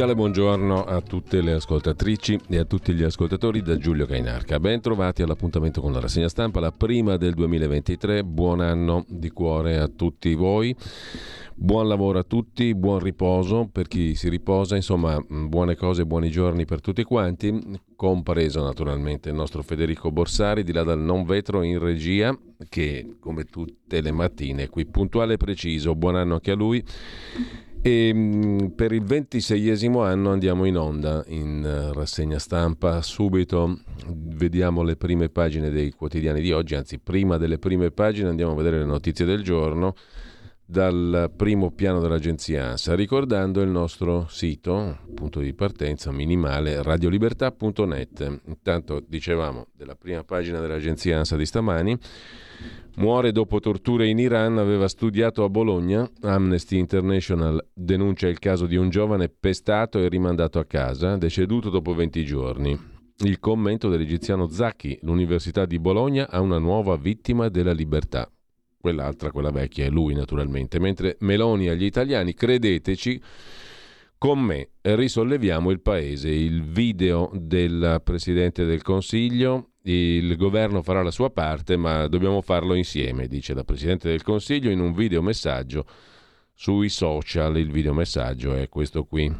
Cordiale buongiorno a tutte le ascoltatrici e a tutti gli ascoltatori da Giulio Cainarca. Ben trovati all'appuntamento con la rassegna stampa, la prima del 2023. Buon anno di cuore a tutti voi. Buon lavoro a tutti, buon riposo per chi si riposa, insomma buone cose, buoni giorni per tutti quanti, compreso naturalmente il nostro Federico Borsari di là dal non vetro in regia che come tutte le mattine è qui puntuale e preciso. Buon anno anche a lui. E mm, per il ventiseiesimo anno andiamo in onda in uh, rassegna stampa. Subito vediamo le prime pagine dei quotidiani di oggi, anzi prima delle prime pagine andiamo a vedere le notizie del giorno dal primo piano dell'agenzia ANSA, ricordando il nostro sito, punto di partenza minimale, radiolibertà.net. Intanto dicevamo della prima pagina dell'agenzia ANSA di stamani, muore dopo torture in Iran, aveva studiato a Bologna, Amnesty International denuncia il caso di un giovane pestato e rimandato a casa, deceduto dopo 20 giorni. Il commento dell'egiziano Zacchi, l'Università di Bologna ha una nuova vittima della libertà quell'altra, quella vecchia, è lui naturalmente, mentre Meloni agli italiani, credeteci, con me risolleviamo il paese, il video del Presidente del Consiglio, il governo farà la sua parte, ma dobbiamo farlo insieme, dice la Presidente del Consiglio in un video messaggio sui social, il video messaggio è questo qui.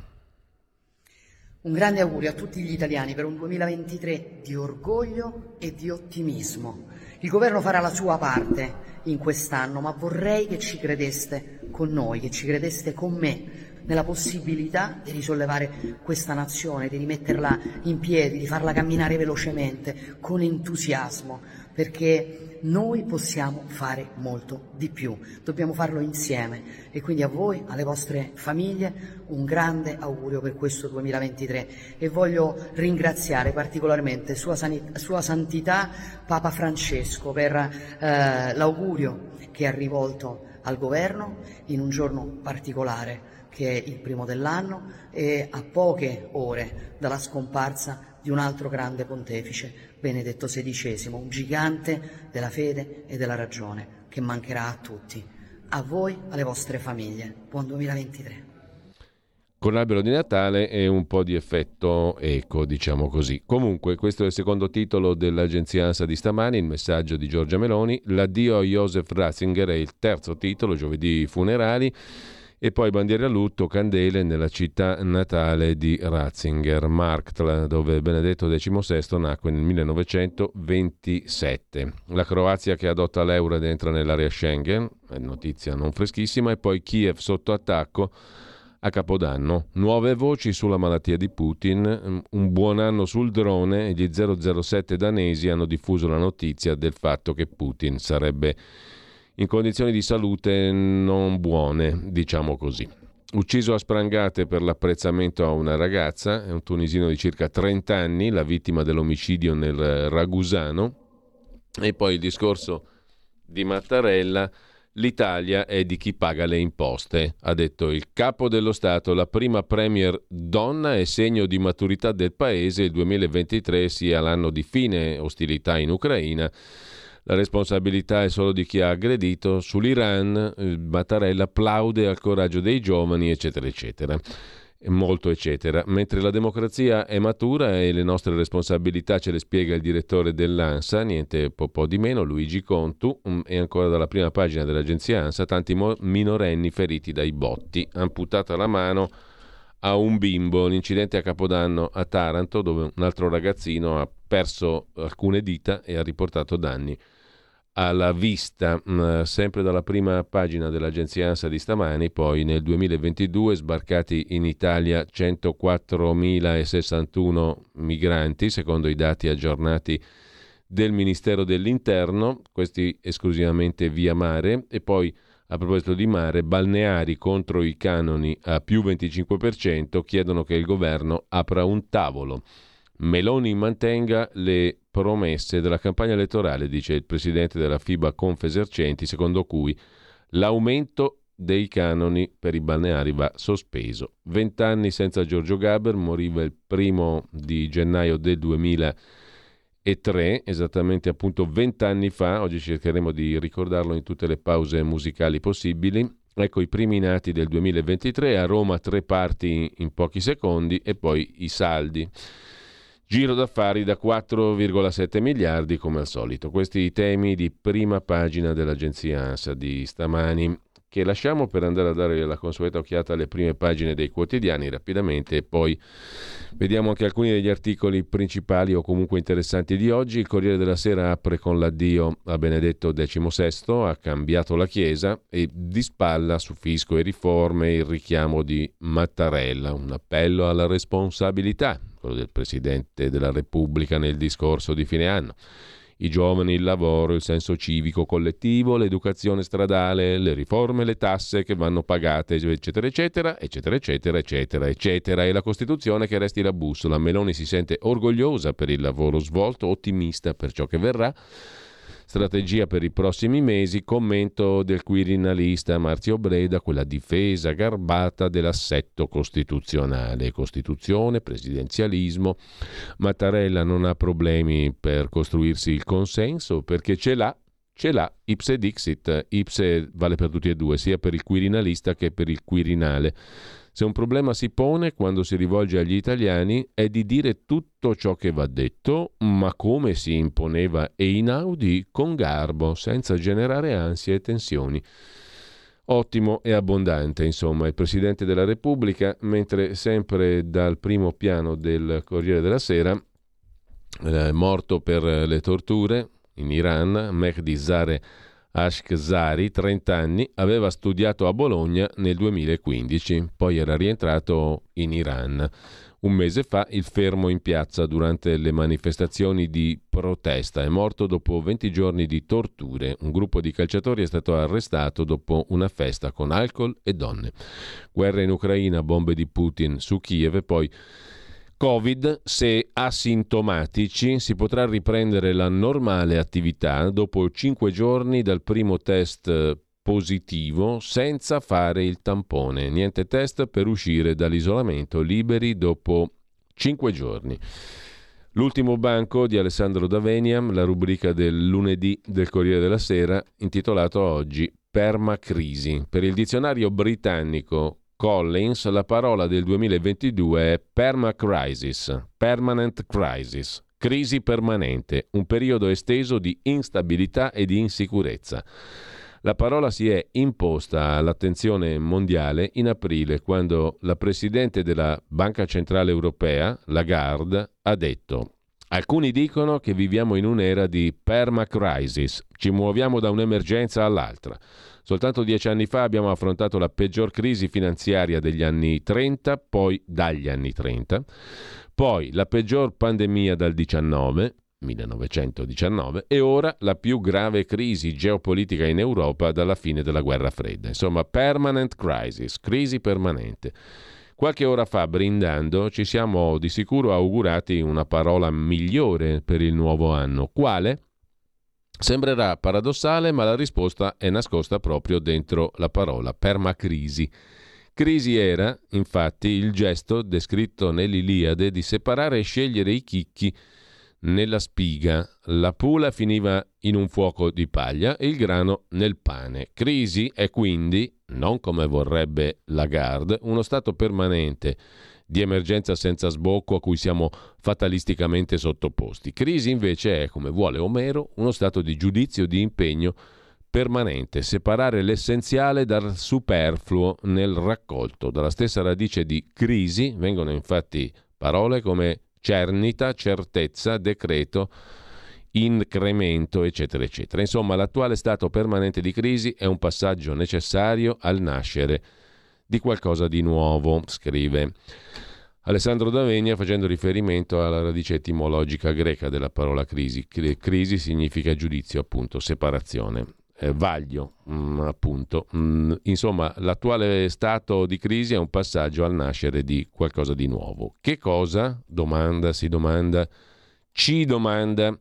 Un grande augurio a tutti gli italiani per un 2023 di orgoglio e di ottimismo. Il governo farà la sua parte in quest'anno, ma vorrei che ci credeste con noi, che ci credeste con me nella possibilità di risollevare questa nazione, di rimetterla in piedi, di farla camminare velocemente, con entusiasmo, perché noi possiamo fare molto di più, dobbiamo farlo insieme. E quindi a voi, alle vostre famiglie, un grande augurio per questo 2023 e voglio ringraziare particolarmente Sua, Sanit- Sua Santità Papa Francesco per eh, l'augurio che ha rivolto al governo in un giorno particolare che è il primo dell'anno e a poche ore dalla scomparsa di un altro grande pontefice, Benedetto XVI, un gigante della fede e della ragione che mancherà a tutti, a voi, alle vostre famiglie. Buon 2023. Con l'albero di Natale e un po' di effetto eco, diciamo così. Comunque, questo è il secondo titolo dell'agenzia ANSA di stamani, il messaggio di Giorgia Meloni. L'addio a Joseph Ratzinger è il terzo titolo, giovedì funerali e poi bandiere a lutto, candele nella città natale di Ratzinger, Marktl, dove Benedetto XVI nacque nel 1927. La Croazia che adotta l'euro ed entra nell'area Schengen, notizia non freschissima, e poi Kiev sotto attacco a Capodanno. Nuove voci sulla malattia di Putin, un buon anno sul drone gli 007 danesi hanno diffuso la notizia del fatto che Putin sarebbe in condizioni di salute non buone, diciamo così. Ucciso a sprangate per l'apprezzamento a una ragazza, è un tunisino di circa 30 anni, la vittima dell'omicidio nel Ragusano. E poi il discorso di Mattarella, l'Italia è di chi paga le imposte, ha detto il capo dello Stato, la prima premier donna è segno di maturità del paese, il 2023 sia l'anno di fine ostilità in Ucraina la responsabilità è solo di chi ha aggredito, sull'Iran Mattarella plaude al coraggio dei giovani, eccetera, eccetera. Molto eccetera. Mentre la democrazia è matura e le nostre responsabilità ce le spiega il direttore dell'ANSA, niente po', po di meno, Luigi Contu, mm, e ancora dalla prima pagina dell'agenzia ANSA, tanti minorenni feriti dai botti, amputata la mano a un bimbo, l'incidente a Capodanno a Taranto dove un altro ragazzino ha perso alcune dita e ha riportato danni alla vista, mm, sempre dalla prima pagina dell'agenzia ANSA di stamani, poi nel 2022 sbarcati in Italia 104.061 migranti, secondo i dati aggiornati del Ministero dell'Interno, questi esclusivamente via mare, e poi a proposito di mare, balneari contro i canoni a più 25% chiedono che il governo apra un tavolo. Meloni mantenga le promesse della campagna elettorale, dice il presidente della FIBA Confesercenti, secondo cui l'aumento dei canoni per i balneari va sospeso. Vent'anni senza Giorgio Gaber, moriva il primo di gennaio del 2003, esattamente appunto vent'anni fa, oggi cercheremo di ricordarlo in tutte le pause musicali possibili. Ecco i primi nati del 2023, a Roma tre parti in pochi secondi e poi i saldi. Giro d'affari da 4,7 miliardi come al solito. Questi i temi di prima pagina dell'agenzia ANSA di stamani che lasciamo per andare a dare la consueta occhiata alle prime pagine dei quotidiani rapidamente e poi vediamo anche alcuni degli articoli principali o comunque interessanti di oggi. Il Corriere della Sera apre con l'addio a Benedetto XVI, ha cambiato la Chiesa e dispalla su fisco e riforme il richiamo di Mattarella, un appello alla responsabilità quello del Presidente della Repubblica nel discorso di fine anno. I giovani, il lavoro, il senso civico collettivo, l'educazione stradale, le riforme, le tasse che vanno pagate, eccetera, eccetera, eccetera, eccetera, eccetera, eccetera. E la Costituzione che resti la bussola. Meloni si sente orgogliosa per il lavoro svolto, ottimista per ciò che verrà Strategia per i prossimi mesi, commento del quirinalista Marzio Breda, quella difesa garbata dell'assetto costituzionale. Costituzione, presidenzialismo. Mattarella non ha problemi per costruirsi il consenso perché ce l'ha ce l'ha ipse dixit, ipse vale per tutti e due, sia per il quirinalista che per il quirinale. Se un problema si pone quando si rivolge agli italiani è di dire tutto ciò che va detto, ma come si imponeva Einaudi con garbo, senza generare ansie e tensioni. Ottimo e abbondante, insomma, il Presidente della Repubblica, mentre sempre dal primo piano del Corriere della Sera, eh, morto per le torture in Iran, Mehdi Zare Ashkzari, 30 anni, aveva studiato a Bologna nel 2015, poi era rientrato in Iran. Un mese fa il fermo in piazza durante le manifestazioni di protesta è morto dopo 20 giorni di torture. Un gruppo di calciatori è stato arrestato dopo una festa con alcol e donne. Guerra in Ucraina, bombe di Putin su Kiev e poi Covid, se asintomatici, si potrà riprendere la normale attività dopo 5 giorni dal primo test positivo senza fare il tampone. Niente test per uscire dall'isolamento, liberi dopo 5 giorni. L'ultimo banco di Alessandro Daveniam, la rubrica del lunedì del Corriere della Sera, intitolato oggi Permacrisi. Per il dizionario britannico Collins, la parola del 2022 è permacrisis, permanent crisis, crisi permanente, un periodo esteso di instabilità e di insicurezza. La parola si è imposta all'attenzione mondiale in aprile quando la Presidente della Banca Centrale Europea, Lagarde, ha detto Alcuni dicono che viviamo in un'era di permacrisis, ci muoviamo da un'emergenza all'altra. Soltanto dieci anni fa abbiamo affrontato la peggior crisi finanziaria degli anni 30, poi dagli anni 30, poi la peggior pandemia dal 19, 1919 e ora la più grave crisi geopolitica in Europa dalla fine della guerra fredda. Insomma, permanent crisis, crisi permanente. Qualche ora fa, brindando, ci siamo di sicuro augurati una parola migliore per il nuovo anno. Quale? Sembrerà paradossale, ma la risposta è nascosta proprio dentro la parola permacrisi. Crisi era, infatti, il gesto descritto nell'Iliade di separare e scegliere i chicchi nella spiga. La pula finiva in un fuoco di paglia e il grano nel pane. Crisi è quindi, non come vorrebbe Lagarde, uno stato permanente di emergenza senza sbocco a cui siamo fatalisticamente sottoposti. Crisi invece è, come vuole Omero, uno stato di giudizio di impegno permanente, separare l'essenziale dal superfluo nel raccolto. Dalla stessa radice di crisi vengono infatti parole come cernita, certezza, decreto, incremento, eccetera, eccetera. Insomma, l'attuale stato permanente di crisi è un passaggio necessario al nascere di qualcosa di nuovo, scrive Alessandro D'Avegna facendo riferimento alla radice etimologica greca della parola crisi. Crisi significa giudizio, appunto, separazione. Eh, vaglio, mm, appunto. Mm, insomma, l'attuale stato di crisi è un passaggio al nascere di qualcosa di nuovo. Che cosa? Domanda, si domanda, ci domanda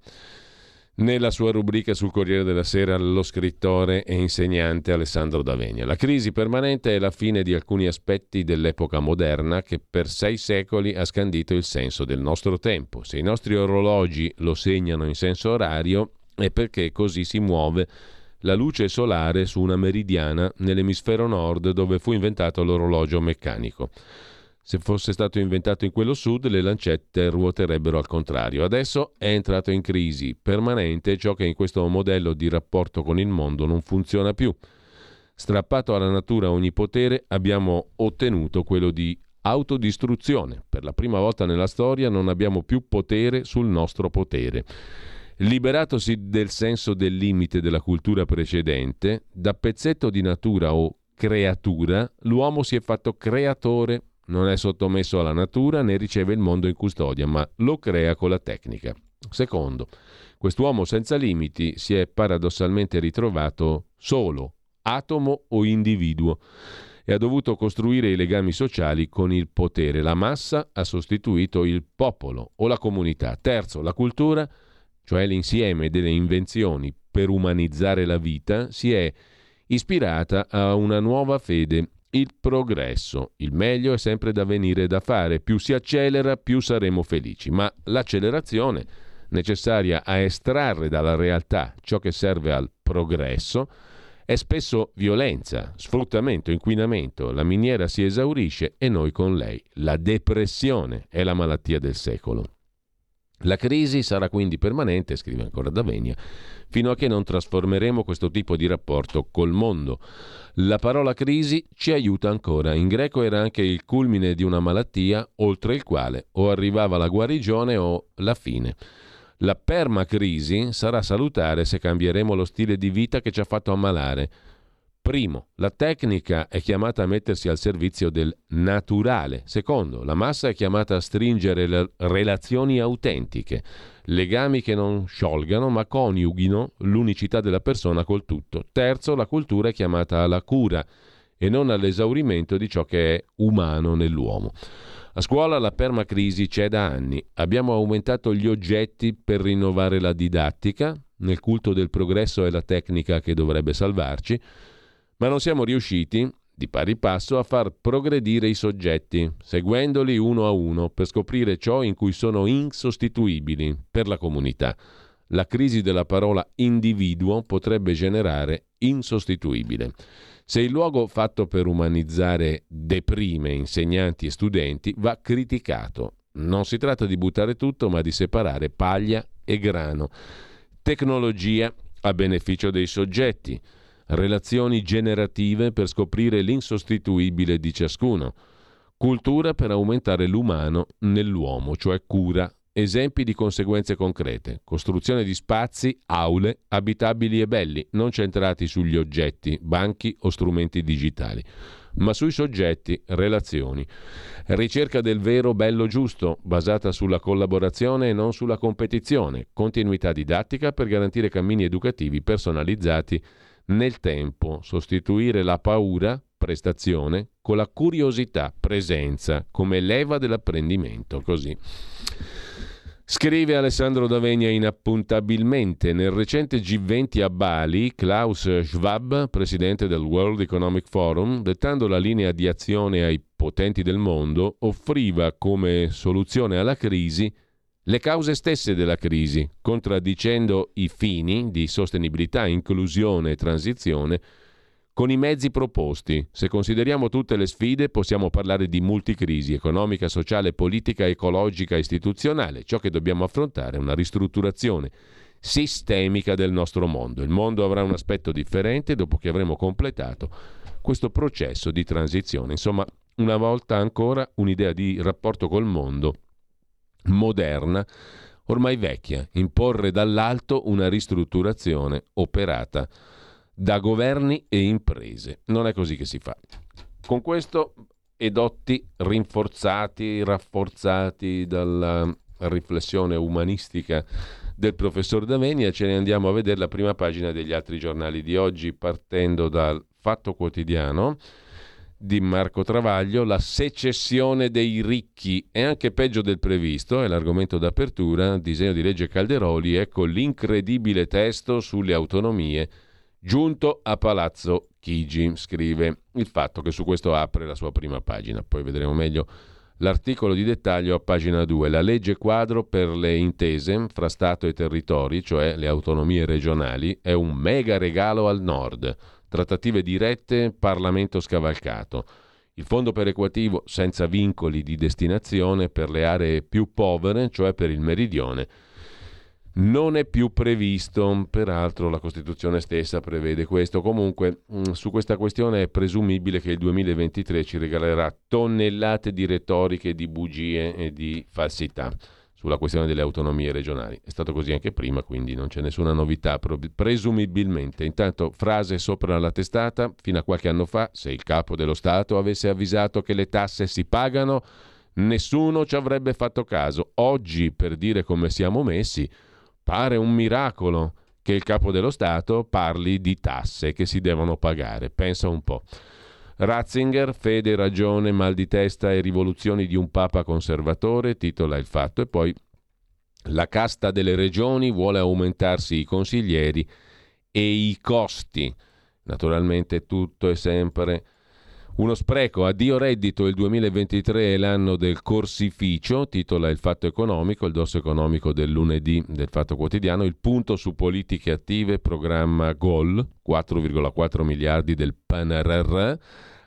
nella sua rubrica sul Corriere della Sera lo scrittore e insegnante Alessandro D'Avegna. La crisi permanente è la fine di alcuni aspetti dell'epoca moderna che per sei secoli ha scandito il senso del nostro tempo. Se i nostri orologi lo segnano in senso orario è perché così si muove la luce solare su una meridiana nell'emisfero nord dove fu inventato l'orologio meccanico. Se fosse stato inventato in quello sud, le lancette ruoterebbero al contrario. Adesso è entrato in crisi permanente ciò che in questo modello di rapporto con il mondo non funziona più. Strappato alla natura ogni potere, abbiamo ottenuto quello di autodistruzione. Per la prima volta nella storia non abbiamo più potere sul nostro potere. Liberatosi del senso del limite della cultura precedente, da pezzetto di natura o creatura, l'uomo si è fatto creatore non è sottomesso alla natura né riceve il mondo in custodia, ma lo crea con la tecnica. Secondo, quest'uomo senza limiti si è paradossalmente ritrovato solo, atomo o individuo, e ha dovuto costruire i legami sociali con il potere. La massa ha sostituito il popolo o la comunità. Terzo, la cultura, cioè l'insieme delle invenzioni per umanizzare la vita, si è ispirata a una nuova fede il progresso. Il meglio è sempre da venire da fare, più si accelera più saremo felici, ma l'accelerazione necessaria a estrarre dalla realtà ciò che serve al progresso è spesso violenza, sfruttamento, inquinamento. La miniera si esaurisce e noi con lei. La depressione è la malattia del secolo. La crisi sarà quindi permanente, scrive ancora Davenia, fino a che non trasformeremo questo tipo di rapporto col mondo. La parola crisi ci aiuta ancora. In greco era anche il culmine di una malattia oltre il quale o arrivava la guarigione o la fine. La permacrisi sarà salutare se cambieremo lo stile di vita che ci ha fatto ammalare. Primo, la tecnica è chiamata a mettersi al servizio del naturale. Secondo, la massa è chiamata a stringere relazioni autentiche legami che non sciolgano ma coniughino l'unicità della persona col tutto. Terzo, la cultura è chiamata alla cura e non all'esaurimento di ciò che è umano nell'uomo. A scuola la permacrisi c'è da anni. Abbiamo aumentato gli oggetti per rinnovare la didattica, nel culto del progresso è la tecnica che dovrebbe salvarci, ma non siamo riusciti, di pari passo a far progredire i soggetti, seguendoli uno a uno per scoprire ciò in cui sono insostituibili per la comunità. La crisi della parola individuo potrebbe generare insostituibile. Se il luogo fatto per umanizzare deprime insegnanti e studenti, va criticato. Non si tratta di buttare tutto, ma di separare paglia e grano. Tecnologia a beneficio dei soggetti relazioni generative per scoprire l'insostituibile di ciascuno, cultura per aumentare l'umano nell'uomo, cioè cura, esempi di conseguenze concrete, costruzione di spazi, aule, abitabili e belli, non centrati sugli oggetti, banchi o strumenti digitali, ma sui soggetti, relazioni. Ricerca del vero bello giusto, basata sulla collaborazione e non sulla competizione, continuità didattica per garantire cammini educativi personalizzati nel tempo, sostituire la paura, prestazione, con la curiosità, presenza, come leva dell'apprendimento. Così. Scrive Alessandro Davegna inappuntabilmente nel recente G20 a Bali, Klaus Schwab, presidente del World Economic Forum, dettando la linea di azione ai potenti del mondo, offriva come soluzione alla crisi le cause stesse della crisi, contraddicendo i fini di sostenibilità, inclusione e transizione con i mezzi proposti. Se consideriamo tutte le sfide, possiamo parlare di multicrisi economica, sociale, politica, ecologica, istituzionale. Ciò che dobbiamo affrontare è una ristrutturazione sistemica del nostro mondo. Il mondo avrà un aspetto differente dopo che avremo completato questo processo di transizione. Insomma, una volta ancora un'idea di rapporto col mondo moderna, ormai vecchia, imporre dall'alto una ristrutturazione operata da governi e imprese. Non è così che si fa. Con questo edotti rinforzati, rafforzati dalla riflessione umanistica del professor Davenia, ce ne andiamo a vedere la prima pagina degli altri giornali di oggi, partendo dal Fatto Quotidiano di Marco Travaglio, la secessione dei ricchi. È anche peggio del previsto, è l'argomento d'apertura, disegno di legge Calderoli, ecco l'incredibile testo sulle autonomie giunto a Palazzo Chigi, scrive il fatto che su questo apre la sua prima pagina, poi vedremo meglio L'articolo di dettaglio a pagina 2, la legge quadro per le intese fra Stato e territori, cioè le autonomie regionali, è un mega regalo al nord. Trattative dirette, Parlamento scavalcato. Il fondo perequativo senza vincoli di destinazione per le aree più povere, cioè per il meridione, non è più previsto, peraltro la Costituzione stessa prevede questo. Comunque mm, su questa questione è presumibile che il 2023 ci regalerà tonnellate di retoriche, di bugie e di falsità sulla questione delle autonomie regionali. È stato così anche prima, quindi non c'è nessuna novità, presumibilmente. Intanto, frase sopra la testata, fino a qualche anno fa, se il capo dello Stato avesse avvisato che le tasse si pagano, nessuno ci avrebbe fatto caso. Oggi, per dire come siamo messi, Pare un miracolo che il capo dello Stato parli di tasse che si devono pagare. Pensa un po'. Ratzinger, fede, ragione, mal di testa e rivoluzioni di un papa conservatore, titola il fatto, e poi la casta delle regioni vuole aumentarsi i consiglieri e i costi. Naturalmente tutto è sempre uno spreco, addio reddito, il 2023 è l'anno del corsificio, titola il Fatto Economico, il dosso economico del lunedì del Fatto Quotidiano, il punto su politiche attive, programma GOL, 4,4 miliardi del PNRR,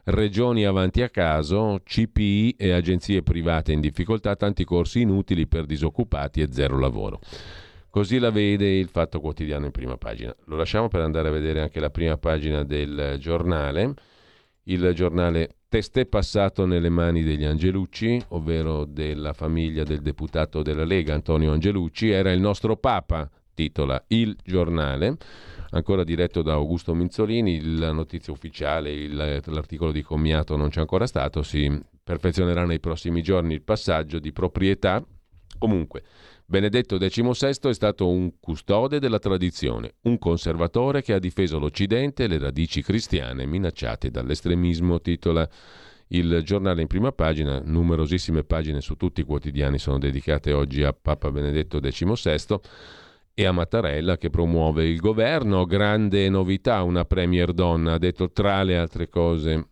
regioni avanti a caso, CPI e agenzie private in difficoltà, tanti corsi inutili per disoccupati e zero lavoro. Così la vede il Fatto Quotidiano in prima pagina. Lo lasciamo per andare a vedere anche la prima pagina del giornale il giornale Testè passato nelle mani degli Angelucci, ovvero della famiglia del deputato della Lega Antonio Angelucci, era il nostro Papa, titola Il giornale, ancora diretto da Augusto Minzolini, la notizia ufficiale, il, l'articolo di commiato non c'è ancora stato, si perfezionerà nei prossimi giorni il passaggio di proprietà. Comunque, Benedetto XVI è stato un custode della tradizione, un conservatore che ha difeso l'Occidente e le radici cristiane minacciate dall'estremismo, titola il giornale in prima pagina, numerosissime pagine su tutti i quotidiani sono dedicate oggi a Papa Benedetto XVI e a Mattarella che promuove il governo. Grande novità, una premier donna, ha detto tra le altre cose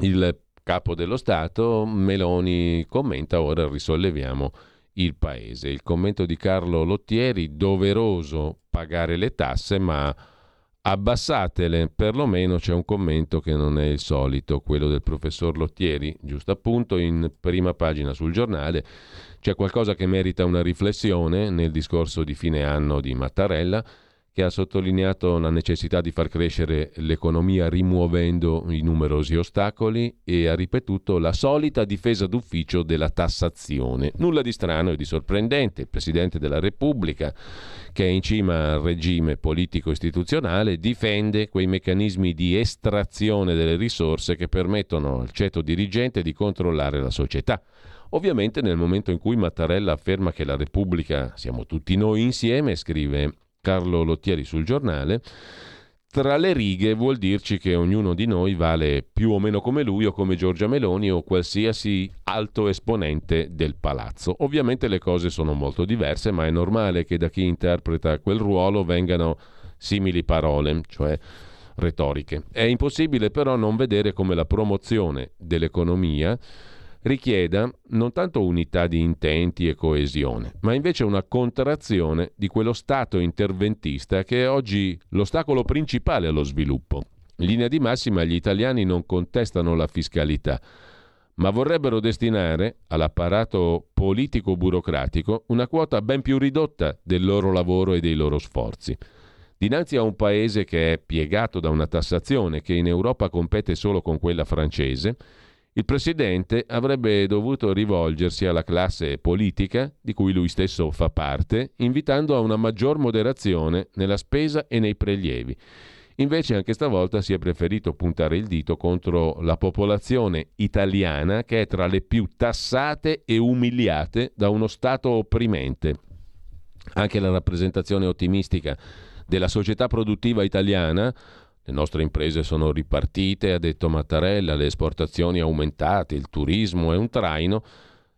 il capo dello Stato. Meloni commenta, ora risolleviamo il paese. Il commento di Carlo Lottieri, doveroso pagare le tasse, ma abbassatele, perlomeno c'è un commento che non è il solito, quello del professor Lottieri, giusto appunto in prima pagina sul giornale. C'è qualcosa che merita una riflessione nel discorso di fine anno di Mattarella che ha sottolineato la necessità di far crescere l'economia rimuovendo i numerosi ostacoli e ha ripetuto la solita difesa d'ufficio della tassazione. Nulla di strano e di sorprendente. Il Presidente della Repubblica, che è in cima al regime politico-istituzionale, difende quei meccanismi di estrazione delle risorse che permettono al ceto dirigente di controllare la società. Ovviamente nel momento in cui Mattarella afferma che la Repubblica siamo tutti noi insieme, scrive Carlo Lottieri sul giornale, tra le righe vuol dirci che ognuno di noi vale più o meno come lui o come Giorgia Meloni o qualsiasi alto esponente del palazzo. Ovviamente le cose sono molto diverse, ma è normale che da chi interpreta quel ruolo vengano simili parole, cioè retoriche. È impossibile però non vedere come la promozione dell'economia richieda non tanto unità di intenti e coesione, ma invece una contrazione di quello Stato interventista che è oggi l'ostacolo principale allo sviluppo. In linea di massima gli italiani non contestano la fiscalità, ma vorrebbero destinare all'apparato politico-burocratico una quota ben più ridotta del loro lavoro e dei loro sforzi. Dinanzi a un paese che è piegato da una tassazione che in Europa compete solo con quella francese, il Presidente avrebbe dovuto rivolgersi alla classe politica, di cui lui stesso fa parte, invitando a una maggior moderazione nella spesa e nei prelievi. Invece anche stavolta si è preferito puntare il dito contro la popolazione italiana che è tra le più tassate e umiliate da uno Stato opprimente. Anche la rappresentazione ottimistica della società produttiva italiana le nostre imprese sono ripartite, ha detto Mattarella, le esportazioni aumentate, il turismo è un traino,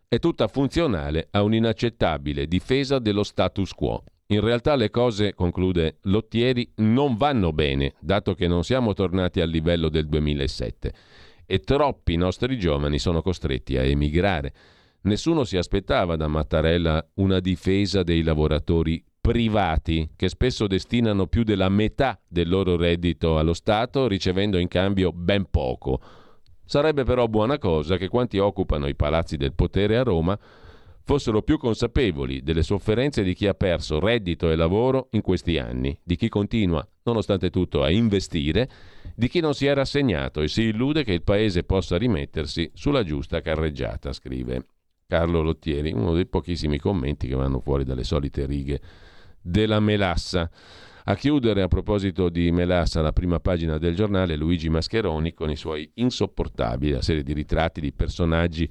è tutta funzionale a un'inaccettabile difesa dello status quo. In realtà le cose, conclude Lottieri, non vanno bene, dato che non siamo tornati al livello del 2007 e troppi nostri giovani sono costretti a emigrare. Nessuno si aspettava da Mattarella una difesa dei lavoratori privati che spesso destinano più della metà del loro reddito allo Stato ricevendo in cambio ben poco. Sarebbe però buona cosa che quanti occupano i palazzi del potere a Roma fossero più consapevoli delle sofferenze di chi ha perso reddito e lavoro in questi anni, di chi continua, nonostante tutto, a investire, di chi non si è rassegnato e si illude che il Paese possa rimettersi sulla giusta carreggiata, scrive Carlo Lottieri, uno dei pochissimi commenti che vanno fuori dalle solite righe della melassa. A chiudere, a proposito di Melassa, la prima pagina del giornale, Luigi Mascheroni con i suoi insopportabili, la serie di ritratti di personaggi,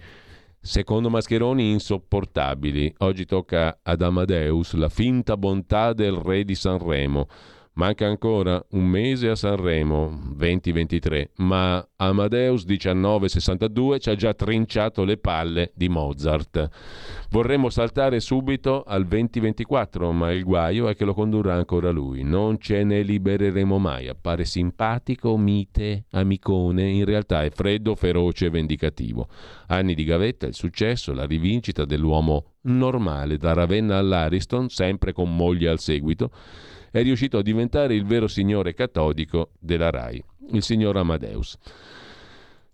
secondo Mascheroni, insopportabili. Oggi tocca ad Amadeus la finta bontà del re di Sanremo. Manca ancora un mese a Sanremo 2023, ma Amadeus 1962 ci ha già trinciato le palle di Mozart. Vorremmo saltare subito al 2024, ma il guaio è che lo condurrà ancora lui. Non ce ne libereremo mai. Appare simpatico, mite, amicone, in realtà è freddo, feroce e vendicativo. Anni di gavetta, il successo, la rivincita dell'uomo normale, da Ravenna all'Ariston, sempre con moglie al seguito è riuscito a diventare il vero signore catodico della RAI, il signor Amadeus.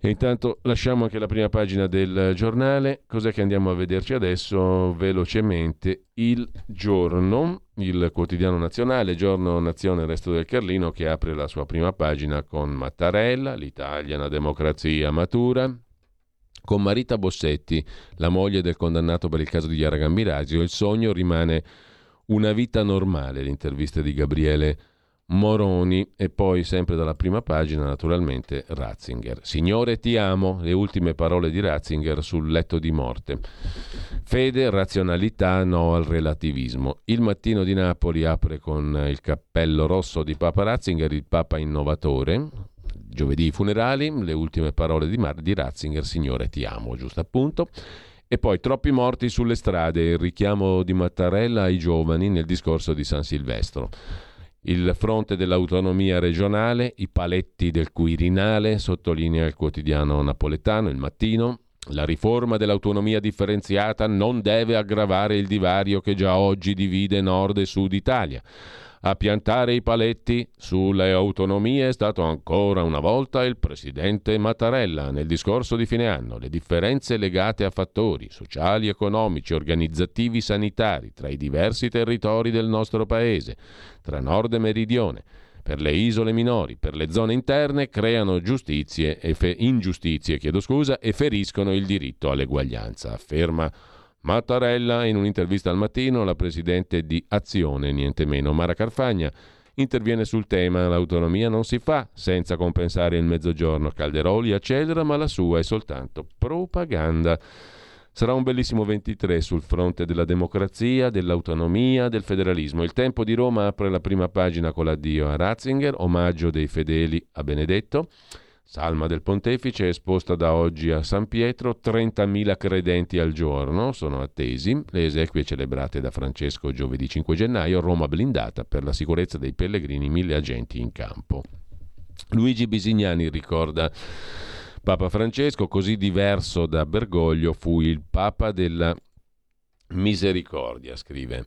E intanto lasciamo anche la prima pagina del giornale. Cos'è che andiamo a vederci adesso velocemente? Il giorno, il quotidiano nazionale, giorno Nazione Resto del Carlino, che apre la sua prima pagina con Mattarella, l'Italia, una democrazia matura, con Marita Bossetti, la moglie del condannato per il caso di Chiara Gambirasio. Il sogno rimane una vita normale, l'intervista di Gabriele Moroni e poi sempre dalla prima pagina naturalmente Ratzinger. Signore ti amo, le ultime parole di Ratzinger sul letto di morte. Fede, razionalità, no al relativismo. Il mattino di Napoli apre con il cappello rosso di Papa Ratzinger, il Papa innovatore. Giovedì i funerali, le ultime parole di, Mar- di Ratzinger, Signore ti amo, giusto appunto. E poi troppi morti sulle strade, il richiamo di Mattarella ai giovani nel discorso di San Silvestro. Il fronte dell'autonomia regionale, i paletti del Quirinale, sottolinea il quotidiano napoletano, il mattino. La riforma dell'autonomia differenziata non deve aggravare il divario che già oggi divide nord e sud Italia. A piantare i paletti sulle autonomie è stato ancora una volta il presidente Mattarella nel discorso di fine anno. Le differenze legate a fattori sociali, economici, organizzativi, sanitari tra i diversi territori del nostro paese, tra nord e meridione, per le isole minori, per le zone interne, creano giustizie e fe- ingiustizie scusa, e feriscono il diritto all'eguaglianza, afferma Mattarella, in un'intervista al mattino, la presidente di Azione, niente meno, Mara Carfagna, interviene sul tema l'autonomia non si fa senza compensare il mezzogiorno. Calderoli accelera, ma la sua è soltanto propaganda. Sarà un bellissimo 23 sul fronte della democrazia, dell'autonomia, del federalismo. Il Tempo di Roma apre la prima pagina con l'addio a Ratzinger, omaggio dei fedeli a Benedetto. Salma del Pontefice esposta da oggi a San Pietro, 30.000 credenti al giorno sono attesi, le esequie celebrate da Francesco giovedì 5 gennaio, Roma blindata per la sicurezza dei pellegrini, mille agenti in campo. Luigi Bisignani ricorda Papa Francesco, così diverso da Bergoglio, fu il Papa della misericordia, scrive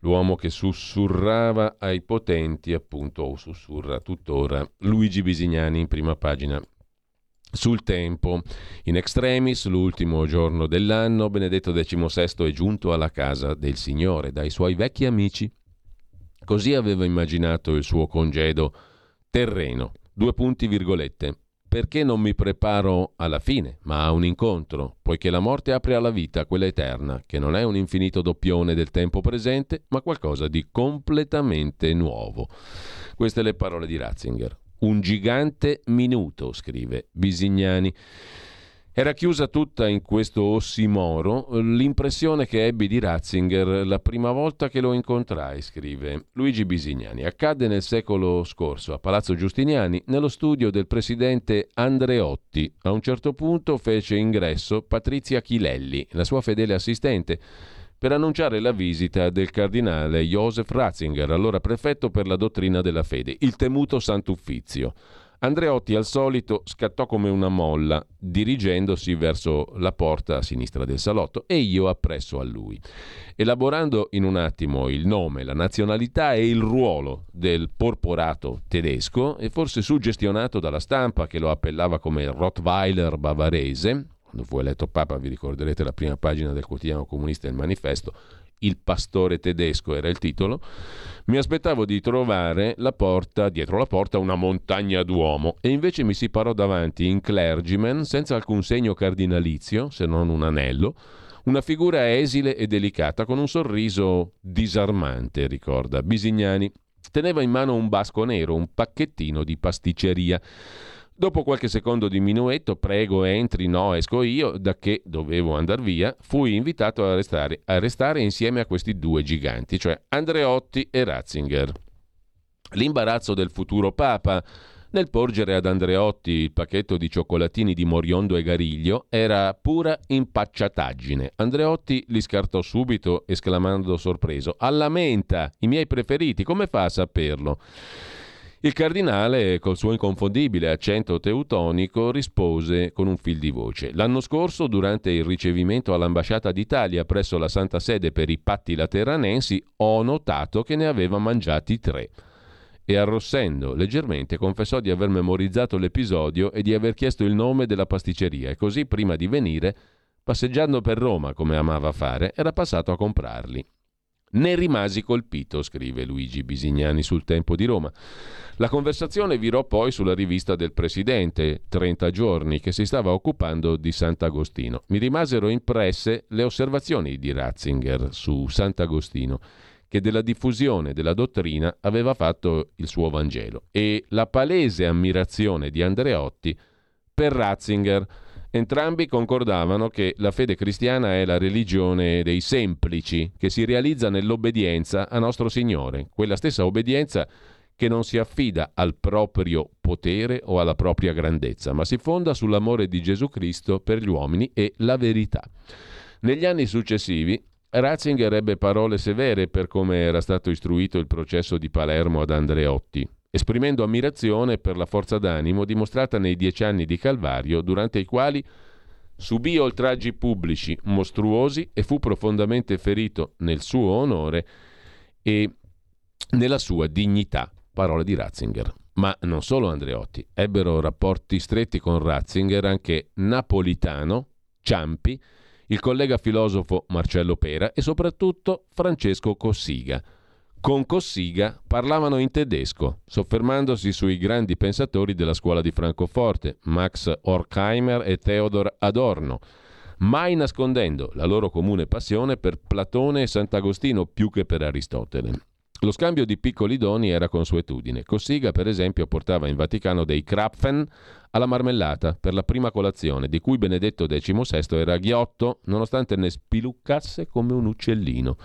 l'uomo che sussurrava ai potenti, appunto, o sussurra tuttora, Luigi Bisignani in prima pagina. Sul tempo, in extremis, l'ultimo giorno dell'anno, Benedetto XVI è giunto alla casa del Signore dai suoi vecchi amici. Così aveva immaginato il suo congedo terreno. Due punti virgolette perché non mi preparo alla fine, ma a un incontro, poiché la morte apre alla vita, quella eterna, che non è un infinito doppione del tempo presente, ma qualcosa di completamente nuovo. Queste le parole di Ratzinger. Un gigante minuto, scrive Bisignani. Era chiusa tutta in questo ossimoro l'impressione che ebbi di Ratzinger la prima volta che lo incontrai, scrive Luigi Bisignani. Accadde nel secolo scorso a Palazzo Giustiniani, nello studio del presidente Andreotti. A un certo punto fece ingresso Patrizia Chilelli, la sua fedele assistente, per annunciare la visita del cardinale Joseph Ratzinger, allora prefetto per la dottrina della fede, il temuto Sant'Uffizio. Andreotti al solito scattò come una molla, dirigendosi verso la porta a sinistra del salotto e io appresso a lui. Elaborando in un attimo il nome, la nazionalità e il ruolo del porporato tedesco, e forse suggestionato dalla stampa che lo appellava come Rottweiler bavarese, quando fu eletto Papa vi ricorderete la prima pagina del quotidiano comunista Il Manifesto, il pastore tedesco era il titolo, mi aspettavo di trovare la porta, dietro la porta una montagna d'uomo e invece mi si parò davanti in clergyman senza alcun segno cardinalizio, se non un anello, una figura esile e delicata con un sorriso disarmante, ricorda Bisignani. Teneva in mano un basco nero, un pacchettino di pasticceria. Dopo qualche secondo di minuetto, prego entri, no, esco io, da che dovevo andare via, fui invitato a restare, a restare insieme a questi due giganti, cioè Andreotti e Ratzinger. L'imbarazzo del futuro Papa nel porgere ad Andreotti il pacchetto di cioccolatini di Moriondo e Gariglio era pura impacciataggine. Andreotti li scartò subito, esclamando sorpreso: Alla menta, i miei preferiti, come fa a saperlo? Il cardinale, col suo inconfondibile accento teutonico, rispose con un fil di voce. L'anno scorso, durante il ricevimento all'ambasciata d'Italia presso la Santa Sede per i patti lateranensi, ho notato che ne aveva mangiati tre. E arrossendo leggermente confessò di aver memorizzato l'episodio e di aver chiesto il nome della pasticceria e così, prima di venire, passeggiando per Roma come amava fare, era passato a comprarli. Ne rimasi colpito, scrive Luigi Bisignani sul Tempo di Roma. La conversazione virò poi sulla rivista del Presidente, 30 giorni, che si stava occupando di Sant'Agostino. Mi rimasero impresse le osservazioni di Ratzinger su Sant'Agostino, che della diffusione della dottrina aveva fatto il suo Vangelo, e la palese ammirazione di Andreotti per Ratzinger. Entrambi concordavano che la fede cristiana è la religione dei semplici, che si realizza nell'obbedienza a nostro Signore, quella stessa obbedienza che non si affida al proprio potere o alla propria grandezza, ma si fonda sull'amore di Gesù Cristo per gli uomini e la verità. Negli anni successivi Ratzinger ebbe parole severe per come era stato istruito il processo di Palermo ad Andreotti, esprimendo ammirazione per la forza d'animo dimostrata nei dieci anni di Calvario, durante i quali subì oltraggi pubblici mostruosi e fu profondamente ferito nel suo onore e nella sua dignità Parole di Ratzinger. Ma non solo Andreotti, ebbero rapporti stretti con Ratzinger anche Napolitano, Ciampi, il collega filosofo Marcello Pera e soprattutto Francesco Cossiga. Con Cossiga parlavano in tedesco, soffermandosi sui grandi pensatori della scuola di Francoforte, Max Horkheimer e Theodor Adorno, mai nascondendo la loro comune passione per Platone e Sant'Agostino più che per Aristotele. Lo scambio di piccoli doni era consuetudine. Cossiga, per esempio, portava in Vaticano dei Krapfen alla marmellata per la prima colazione, di cui Benedetto XVI era ghiotto, nonostante ne spiluccasse come un uccellino.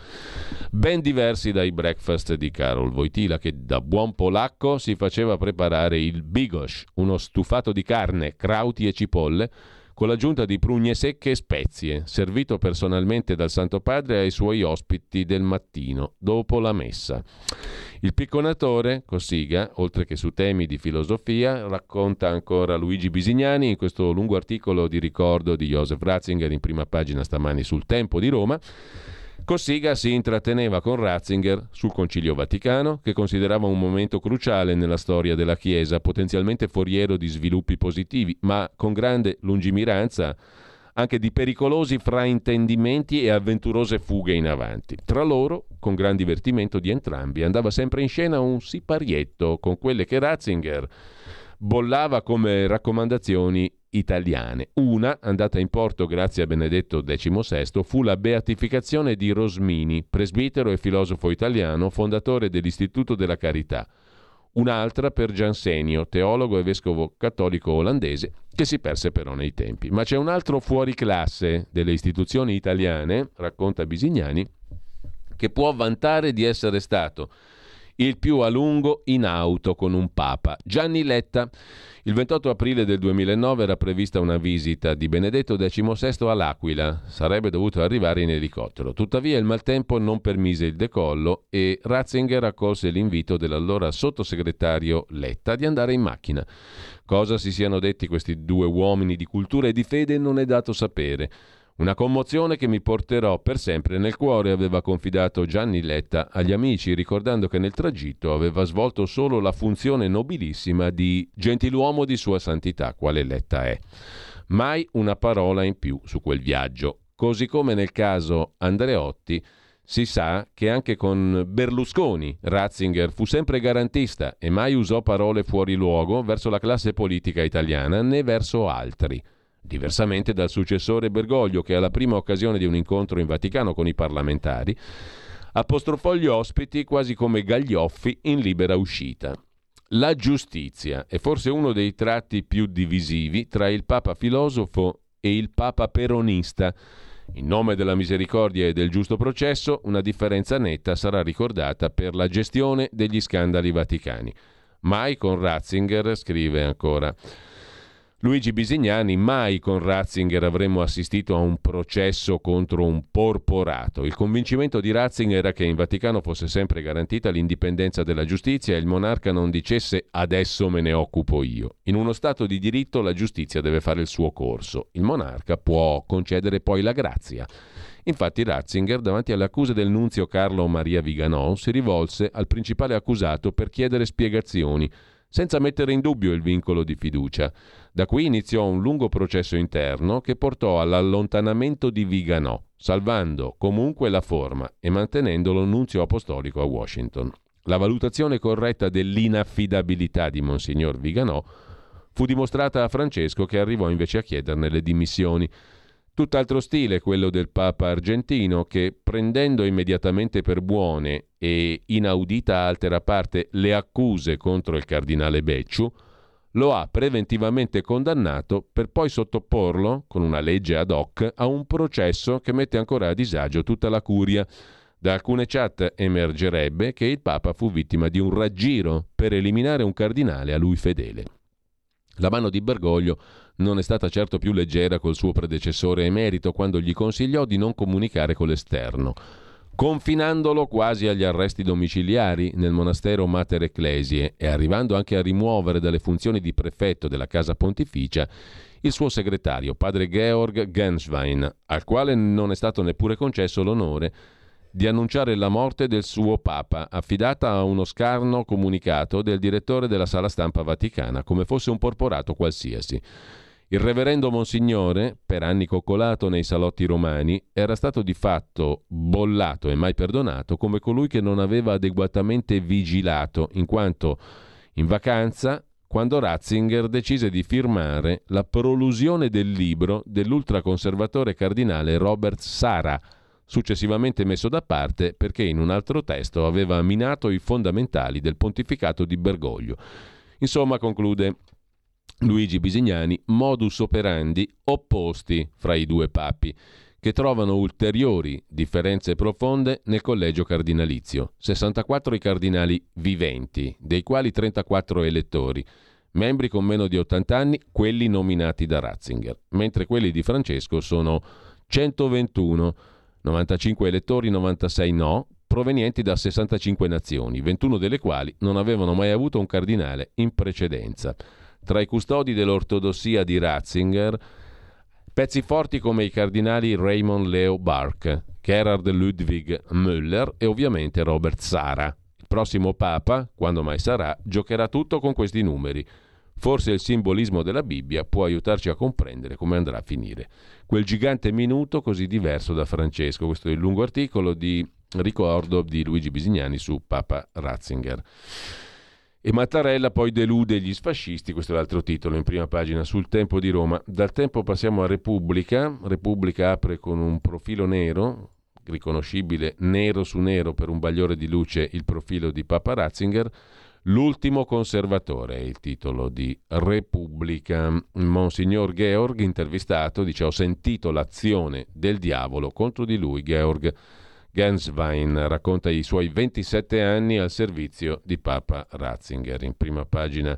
Ben diversi dai breakfast di Karol Wojtyla, che da buon polacco si faceva preparare il bigos, uno stufato di carne, crauti e cipolle, con l'aggiunta di prugne secche e spezie, servito personalmente dal Santo Padre ai suoi ospiti del mattino, dopo la messa. Il picconatore, Cossiga, oltre che su temi di filosofia, racconta ancora Luigi Bisignani in questo lungo articolo di ricordo di Joseph Ratzinger in prima pagina stamani sul Tempo di Roma, Cossiga si intratteneva con Ratzinger sul Concilio Vaticano, che considerava un momento cruciale nella storia della Chiesa, potenzialmente foriero di sviluppi positivi, ma con grande lungimiranza anche di pericolosi fraintendimenti e avventurose fughe in avanti. Tra loro, con gran divertimento di entrambi, andava sempre in scena un siparietto con quelle che Ratzinger bollava come raccomandazioni italiane. Una, andata in porto grazie a Benedetto XVI, fu la beatificazione di Rosmini, presbitero e filosofo italiano, fondatore dell'Istituto della Carità. Un'altra per Giansenio, teologo e vescovo cattolico olandese, che si perse però nei tempi. Ma c'è un altro fuori classe delle istituzioni italiane, racconta Bisignani, che può vantare di essere stato il più a lungo in auto con un papa, Gianni Letta. Il 28 aprile del 2009 era prevista una visita di Benedetto XVI all'Aquila. Sarebbe dovuto arrivare in elicottero. Tuttavia il maltempo non permise il decollo e Ratzinger accolse l'invito dell'allora sottosegretario Letta di andare in macchina. Cosa si siano detti questi due uomini di cultura e di fede non è dato sapere. Una commozione che mi porterò per sempre nel cuore, aveva confidato Gianni Letta agli amici, ricordando che nel tragitto aveva svolto solo la funzione nobilissima di gentiluomo di sua santità, quale Letta è. Mai una parola in più su quel viaggio. Così come nel caso Andreotti, si sa che anche con Berlusconi Ratzinger fu sempre garantista e mai usò parole fuori luogo verso la classe politica italiana né verso altri. Diversamente dal successore Bergoglio che alla prima occasione di un incontro in Vaticano con i parlamentari apostrofò gli ospiti quasi come gaglioffi in libera uscita. La giustizia è forse uno dei tratti più divisivi tra il Papa filosofo e il Papa peronista. In nome della misericordia e del giusto processo, una differenza netta sarà ricordata per la gestione degli scandali vaticani. Mai con Ratzinger, scrive ancora. Luigi Bisignani, mai con Ratzinger avremmo assistito a un processo contro un porporato. Il convincimento di Ratzinger era che in Vaticano fosse sempre garantita l'indipendenza della giustizia e il monarca non dicesse adesso me ne occupo io. In uno Stato di diritto la giustizia deve fare il suo corso. Il monarca può concedere poi la grazia. Infatti Ratzinger, davanti alle accuse del nunzio Carlo Maria Viganò, si rivolse al principale accusato per chiedere spiegazioni, senza mettere in dubbio il vincolo di fiducia. Da qui iniziò un lungo processo interno che portò all'allontanamento di Viganò, salvando comunque la forma e mantenendolo nunzio apostolico a Washington. La valutazione corretta dell'inaffidabilità di Monsignor Viganò fu dimostrata a Francesco che arrivò invece a chiederne le dimissioni. Tutt'altro stile quello del Papa argentino che, prendendo immediatamente per buone e inaudita altera parte le accuse contro il cardinale Becciu, lo ha preventivamente condannato per poi sottoporlo, con una legge ad hoc, a un processo che mette ancora a disagio tutta la curia. Da alcune chat emergerebbe che il Papa fu vittima di un raggiro per eliminare un cardinale a lui fedele. La mano di Bergoglio non è stata certo più leggera col suo predecessore emerito quando gli consigliò di non comunicare con l'esterno confinandolo quasi agli arresti domiciliari nel monastero Mater Ecclesiae e arrivando anche a rimuovere dalle funzioni di prefetto della casa pontificia il suo segretario, padre Georg Genswein, al quale non è stato neppure concesso l'onore di annunciare la morte del suo papa, affidata a uno scarno comunicato del direttore della sala stampa vaticana, come fosse un porporato qualsiasi. Il reverendo Monsignore, per anni coccolato nei salotti romani, era stato di fatto bollato e mai perdonato come colui che non aveva adeguatamente vigilato, in quanto in vacanza, quando Ratzinger decise di firmare la prolusione del libro dell'ultraconservatore cardinale Robert Sara, successivamente messo da parte perché in un altro testo aveva minato i fondamentali del pontificato di Bergoglio. Insomma, conclude Luigi Bisignani, modus operandi opposti fra i due papi, che trovano ulteriori differenze profonde nel collegio cardinalizio. 64 i cardinali viventi, dei quali 34 elettori, membri con meno di 80 anni, quelli nominati da Ratzinger, mentre quelli di Francesco sono 121, 95 elettori, 96 no, provenienti da 65 nazioni, 21 delle quali non avevano mai avuto un cardinale in precedenza. Tra i custodi dell'ortodossia di Ratzinger, pezzi forti come i cardinali Raymond Leo Bark, Gerhard Ludwig Müller e ovviamente Robert Sara. Il prossimo Papa, quando mai sarà, giocherà tutto con questi numeri. Forse il simbolismo della Bibbia può aiutarci a comprendere come andrà a finire. Quel gigante minuto così diverso da Francesco. Questo è il lungo articolo di ricordo di Luigi Bisignani su Papa Ratzinger. E Mattarella poi delude gli sfascisti, questo è l'altro titolo in prima pagina sul tempo di Roma. Dal tempo passiamo a Repubblica. Repubblica apre con un profilo nero, riconoscibile nero su nero per un bagliore di luce il profilo di Papa Ratzinger. L'ultimo conservatore è il titolo di Repubblica. Monsignor Georg, intervistato, dice: Ho sentito l'azione del diavolo contro di lui. Georg Genswein racconta i suoi 27 anni al servizio di Papa Ratzinger. In prima pagina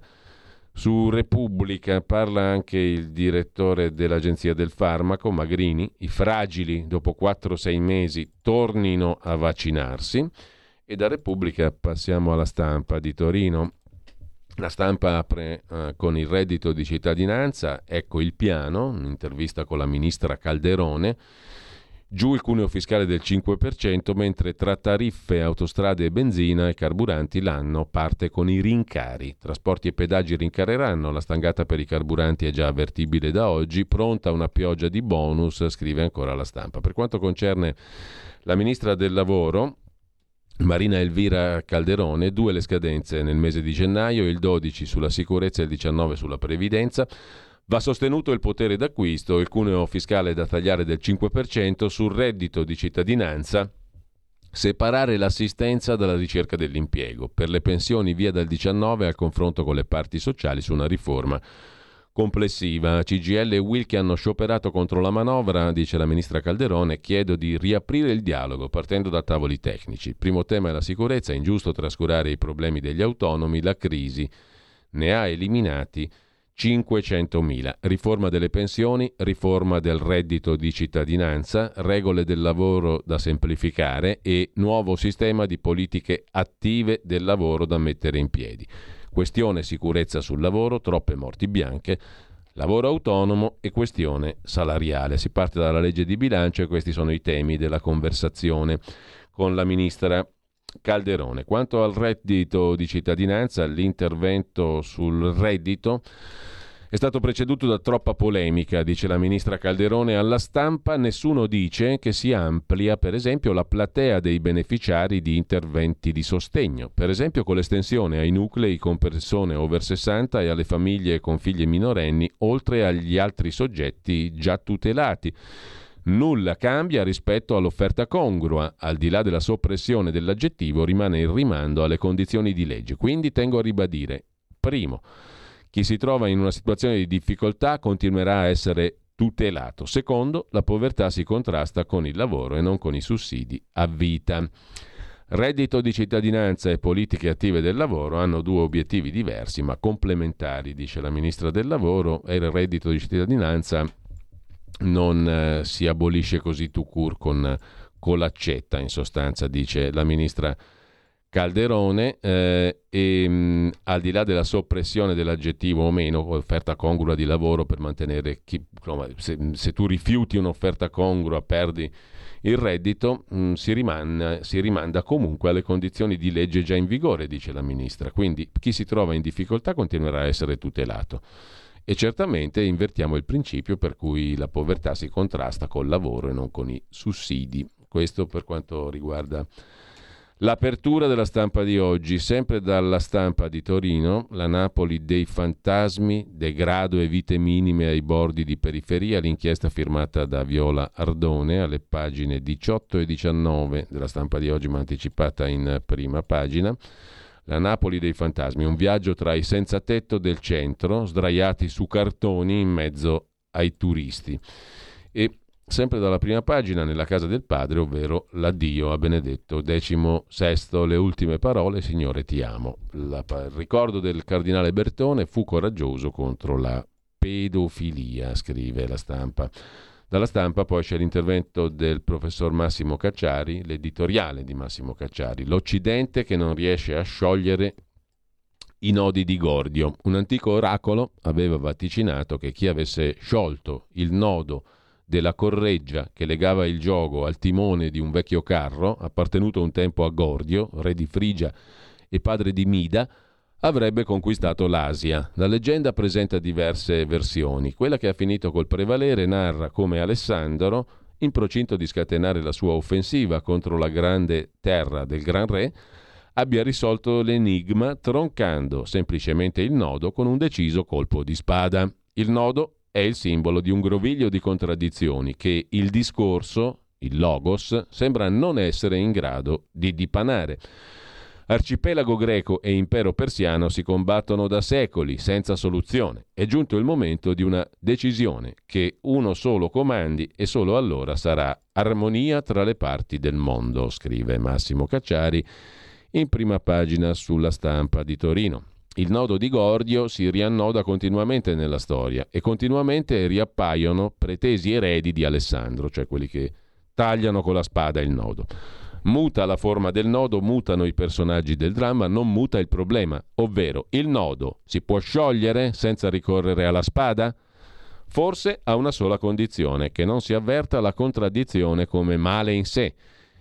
su Repubblica parla anche il direttore dell'Agenzia del Farmaco, Magrini. I fragili, dopo 4-6 mesi, tornino a vaccinarsi. E da Repubblica passiamo alla stampa di Torino. La stampa apre uh, con il reddito di cittadinanza, ecco il piano, un'intervista con la ministra Calderone Giù il cuneo fiscale del 5%, mentre tra tariffe, autostrade e benzina e carburanti l'anno parte con i rincari. Trasporti e pedaggi rincareranno, la stangata per i carburanti è già avvertibile da oggi, pronta una pioggia di bonus, scrive ancora la stampa. Per quanto concerne la ministra del lavoro, Marina Elvira Calderone, due le scadenze nel mese di gennaio, il 12 sulla sicurezza e il 19 sulla previdenza. Va sostenuto il potere d'acquisto, il cuneo fiscale da tagliare del 5% sul reddito di cittadinanza, separare l'assistenza dalla ricerca dell'impiego, per le pensioni via dal 19 al confronto con le parti sociali su una riforma complessiva. CGL e Wilkie hanno scioperato contro la manovra, dice la ministra Calderone, chiedo di riaprire il dialogo partendo da tavoli tecnici. Il primo tema è la sicurezza, è ingiusto trascurare i problemi degli autonomi, la crisi ne ha eliminati 500.000. Riforma delle pensioni, riforma del reddito di cittadinanza, regole del lavoro da semplificare e nuovo sistema di politiche attive del lavoro da mettere in piedi. Questione sicurezza sul lavoro, troppe morti bianche, lavoro autonomo e questione salariale. Si parte dalla legge di bilancio e questi sono i temi della conversazione con la ministra Calderone. Quanto al reddito di cittadinanza, l'intervento sul reddito è stato preceduto da troppa polemica, dice la ministra Calderone alla stampa. Nessuno dice che si amplia, per esempio, la platea dei beneficiari di interventi di sostegno, per esempio con l'estensione ai nuclei con persone over 60 e alle famiglie con figli minorenni, oltre agli altri soggetti già tutelati. Nulla cambia rispetto all'offerta congrua, al di là della soppressione dell'aggettivo rimane il rimando alle condizioni di legge. Quindi tengo a ribadire, primo, chi si trova in una situazione di difficoltà continuerà a essere tutelato. Secondo, la povertà si contrasta con il lavoro e non con i sussidi a vita. Reddito di cittadinanza e politiche attive del lavoro hanno due obiettivi diversi ma complementari, dice la ministra del lavoro, e il reddito di cittadinanza non eh, si abolisce così tu cur con, con l'accetta, in sostanza, dice la ministra Calderone, eh, e mh, mm, al di là della soppressione dell'aggettivo o meno, offerta congrua di lavoro per mantenere chi, se, se, tu rifiuti un'offerta congrua perdi il reddito, mh, mm, si, rimanda, si rimanda comunque alle condizioni di legge già in vigore, dice la ministra. Quindi chi si trova in difficoltà continuerà a essere tutelato. E certamente invertiamo il principio per cui la povertà si contrasta col lavoro e non con i sussidi. Questo per quanto riguarda l'apertura della stampa di oggi. Sempre dalla stampa di Torino, la Napoli dei fantasmi, degrado e vite minime ai bordi di periferia, l'inchiesta firmata da Viola Ardone alle pagine 18 e 19 della stampa di oggi, ma anticipata in prima pagina. La Napoli dei fantasmi, un viaggio tra i senza tetto del centro, sdraiati su cartoni in mezzo ai turisti. E sempre dalla prima pagina, nella casa del padre, ovvero l'addio a Benedetto XVI, le ultime parole, Signore ti amo. La, il ricordo del cardinale Bertone fu coraggioso contro la pedofilia, scrive la stampa. Dalla stampa poi c'è l'intervento del professor Massimo Cacciari, l'editoriale di Massimo Cacciari, l'Occidente che non riesce a sciogliere i nodi di Gordio. Un antico oracolo aveva vaticinato che chi avesse sciolto il nodo della correggia che legava il gioco al timone di un vecchio carro, appartenuto un tempo a Gordio, re di Frigia e padre di Mida, avrebbe conquistato l'Asia. La leggenda presenta diverse versioni. Quella che ha finito col prevalere narra come Alessandro, in procinto di scatenare la sua offensiva contro la grande terra del Gran Re, abbia risolto l'enigma troncando semplicemente il nodo con un deciso colpo di spada. Il nodo è il simbolo di un groviglio di contraddizioni che il discorso, il logos, sembra non essere in grado di dipanare. Arcipelago greco e impero persiano si combattono da secoli senza soluzione. È giunto il momento di una decisione che uno solo comandi e solo allora sarà armonia tra le parti del mondo, scrive Massimo Cacciari in prima pagina sulla stampa di Torino. Il nodo di Gordio si riannoda continuamente nella storia e continuamente riappaiono pretesi eredi di Alessandro, cioè quelli che tagliano con la spada il nodo. Muta la forma del nodo, mutano i personaggi del dramma, non muta il problema, ovvero il nodo si può sciogliere senza ricorrere alla spada? Forse a una sola condizione, che non si avverta la contraddizione come male in sé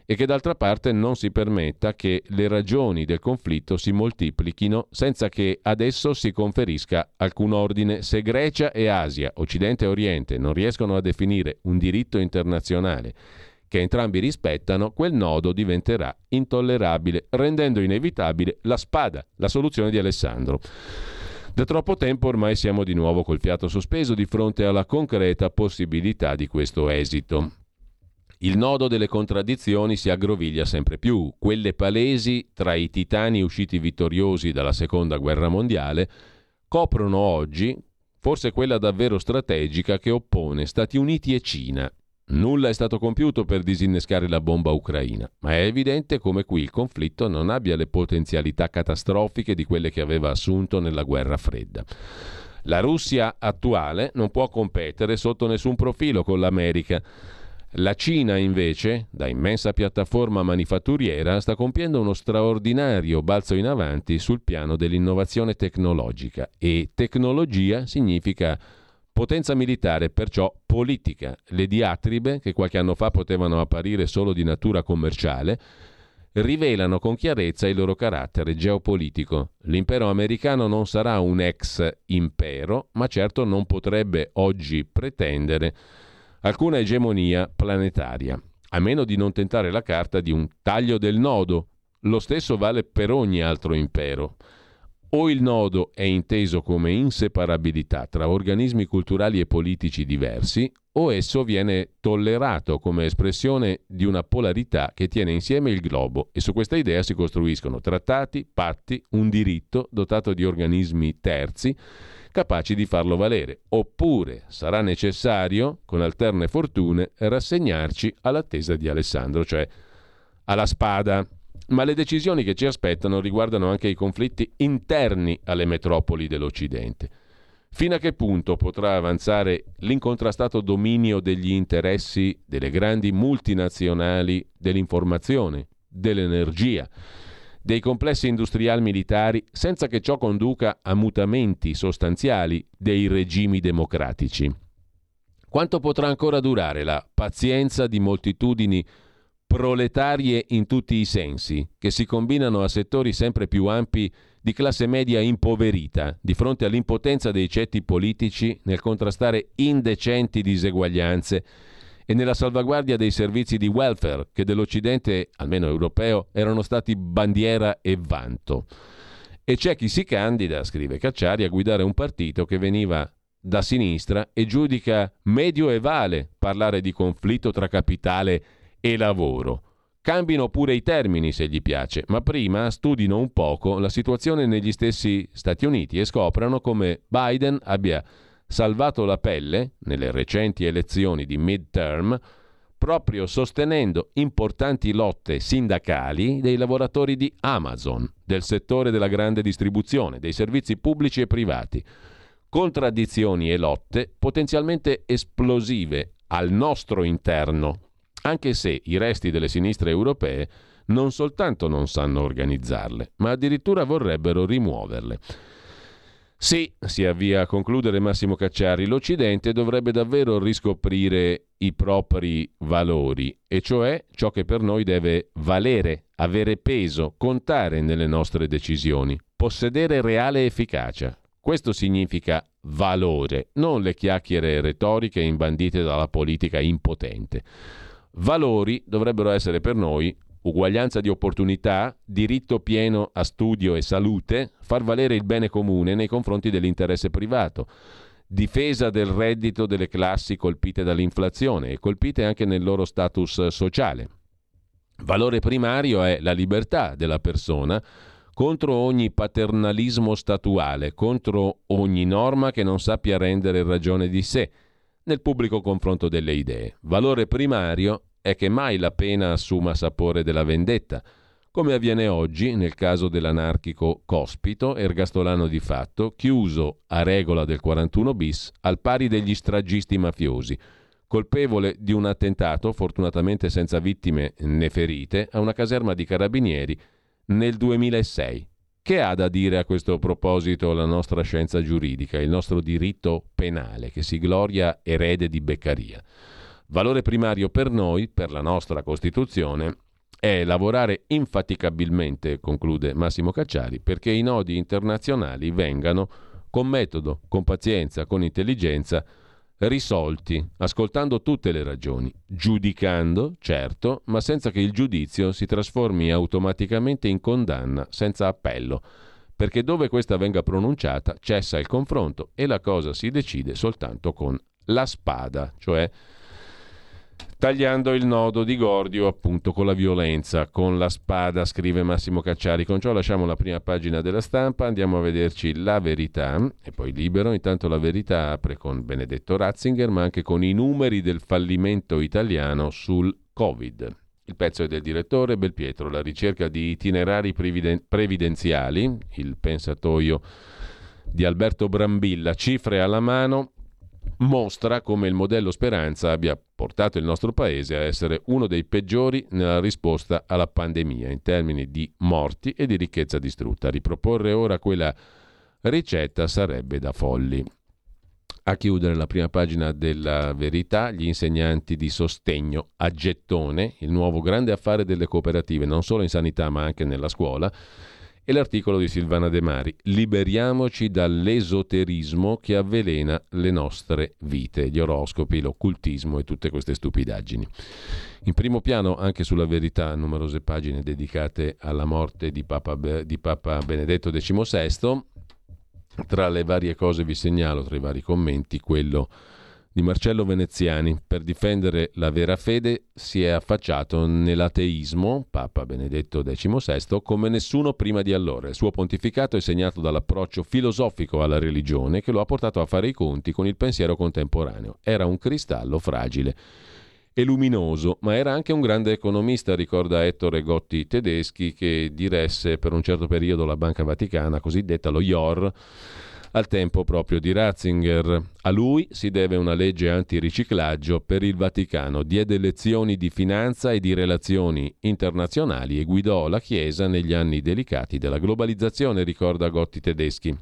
e che d'altra parte non si permetta che le ragioni del conflitto si moltiplichino senza che adesso si conferisca alcun ordine. Se Grecia e Asia, Occidente e Oriente non riescono a definire un diritto internazionale che entrambi rispettano, quel nodo diventerà intollerabile, rendendo inevitabile la spada, la soluzione di Alessandro. Da troppo tempo ormai siamo di nuovo col fiato sospeso di fronte alla concreta possibilità di questo esito. Il nodo delle contraddizioni si aggroviglia sempre più, quelle palesi tra i titani usciti vittoriosi dalla Seconda Guerra Mondiale coprono oggi forse quella davvero strategica che oppone Stati Uniti e Cina, Nulla è stato compiuto per disinnescare la bomba ucraina, ma è evidente come qui il conflitto non abbia le potenzialità catastrofiche di quelle che aveva assunto nella guerra fredda. La Russia attuale non può competere sotto nessun profilo con l'America. La Cina, invece, da immensa piattaforma manifatturiera, sta compiendo uno straordinario balzo in avanti sul piano dell'innovazione tecnologica e tecnologia significa Potenza militare, perciò politica. Le diatribe, che qualche anno fa potevano apparire solo di natura commerciale, rivelano con chiarezza il loro carattere geopolitico. L'impero americano non sarà un ex impero, ma certo non potrebbe oggi pretendere alcuna egemonia planetaria, a meno di non tentare la carta di un taglio del nodo. Lo stesso vale per ogni altro impero. O il nodo è inteso come inseparabilità tra organismi culturali e politici diversi, o esso viene tollerato come espressione di una polarità che tiene insieme il globo e su questa idea si costruiscono trattati, patti, un diritto dotato di organismi terzi capaci di farlo valere. Oppure sarà necessario, con alterne fortune, rassegnarci all'attesa di Alessandro, cioè alla spada. Ma le decisioni che ci aspettano riguardano anche i conflitti interni alle metropoli dell'Occidente. Fino a che punto potrà avanzare l'incontrastato dominio degli interessi delle grandi multinazionali dell'informazione, dell'energia, dei complessi industriali militari senza che ciò conduca a mutamenti sostanziali dei regimi democratici? Quanto potrà ancora durare la pazienza di moltitudini proletarie in tutti i sensi, che si combinano a settori sempre più ampi di classe media impoverita di fronte all'impotenza dei ceti politici nel contrastare indecenti diseguaglianze e nella salvaguardia dei servizi di welfare che dell'Occidente, almeno europeo, erano stati bandiera e vanto. E c'è chi si candida, scrive Cacciari, a guidare un partito che veniva da sinistra e giudica medioevale parlare di conflitto tra capitale e e lavoro. Cambino pure i termini se gli piace, ma prima studino un poco la situazione negli stessi Stati Uniti e scoprano come Biden abbia salvato la pelle nelle recenti elezioni di midterm proprio sostenendo importanti lotte sindacali dei lavoratori di Amazon, del settore della grande distribuzione, dei servizi pubblici e privati. Contraddizioni e lotte potenzialmente esplosive al nostro interno anche se i resti delle sinistre europee non soltanto non sanno organizzarle, ma addirittura vorrebbero rimuoverle. Sì, si avvia a concludere Massimo Cacciari, l'Occidente dovrebbe davvero riscoprire i propri valori, e cioè ciò che per noi deve valere, avere peso, contare nelle nostre decisioni, possedere reale efficacia. Questo significa valore, non le chiacchiere retoriche imbandite dalla politica impotente. Valori dovrebbero essere per noi uguaglianza di opportunità, diritto pieno a studio e salute, far valere il bene comune nei confronti dell'interesse privato, difesa del reddito delle classi colpite dall'inflazione e colpite anche nel loro status sociale. Valore primario è la libertà della persona contro ogni paternalismo statuale, contro ogni norma che non sappia rendere ragione di sé nel pubblico confronto delle idee. Valore primario è che mai la pena assuma sapore della vendetta, come avviene oggi nel caso dell'anarchico Cospito, ergastolano di fatto, chiuso a regola del 41 bis al pari degli stragisti mafiosi, colpevole di un attentato, fortunatamente senza vittime né ferite, a una caserma di carabinieri nel 2006. Che ha da dire a questo proposito la nostra scienza giuridica, il nostro diritto penale, che si gloria erede di Beccaria? Valore primario per noi, per la nostra Costituzione, è lavorare infaticabilmente, conclude Massimo Cacciari, perché i nodi internazionali vengano con metodo, con pazienza, con intelligenza, risolti, ascoltando tutte le ragioni, giudicando, certo, ma senza che il giudizio si trasformi automaticamente in condanna senza appello, perché dove questa venga pronunciata cessa il confronto e la cosa si decide soltanto con la spada, cioè tagliando il nodo di Gordio appunto con la violenza, con la spada, scrive Massimo Cacciari. Con ciò lasciamo la prima pagina della stampa, andiamo a vederci la verità e poi libero. Intanto la verità apre con Benedetto Ratzinger, ma anche con i numeri del fallimento italiano sul Covid. Il pezzo è del direttore Belpietro, la ricerca di itinerari previdenziali, il pensatoio di Alberto Brambilla, cifre alla mano, mostra come il modello Speranza abbia portato il nostro paese a essere uno dei peggiori nella risposta alla pandemia in termini di morti e di ricchezza distrutta. Riproporre ora quella ricetta sarebbe da folli. A chiudere la prima pagina della verità, gli insegnanti di sostegno a gettone, il nuovo grande affare delle cooperative, non solo in sanità ma anche nella scuola, e l'articolo di Silvana De Mari, Liberiamoci dall'esoterismo che avvelena le nostre vite, gli oroscopi, l'occultismo e tutte queste stupidaggini. In primo piano, anche sulla verità, numerose pagine dedicate alla morte di Papa, di Papa Benedetto XVI. Tra le varie cose vi segnalo, tra i vari commenti, quello di Marcello Veneziani. Per difendere la vera fede si è affacciato nell'ateismo, Papa Benedetto XVI, come nessuno prima di allora. Il suo pontificato è segnato dall'approccio filosofico alla religione che lo ha portato a fare i conti con il pensiero contemporaneo. Era un cristallo fragile e luminoso, ma era anche un grande economista, ricorda Ettore Gotti Tedeschi, che diresse per un certo periodo la Banca Vaticana, cosiddetta lo IOR, al tempo proprio di Ratzinger. A lui si deve una legge antiriciclaggio per il Vaticano, diede lezioni di finanza e di relazioni internazionali e guidò la Chiesa negli anni delicati della globalizzazione, ricorda Gotti Tedeschi.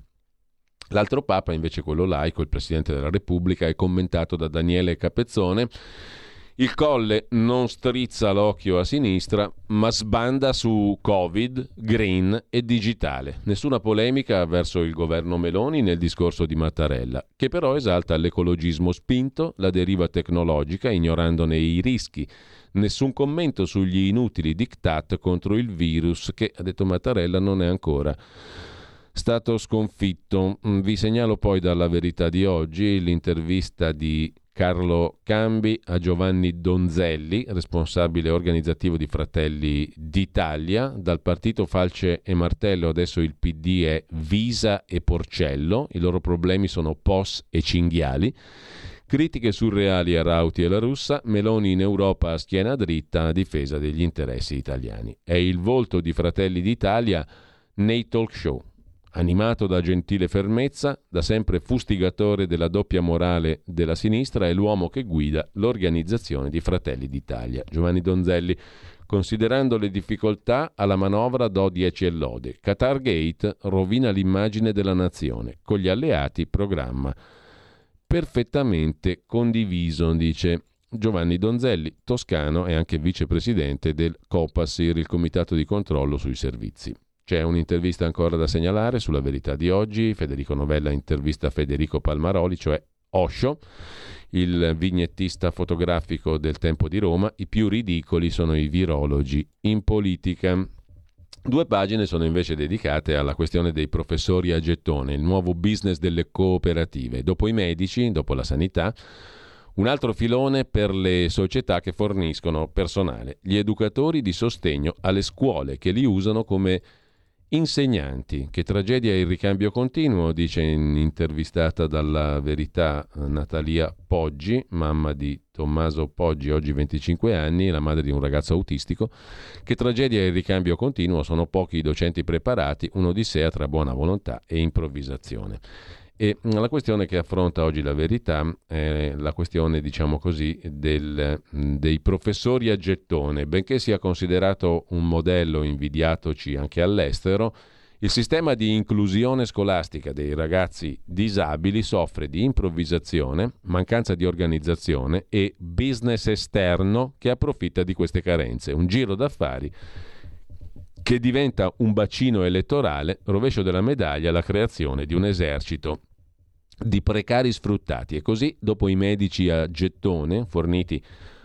L'altro Papa, invece quello laico, il Presidente della Repubblica, è commentato da Daniele Capezzone il Colle non strizza l'occhio a sinistra, ma sbanda su Covid, green e digitale. Nessuna polemica verso il governo Meloni nel discorso di Mattarella, che però esalta l'ecologismo spinto, la deriva tecnologica, ignorandone i rischi. Nessun commento sugli inutili diktat contro il virus che, ha detto Mattarella, non è ancora stato sconfitto. Vi segnalo poi dalla verità di oggi l'intervista di Carlo Cambi a Giovanni Donzelli, responsabile organizzativo di Fratelli d'Italia. Dal partito Falce e Martello adesso il PD è Visa e Porcello, i loro problemi sono POS e cinghiali. Critiche surreali a Rauti e la Russa, Meloni in Europa a schiena dritta a difesa degli interessi italiani. È il volto di Fratelli d'Italia nei talk show. Animato da gentile fermezza, da sempre fustigatore della doppia morale della sinistra, è l'uomo che guida l'organizzazione di Fratelli d'Italia. Giovanni Donzelli, considerando le difficoltà, alla manovra do 10 e lode. Qatar Gate rovina l'immagine della nazione. Con gli alleati programma perfettamente condiviso, dice Giovanni Donzelli, toscano e anche vicepresidente del COPASIR, il Comitato di controllo sui servizi. C'è un'intervista ancora da segnalare sulla verità di oggi. Federico Novella intervista Federico Palmaroli, cioè Osho. il vignettista fotografico del Tempo di Roma, i più ridicoli sono i virologi in politica. Due pagine sono invece dedicate alla questione dei professori a gettone, il nuovo business delle cooperative. Dopo i medici, dopo la sanità, un altro filone per le società che forniscono personale, gli educatori di sostegno alle scuole che li usano come Insegnanti, che tragedia il ricambio continuo, dice in intervistata dalla Verità Natalia Poggi, mamma di Tommaso Poggi, oggi 25 anni, la madre di un ragazzo autistico. Che tragedia il ricambio continuo, sono pochi i docenti preparati, un'odissea tra buona volontà e improvvisazione. E la questione che affronta oggi la verità è la questione, diciamo così, del, dei professori a gettone. Benché sia considerato un modello invidiatoci anche all'estero, il sistema di inclusione scolastica dei ragazzi disabili soffre di improvvisazione, mancanza di organizzazione e business esterno che approfitta di queste carenze. Un giro d'affari che diventa un bacino elettorale, rovescio della medaglia, la creazione di un esercito di precari sfruttati e così dopo i medici a gettone forniti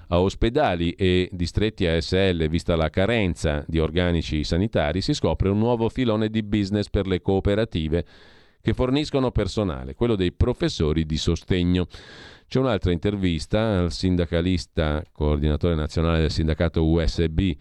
a ospedali e distretti ASL, vista la carenza di organici sanitari, si scopre un nuovo filone di business per le cooperative che forniscono personale, quello dei professori di sostegno. C'è un'altra intervista al sindacalista, coordinatore nazionale del sindacato USB,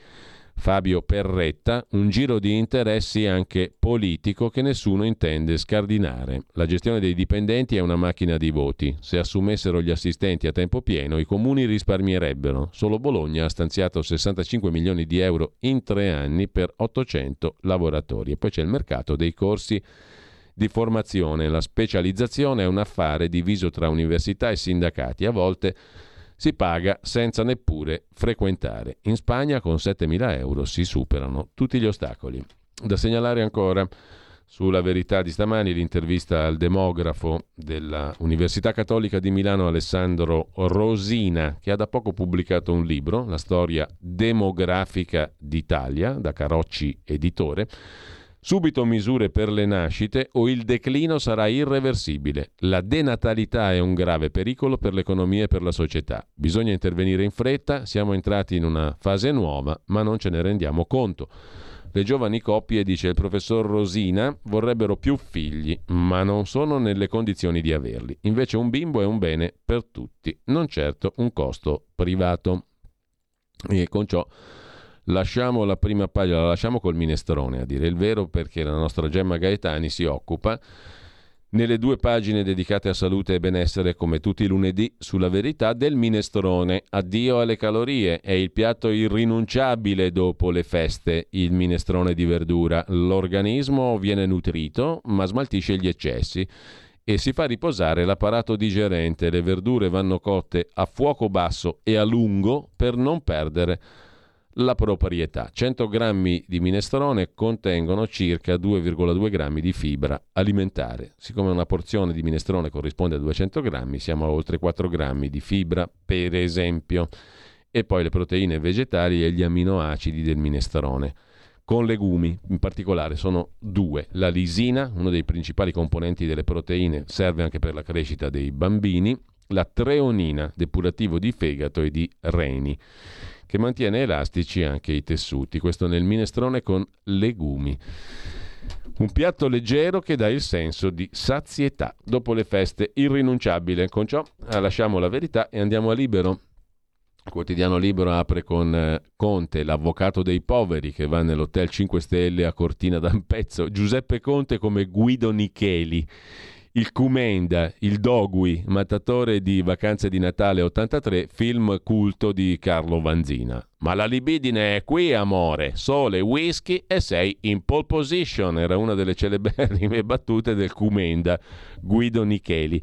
Fabio Perretta, un giro di interessi anche politico che nessuno intende scardinare. La gestione dei dipendenti è una macchina di voti. Se assumessero gli assistenti a tempo pieno, i comuni risparmierebbero. Solo Bologna ha stanziato 65 milioni di euro in tre anni per 800 lavoratori. E poi c'è il mercato dei corsi di formazione. La specializzazione è un affare diviso tra università e sindacati. A volte si paga senza neppure frequentare. In Spagna con 7.000 euro si superano tutti gli ostacoli. Da segnalare ancora sulla verità di stamani l'intervista al demografo dell'Università Cattolica di Milano Alessandro Rosina, che ha da poco pubblicato un libro, La storia demografica d'Italia, da Carocci Editore Subito misure per le nascite o il declino sarà irreversibile. La denatalità è un grave pericolo per l'economia e per la società. Bisogna intervenire in fretta, siamo entrati in una fase nuova, ma non ce ne rendiamo conto. Le giovani coppie, dice il professor Rosina, vorrebbero più figli, ma non sono nelle condizioni di averli. Invece un bimbo è un bene per tutti, non certo un costo privato. E con ciò Lasciamo la prima pagina, la lasciamo col minestrone, a dire il vero, perché la nostra Gemma Gaetani si occupa nelle due pagine dedicate a salute e benessere, come tutti i lunedì, sulla verità del minestrone. Addio alle calorie, è il piatto irrinunciabile dopo le feste, il minestrone di verdura. L'organismo viene nutrito, ma smaltisce gli eccessi e si fa riposare l'apparato digerente. Le verdure vanno cotte a fuoco basso e a lungo per non perdere la proprietà. 100 grammi di minestrone contengono circa 2,2 grammi di fibra alimentare. Siccome una porzione di minestrone corrisponde a 200 grammi, siamo a oltre 4 grammi di fibra, per esempio. E poi le proteine vegetali e gli aminoacidi del minestrone. Con legumi, in particolare, sono due. La lisina, uno dei principali componenti delle proteine, serve anche per la crescita dei bambini. La treonina, depurativo di fegato e di reni che mantiene elastici anche i tessuti. Questo nel minestrone con legumi. Un piatto leggero che dà il senso di sazietà. Dopo le feste, irrinunciabile. Con ciò eh, lasciamo la verità e andiamo a libero. Il quotidiano Libero apre con eh, Conte, l'avvocato dei poveri, che va nell'hotel 5 Stelle a Cortina d'Ampezzo. Giuseppe Conte come Guido Nicheli il Cumenda, il Dogui, mattatore di Vacanze di Natale 83, film culto di Carlo Vanzina. Ma la libidine è qui, amore. Sole, whisky e sei in pole position. Era una delle celeberrime battute del Cumenda, Guido Nicheli.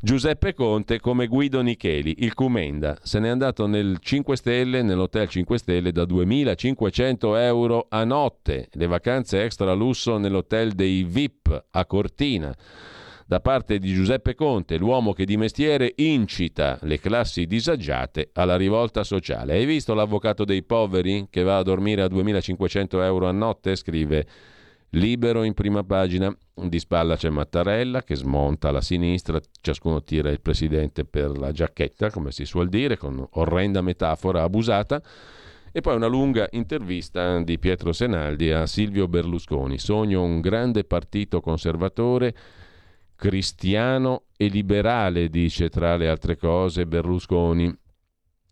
Giuseppe Conte come Guido Nicheli, il Cumenda. Se n'è andato nel 5 Stelle, nell'hotel 5 Stelle, da 2.500 euro a notte. Le vacanze extra lusso nell'hotel dei VIP a Cortina da parte di Giuseppe Conte, l'uomo che di mestiere incita le classi disagiate alla rivolta sociale. Hai visto l'avvocato dei poveri che va a dormire a 2500 euro a notte? scrive Libero in prima pagina, di spalla c'è Mattarella che smonta la sinistra, ciascuno tira il presidente per la giacchetta, come si suol dire, con orrenda metafora abusata. E poi una lunga intervista di Pietro Senaldi a Silvio Berlusconi. Sogno un grande partito conservatore, cristiano e liberale, dice tra le altre cose Berlusconi.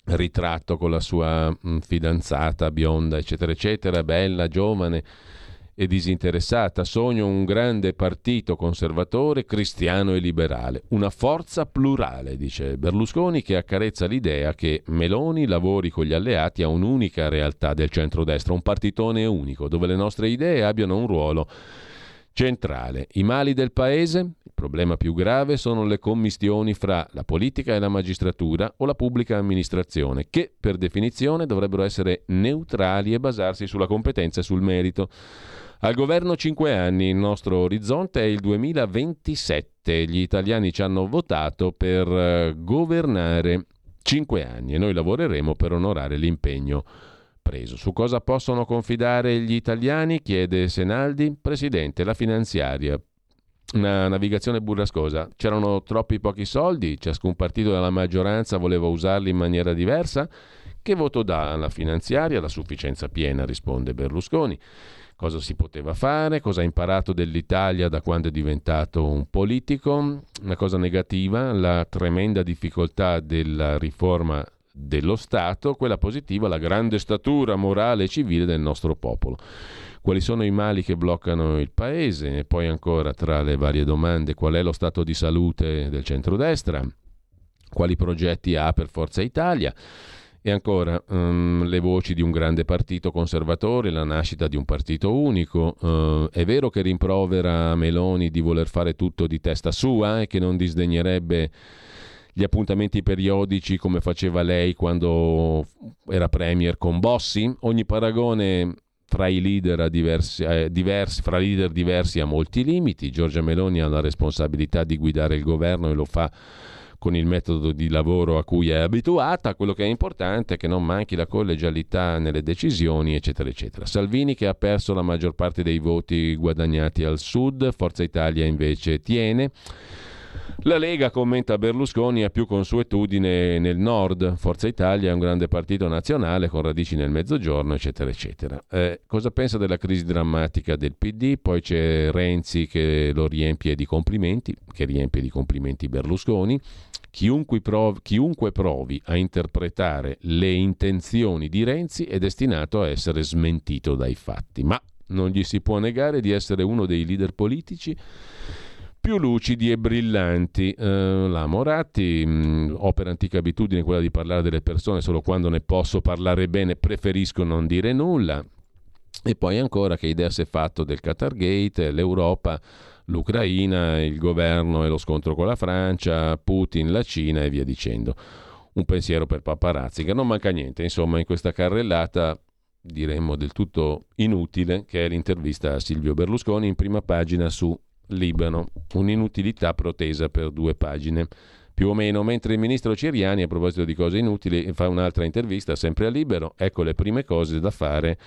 Ritratto con la sua fidanzata bionda, eccetera, eccetera, bella, giovane e disinteressata. Sogno un grande partito conservatore, cristiano e liberale, una forza plurale, dice Berlusconi, che accarezza l'idea che Meloni lavori con gli alleati a un'unica realtà del centrodestra, un partitone unico, dove le nostre idee abbiano un ruolo centrale. I mali del paese? Il problema più grave sono le commistioni fra la politica e la magistratura o la pubblica amministrazione, che per definizione dovrebbero essere neutrali e basarsi sulla competenza e sul merito. Al governo 5 anni, il nostro orizzonte è il 2027. Gli italiani ci hanno votato per eh, governare 5 anni e noi lavoreremo per onorare l'impegno preso. Su cosa possono confidare gli italiani? chiede Senaldi. Presidente, la finanziaria. Una navigazione burrascosa. C'erano troppi pochi soldi, ciascun partito della maggioranza voleva usarli in maniera diversa. Che voto dà alla finanziaria? La sufficienza piena, risponde Berlusconi cosa si poteva fare, cosa ha imparato dell'Italia da quando è diventato un politico. Una cosa negativa, la tremenda difficoltà della riforma dello Stato, quella positiva, la grande statura morale e civile del nostro popolo. Quali sono i mali che bloccano il paese? E poi ancora tra le varie domande, qual è lo stato di salute del centrodestra? Quali progetti ha per Forza Italia? E ancora um, le voci di un grande partito conservatore, la nascita di un partito unico. Uh, è vero che rimprovera Meloni di voler fare tutto di testa sua e che non disdegnerebbe gli appuntamenti periodici come faceva lei quando era premier con Bossi? Ogni paragone fra i leader, diversi, eh, diversi, fra leader diversi ha molti limiti. Giorgia Meloni ha la responsabilità di guidare il governo e lo fa con il metodo di lavoro a cui è abituata, quello che è importante è che non manchi la collegialità nelle decisioni, eccetera, eccetera. Salvini che ha perso la maggior parte dei voti guadagnati al sud, Forza Italia invece tiene. La Lega commenta Berlusconi ha più consuetudine nel nord, Forza Italia è un grande partito nazionale con radici nel mezzogiorno, eccetera, eccetera. Eh, cosa pensa della crisi drammatica del PD? Poi c'è Renzi che lo riempie di complimenti, che riempie di complimenti Berlusconi. Chiunque provi, chiunque provi a interpretare le intenzioni di Renzi è destinato a essere smentito dai fatti, ma non gli si può negare di essere uno dei leader politici più lucidi e brillanti. Eh, la Moratti, mh, mm, ho per antica abitudine quella di parlare delle persone solo quando ne posso parlare bene, preferisco non dire nulla. E poi ancora che idea si è fatto del Qatar Gate, l'Europa, l'Ucraina, il governo e lo scontro con la Francia, Putin, la Cina e via dicendo. Un pensiero per paparazzi, che non manca niente, insomma, in questa carrellata diremmo del tutto inutile, che è l'intervista a Silvio Berlusconi in prima pagina su Libano, un'inutilità protesa per due pagine più o meno, mentre il ministro Ciriani, a proposito di cose inutili, fa un'altra intervista sempre a Libero, ecco le prime cose da fare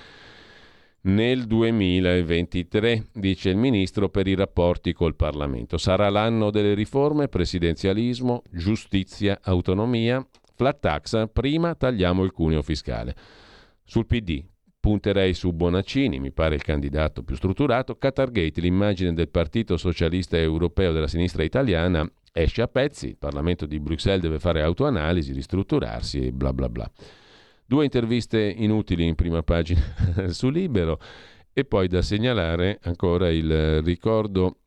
nel 2023, dice il ministro per i rapporti col Parlamento. Sarà l'anno delle riforme, presidenzialismo, giustizia, autonomia, flat tax, prima tagliamo il cuneo fiscale. Sul PD, Punterei su Bonaccini, mi pare il candidato più strutturato. Qatargate, l'immagine del Partito Socialista Europeo della sinistra italiana, esce a pezzi. Il Parlamento di Bruxelles deve fare autoanalisi, ristrutturarsi e bla bla bla. Due interviste inutili in prima pagina su Libero e poi da segnalare ancora il ricordo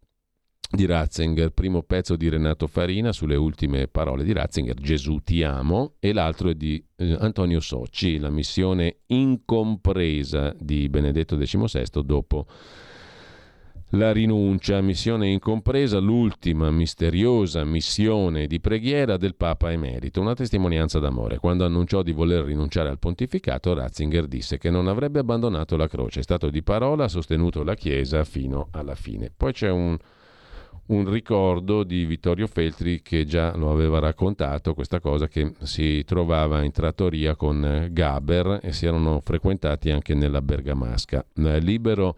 di Ratzinger, primo pezzo di Renato Farina sulle ultime parole di Ratzinger, Gesù ti amo, e l'altro è di eh, Antonio Socci, la missione incompresa di Benedetto XVI dopo la rinuncia, missione incompresa, l'ultima misteriosa missione di preghiera del Papa emerito, una testimonianza d'amore. Quando annunciò di voler rinunciare al pontificato, Ratzinger disse che non avrebbe abbandonato la croce, è stato di parola, ha sostenuto la Chiesa fino alla fine. Poi c'è un un ricordo di Vittorio Feltri che già lo aveva raccontato, questa cosa che si trovava in trattoria con Gaber e si erano frequentati anche nella Bergamasca. Libero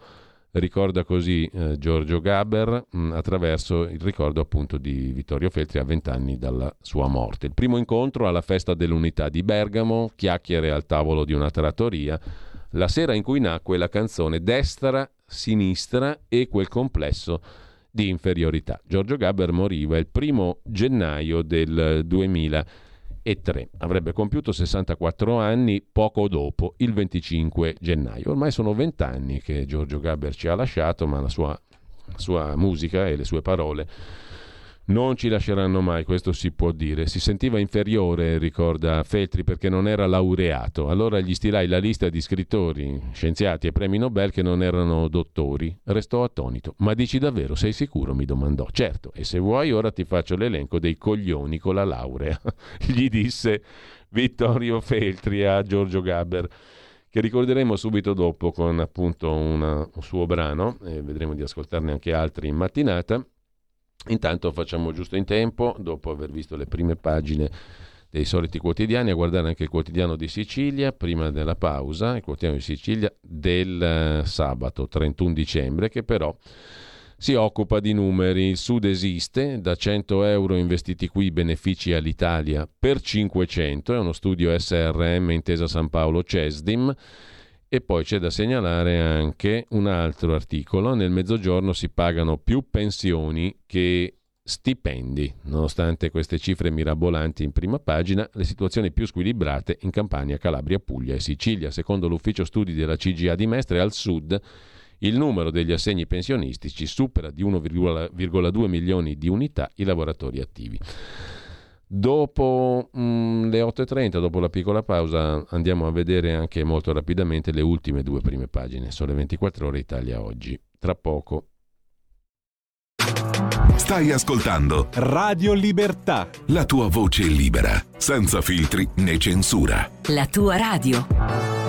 ricorda così eh, Giorgio Gaber mh, mm, attraverso il ricordo appunto di Vittorio Feltri a vent'anni dalla sua morte. Il primo incontro alla festa dell'unità di Bergamo, chiacchiere al tavolo di una trattoria, la sera in cui nacque la canzone Destra, Sinistra e quel complesso di inferiorità. Giorgio Gaber moriva il primo gennaio del 2000 e 3. Avrebbe compiuto 64 anni poco dopo, il 25 gennaio. Ormai sono 20 anni che Giorgio Gaber ci ha lasciato, ma la sua, sua musica e le sue parole non ci lasceranno mai, questo si può dire. Si sentiva inferiore, ricorda Feltri, perché non era laureato. Allora gli stilai la lista di scrittori, scienziati e premi Nobel che non erano dottori. Restò attonito. Ma dici davvero, sei sicuro? mi domandò. Certo, e se vuoi ora ti faccio l'elenco dei coglioni con la laurea, gli disse Vittorio Feltri a Giorgio Gaber che ricorderemo subito dopo con appunto una, un suo brano, e vedremo di ascoltarne anche altri in mattinata. Intanto facciamo giusto in tempo, dopo aver visto le prime pagine dei soliti quotidiani, a guardare anche il quotidiano di Sicilia prima della pausa, il quotidiano di Sicilia del eh, sabato 31 dicembre, che però si occupa di numeri. Il Sud esiste, da 100 euro investiti qui benefici all'Italia per 500, è uno studio SRM intesa San Paolo Cesdim e poi c'è da segnalare anche un altro articolo, nel mezzogiorno si pagano più pensioni che stipendi. Nonostante queste cifre mirabolanti in prima pagina, le situazioni più squilibrate in Campania, Calabria, Puglia e Sicilia. Secondo l'ufficio studi della CGA di Mestre, al sud il numero degli assegni pensionistici supera di 1,2 milioni di unità i lavoratori attivi. Dopo mh, mm, le 8.30, dopo la piccola pausa, andiamo a vedere anche molto rapidamente le ultime due prime pagine. Sono le 24 ore Italia oggi. Tra poco. Stai ascoltando Radio Libertà. La tua voce libera, senza filtri né censura. La tua radio.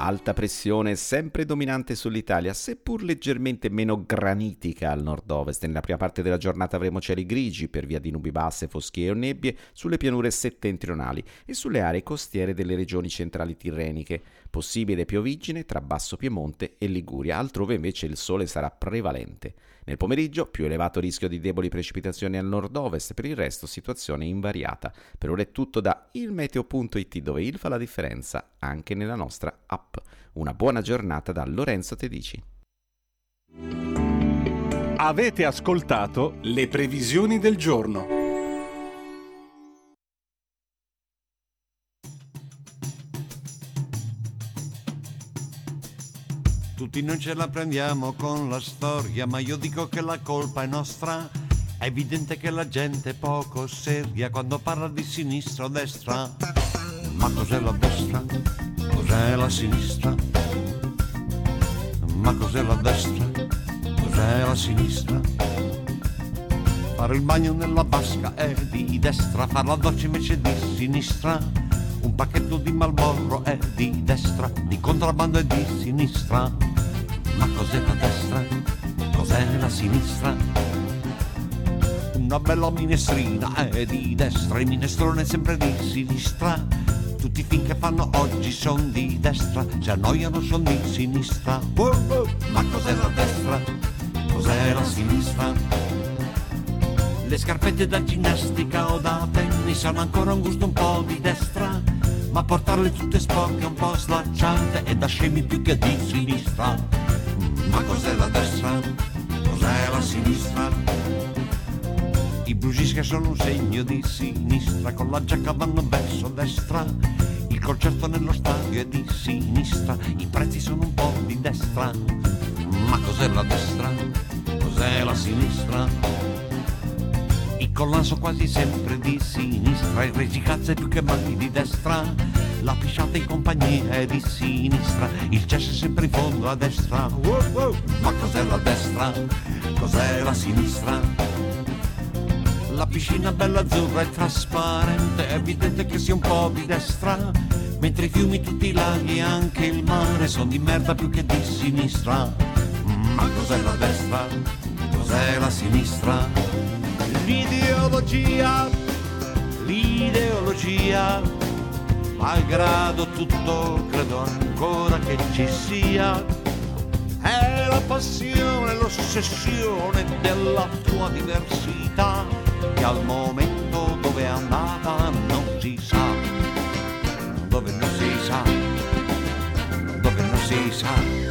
Alta pressione sempre dominante sull'Italia, seppur leggermente meno granitica al nord-ovest. Nella prima parte della giornata avremo cieli grigi per via di nubi basse, foschie o nebbie sulle pianure settentrionali e sulle aree costiere delle regioni centrali tirreniche. Possibile piovigine tra Basso Piemonte e Liguria, altrove invece il sole sarà prevalente. Nel pomeriggio più elevato rischio di deboli precipitazioni al nord-ovest, per il resto situazione invariata. Per ora è tutto da ilmeteo.it dove il fa la differenza anche nella nostra app. Una buona giornata da Lorenzo Tedici. Avete ascoltato le previsioni del giorno. Tutti non ce la prendiamo con la storia, ma io dico che la colpa è nostra. È evidente che la gente è poco seria quando parla di sinistra o destra. Ma cos'è la destra? Cos'è la sinistra? Ma cos'è la destra? Cos'è la sinistra? Fare il bagno nella vasca è di destra, fare la doccia invece di sinistra un pacchetto di Malborro è di destra, di contrabbando è di sinistra. Ma cos'è la destra? Cos'è la sinistra? Una bella minestrina è di destra, il minestrone è sempre di sinistra. Tutti i film che fanno oggi sono di destra, se annoiano sono di sinistra. Ma cos'è la destra? Cos'è la sinistra? Le scarpette da ginnastica o da tennis hanno ancora un gusto un po' di destra ma portarle tutte sporche, un po' slacciate e da scemi più che di sinistra. Ma cos'è la destra? Cos'è la sinistra? I brugisca sono un segno di sinistra, con la giacca vanno verso destra. Il concerto nello stadio è di sinistra, i prezzi sono un po' di destra. Ma cos'è la destra? Cos'è la sinistra? Il collasso quasi sempre di sinistra, il regicazzo è più che mai di destra. La pisciata in compagnia è di sinistra, il cesso è sempre in fondo a destra. Wow, wow. Ma cos'è la destra? Cos'è la sinistra? La piscina bella azzurra è trasparente, è evidente che sia un po' di destra. Mentre i fiumi, tutti i laghi e anche il mare sono di merda più che di sinistra. Ma cos'è la destra? Cos'è la sinistra? L'ideologia, l'ideologia, malgrado tutto credo ancora che ci sia, è la passione, l'ossessione della tua diversità, che al momento dove è andata non si sa, dove non si sa, dove non si sa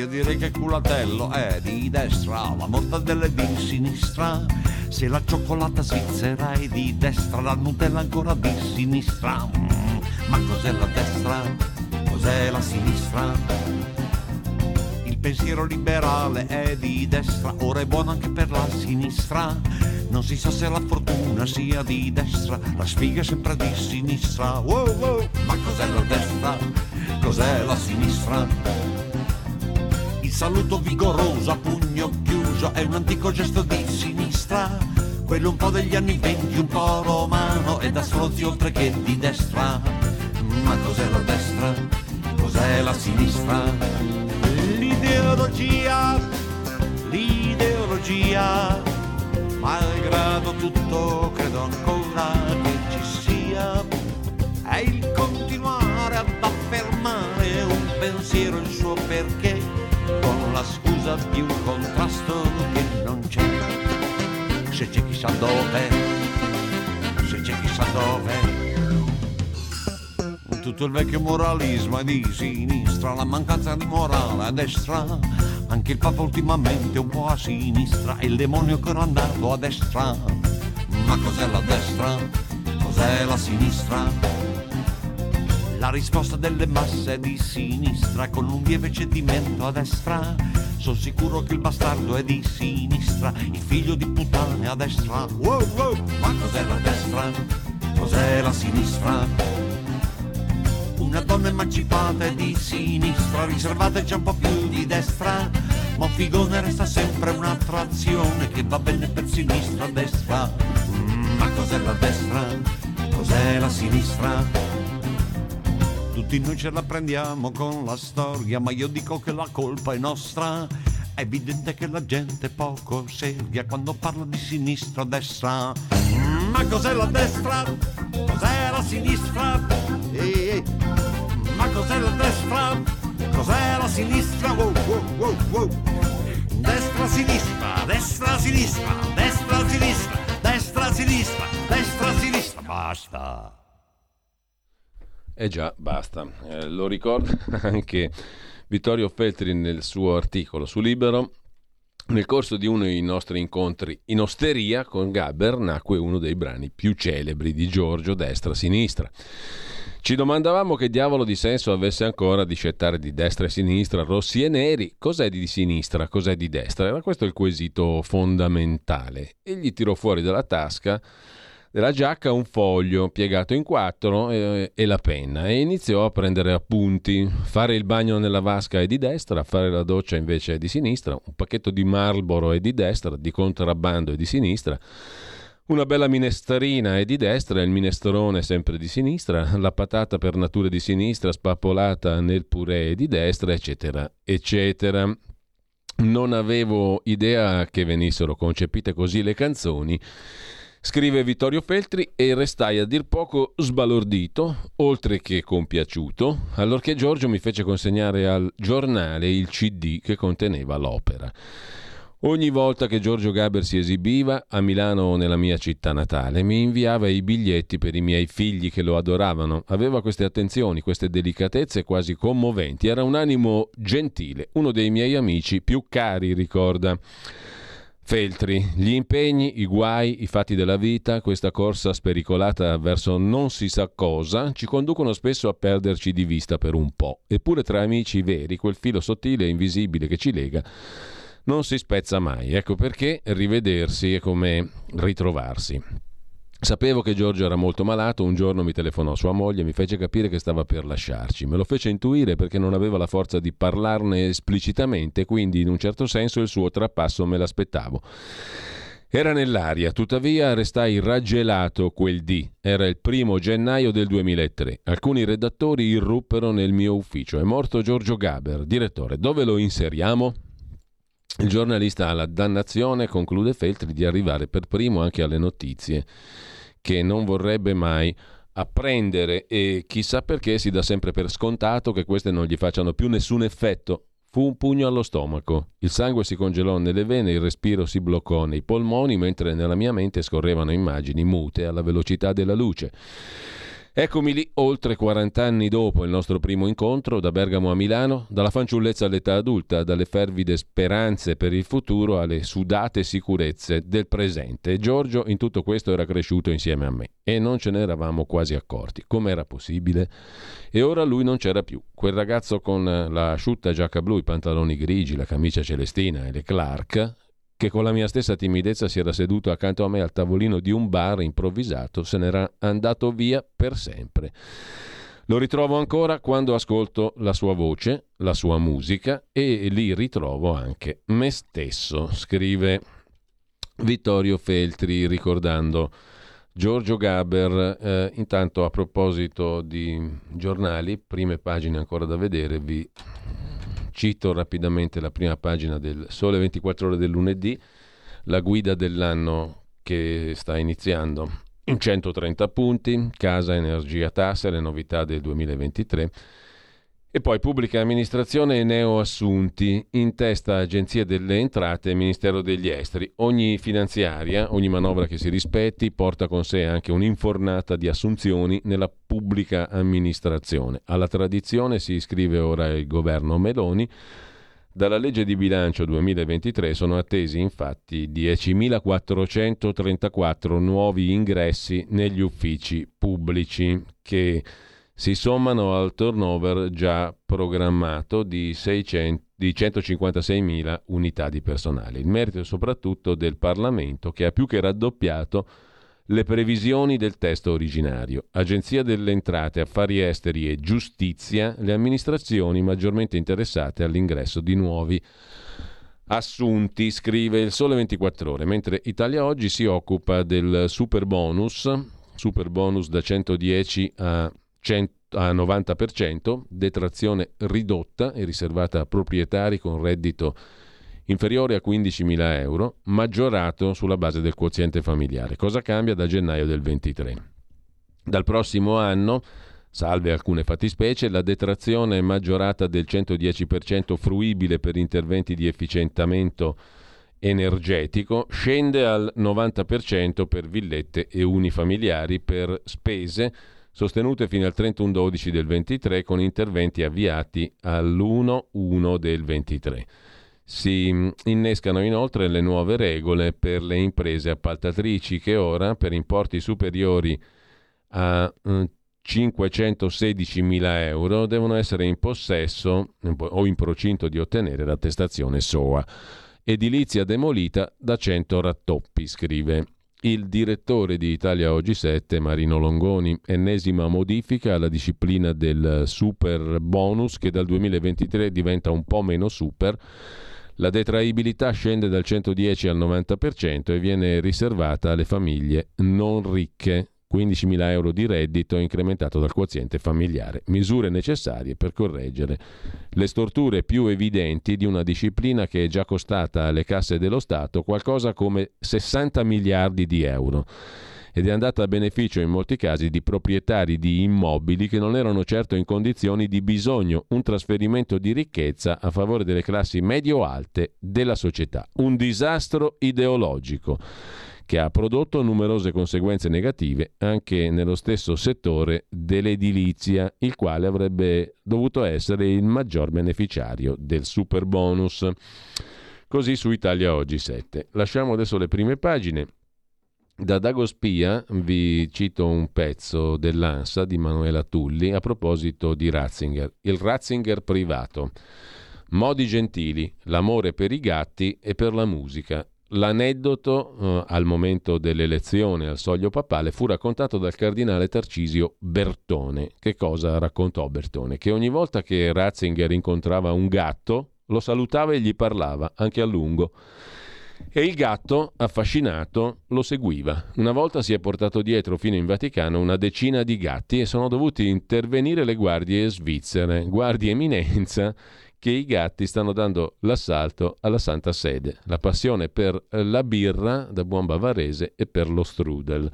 io direi che culatello è di destra, la mortadella è di sinistra. Se la cioccolata svizzera è di destra, la Nutella ancora di sinistra. Mm, ma cos'è la destra? Cos'è la sinistra? Il pensiero liberale è di destra, ora è buono anche per la sinistra. Non si sa se la fortuna sia di destra, la sfiga è sempre di sinistra. Wow, wow. Ma cos'è la destra? Cos'è la sinistra? Il saluto vigoroso a pugno chiuso è un antico gesto di sinistra. Quello un po' degli anni venti, un po' romano e da stronzi oltre che di destra. Ma cos'è la destra? Cos'è la sinistra? L'ideologia, l'ideologia, malgrado tutto credo ancora che ci sia, è il continuare ad affermare un pensiero, il suo perché con la scusa di un contrasto che non c'è. Se c'è chissà dove, se c'è chissà dove. Tutto il vecchio moralismo è di sinistra, la mancanza di morale a destra. Anche il Papa ultimamente un po' a sinistra e il demonio che era andato a destra. Ma cos'è la destra? Cos'è la sinistra? La risposta delle masse è di sinistra con un lieve cedimento a destra. Sono sicuro che il bastardo è di sinistra, il figlio di puttane a destra. Wow, wow, ma cos'è la destra? Cos'è la sinistra? Una donna emancipata è di sinistra, riservata già un po' più di destra. Ma un figone resta sempre un'attrazione che va bene per sinistra, destra. Mm, ma cos'è la destra? Cos'è la sinistra? Tutti noi ce la prendiamo con la storia, ma io dico che la colpa è nostra. È evidente che la gente poco seria quando parla di sinistra o destra. Ma cos'è la destra? Cos'è la sinistra? Eh, ma cos'è la destra? Cos'è la sinistra? Wow, wow, wow, wow. Destra, sinistra, destra, sinistra, destra, sinistra, destra, sinistra, destra, sinistra. Basta. Eh già, basta. Eh, lo ricorda anche Vittorio Feltri nel suo articolo su Libero. Nel corso di uno dei nostri incontri in osteria con Gaber nacque uno dei brani più celebri di Giorgio destra-sinistra. Ci domandavamo che diavolo di senso avesse ancora di scettare di destra e sinistra, rossi e neri. Cos'è di sinistra, cos'è di destra? Era questo il quesito fondamentale. E gli tirò fuori dalla tasca della giacca un foglio piegato in quattro e, e, la penna e iniziò a prendere appunti. Fare il bagno nella vasca è di destra, fare la doccia invece è di sinistra, un pacchetto di Marlboro è di destra, di contrabbando è di sinistra. Una bella minestrina è di destra, il minestrone è sempre di sinistra, la patata per natura di sinistra spappolata nel purè è di destra, eccetera, eccetera. Non avevo idea che venissero concepite così le canzoni Scrive Vittorio Feltri e restai a dir poco sbalordito, oltre che compiaciuto, allorché Giorgio mi fece consegnare al giornale il CD che conteneva l'opera. Ogni volta che Giorgio Gaber si esibiva a Milano o nella mia città natale, mi inviava i biglietti per i miei figli che lo adoravano. Aveva queste attenzioni, queste delicatezze quasi commoventi. Era un animo gentile, uno dei miei amici più cari, ricorda. Feltri, gli impegni, i guai, i fatti della vita, questa corsa spericolata verso non si sa cosa, ci conducono spesso a perderci di vista per un po'. Eppure tra amici veri, quel filo sottile e invisibile che ci lega non si spezza mai. Ecco perché rivedersi è come ritrovarsi. Sapevo che Giorgio era molto malato, un giorno mi telefonò sua moglie e mi fece capire che stava per lasciarci. Me lo fece intuire perché non aveva la forza di parlarne esplicitamente, quindi in un certo senso il suo trapasso me l'aspettavo. Era nell'aria, tuttavia restai raggelato quel dì. Era il primo gennaio del 2003. Alcuni redattori irruppero nel mio ufficio. È morto Giorgio Gaber, direttore. Dove lo inseriamo? Il giornalista ha la dannazione, conclude Feltri, di arrivare per primo anche alle notizie che non vorrebbe mai apprendere e chissà perché si dà sempre per scontato che queste non gli facciano più nessun effetto. Fu un pugno allo stomaco, il sangue si congelò nelle vene, il respiro si bloccò nei polmoni, mentre nella mia mente scorrevano immagini mute alla velocità della luce. Eccomi lì, oltre 40 anni dopo il nostro primo incontro, da Bergamo a Milano, dalla fanciullezza all'età adulta, dalle fervide speranze per il futuro alle sudate sicurezze del presente. Giorgio in tutto questo era cresciuto insieme a me e non ce ne eravamo quasi accorti. Com'era possibile? E ora lui non c'era più. Quel ragazzo con la asciutta giacca blu, i pantaloni grigi, la camicia celestina e le Clark che con la mia stessa timidezza si era seduto accanto a me al tavolino di un bar improvvisato, se n'era andato via per sempre. Lo ritrovo ancora quando ascolto la sua voce, la sua musica e lì ritrovo anche me stesso, scrive Vittorio Feltri ricordando Giorgio Gaber. Eh, intanto a proposito di giornali, prime pagine ancora da vedere, vi Cito rapidamente la prima pagina del Sole 24 ore del lunedì, la guida dell'anno che sta iniziando. In 130 punti, casa, energia, tasse, le novità del 2023 e poi pubblica amministrazione e neoassunti, in testa Agenzia delle Entrate e Ministero degli Esteri. Ogni finanziaria, ogni manovra che si rispetti, porta con sé anche un'infornata di assunzioni nella pubblica amministrazione. Alla tradizione si iscrive ora il governo Meloni. Dalla legge di bilancio 2023 sono attesi infatti 10.434 nuovi ingressi negli uffici pubblici che si sommano al turnover già programmato di, 600, di 156.000 unità di personale. Il merito è soprattutto del Parlamento che ha più che raddoppiato le previsioni del testo originario. Agenzia delle Entrate, Affari Esteri e Giustizia, le amministrazioni maggiormente interessate all'ingresso di nuovi assunti, scrive il Sole 24 ore, mentre Italia Oggi si occupa del super bonus, super bonus da 110 a 100, a 90%, detrazione ridotta e riservata a proprietari con reddito inferiore a 15.000 euro, maggiorato sulla base del quoziente familiare. Cosa cambia da gennaio del 23? Dal prossimo anno, salve alcune fattispecie, la detrazione maggiorata del 110% fruibile per interventi di efficientamento energetico scende al 90% per villette e unifamiliari per spese sostenute fino al 31-12 del 23 con interventi avviati all'1-1 del 23. Si mm, innescano inoltre le nuove regole per le imprese appaltatrici che ora, per importi superiori a 516.000 mm, euro, devono essere in possesso o in procinto di ottenere l'attestazione SOA. Edilizia demolita da 100 rattoppi, scrive il direttore di Italia Oggi 7, Marino Longoni, ennesima modifica alla disciplina del super bonus che dal 2023 diventa un po' meno super. La detraibilità scende dal 110 al 90% e viene riservata alle famiglie non ricche 15.000 euro di reddito incrementato dal quoziente familiare, misure necessarie per correggere le storture più evidenti di una disciplina che è già costata alle casse dello Stato qualcosa come 60 miliardi di euro. ed è andata a beneficio in molti casi di proprietari di immobili che non erano certo in condizioni di bisogno, un trasferimento di ricchezza a favore delle classi medio-alte della società, un disastro ideologico che ha prodotto numerose conseguenze negative anche nello stesso settore dell'edilizia, il quale avrebbe dovuto essere il maggior beneficiario del super bonus. Così su Italia Oggi 7. Lasciamo adesso le prime pagine. Da Dagospia vi cito un pezzo dell'ANSA di Manuela Tulli a proposito di Ratzinger, il Ratzinger privato. Modi gentili, l'amore per i gatti e per la musica. L'aneddoto eh, al momento dell'elezione al soglio papale fu raccontato dal cardinale Tarcisio Bertone. Che cosa raccontò Bertone? Che ogni volta che Ratzinger incontrava un gatto, lo salutava e gli parlava, anche a lungo. E il gatto, affascinato, lo seguiva. Una volta si è portato dietro fino in Vaticano una decina di gatti e sono dovuti intervenire le guardie svizzere. Guardie eminenza che i gatti stanno dando l'assalto alla Santa Sede, la passione per la birra da buon bavarese e per lo strudel.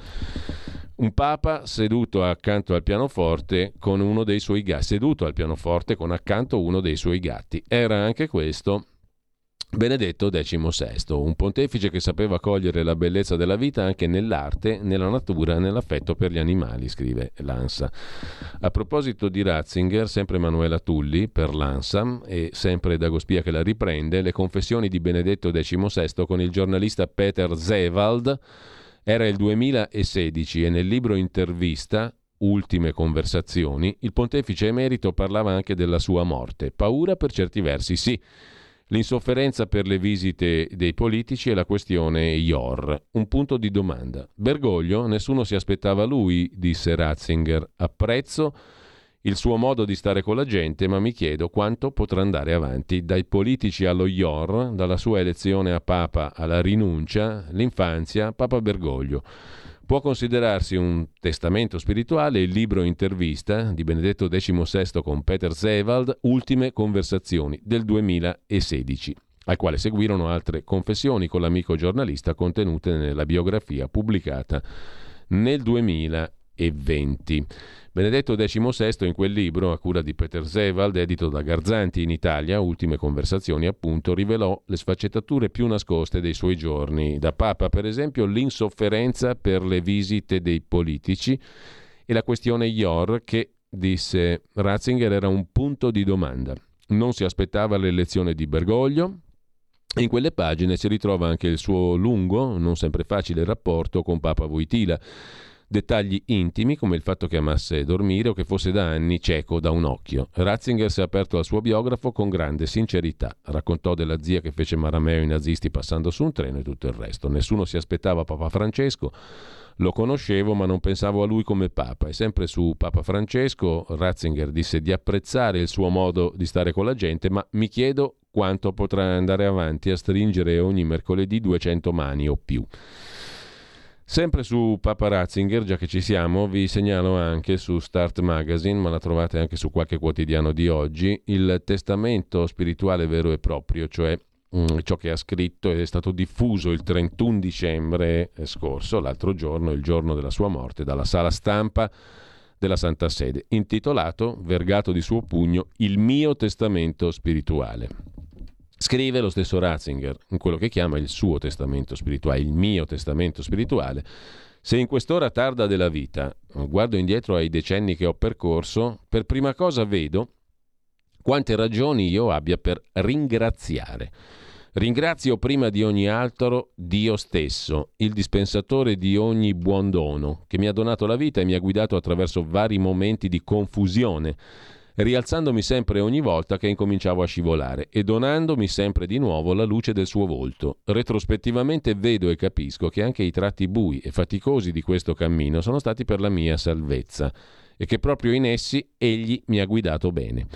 Un papa seduto accanto al pianoforte con uno dei suoi gatti, seduto al pianoforte con accanto uno dei suoi gatti. Era anche questo Benedetto XVI, un pontefice che sapeva cogliere la bellezza della vita anche nell'arte, nella natura e nell'affetto per gli animali, scrive l'ANSA. A proposito di Ratzinger, sempre Manuela Tulli per l'ANSA e sempre Dagospia che la riprende, le confessioni di Benedetto XVI con il giornalista Peter Zewald era il 2016 e nel libro intervista Ultime conversazioni, il pontefice emerito parlava anche della sua morte. Paura per certi versi, sì L'insofferenza per le visite dei politici e la questione IOR. Un punto di domanda. Bergoglio, nessuno si aspettava lui, disse Ratzinger. Apprezzo il suo modo di stare con la gente, ma mi chiedo quanto potrà andare avanti. Dai politici allo IOR, dalla sua elezione a Papa alla rinuncia, l'infanzia, Papa Bergoglio. Può considerarsi un testamento spirituale il libro intervista di Benedetto XVI con Peter Zewald, Ultime conversazioni del 2016, al quale seguirono altre confessioni con l'amico giornalista contenute nella biografia pubblicata nel 2020. Benedetto XVI in quel libro, a cura di Peter Zewald, edito da Garzanti in Italia, Ultime conversazioni appunto, rivelò le sfaccettature più nascoste dei suoi giorni. Da Papa, per esempio, l'insofferenza per le visite dei politici e la questione IOR che, disse Ratzinger, era un punto di domanda. Non si aspettava l'elezione di Bergoglio, in quelle pagine si ritrova anche il suo lungo, non sempre facile rapporto con Papa Voitila dettagli intimi come il fatto che amasse dormire o che fosse da anni cieco da un occhio. Ratzinger si è aperto al suo biografo con grande sincerità. Raccontò della zia che fece marameo ai nazisti passando su un treno e tutto il resto. Nessuno si aspettava Papa Francesco. Lo conoscevo ma non pensavo a lui come Papa e sempre su Papa Francesco Ratzinger disse di apprezzare il suo modo di stare con la gente ma mi chiedo quanto potrà andare avanti a stringere ogni mercoledì 200 mani o più. Sempre su Papa Ratzinger, già che ci siamo, vi segnalo anche su Start Magazine, ma la trovate anche su qualche quotidiano di oggi, il testamento spirituale vero e proprio, cioè mm, ciò che ha scritto ed è stato diffuso il 31 dicembre scorso, l'altro giorno, il giorno della sua morte, dalla sala stampa della Santa Sede, intitolato, vergato di suo pugno, Il mio testamento spirituale. Scrive lo stesso Ratzinger in quello che chiama il suo testamento spirituale, il mio testamento spirituale. Se in quest'ora tarda della vita guardo indietro ai decenni che ho percorso, per prima cosa vedo quante ragioni io abbia per ringraziare. Ringrazio prima di ogni altro Dio stesso, il dispensatore di ogni buon dono, che mi ha donato la vita e mi ha guidato attraverso vari momenti di confusione rialzandomi sempre ogni volta che incominciavo a scivolare e donandomi sempre di nuovo la luce del suo volto. Retrospettivamente vedo e capisco che anche i tratti bui e faticosi di questo cammino sono stati per la mia salvezza e che proprio in essi egli mi ha guidato bene.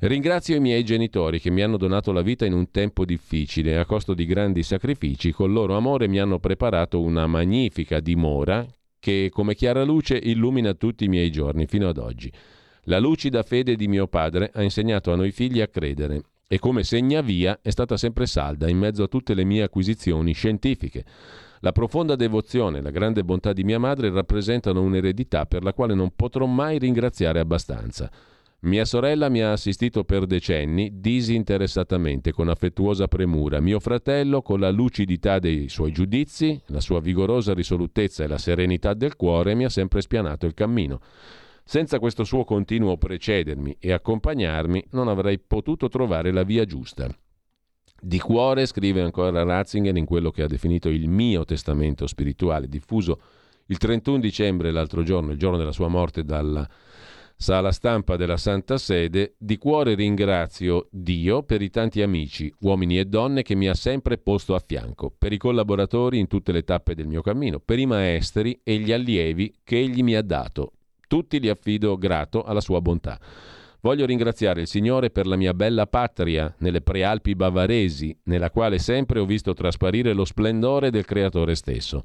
Ringrazio i miei genitori che mi hanno donato la vita in un tempo difficile, a costo di grandi sacrifici, col loro amore mi hanno preparato una magnifica dimora che come chiara luce illumina tutti i miei giorni fino ad oggi. La lucida fede di mio padre ha insegnato a noi figli a credere e come segna via è stata sempre salda in mezzo a tutte le mie acquisizioni scientifiche. La profonda devozione e la grande bontà di mia madre rappresentano un'eredità per la quale non potrò mai ringraziare abbastanza. Mia sorella mi ha assistito per decenni disinteressatamente, con affettuosa premura. Mio fratello, con la lucidità dei suoi giudizi, la sua vigorosa risolutezza e la serenità del cuore, mi ha sempre spianato il cammino. Senza questo suo continuo precedermi e accompagnarmi, non avrei potuto trovare la via giusta. Di cuore, scrive ancora Ratzinger in quello che ha definito il mio testamento spirituale, diffuso il 31 dicembre, l'altro giorno, il giorno della sua morte, dalla Sala stampa della Santa Sede, di cuore ringrazio Dio per i tanti amici, uomini e donne che mi ha sempre posto a fianco, per i collaboratori in tutte le tappe del mio cammino, per i maestri e gli allievi che egli mi ha dato. Tutti li affido grato alla sua bontà. Voglio ringraziare il Signore per la mia bella patria nelle prealpi bavaresi, nella quale sempre ho visto trasparire lo splendore del Creatore stesso.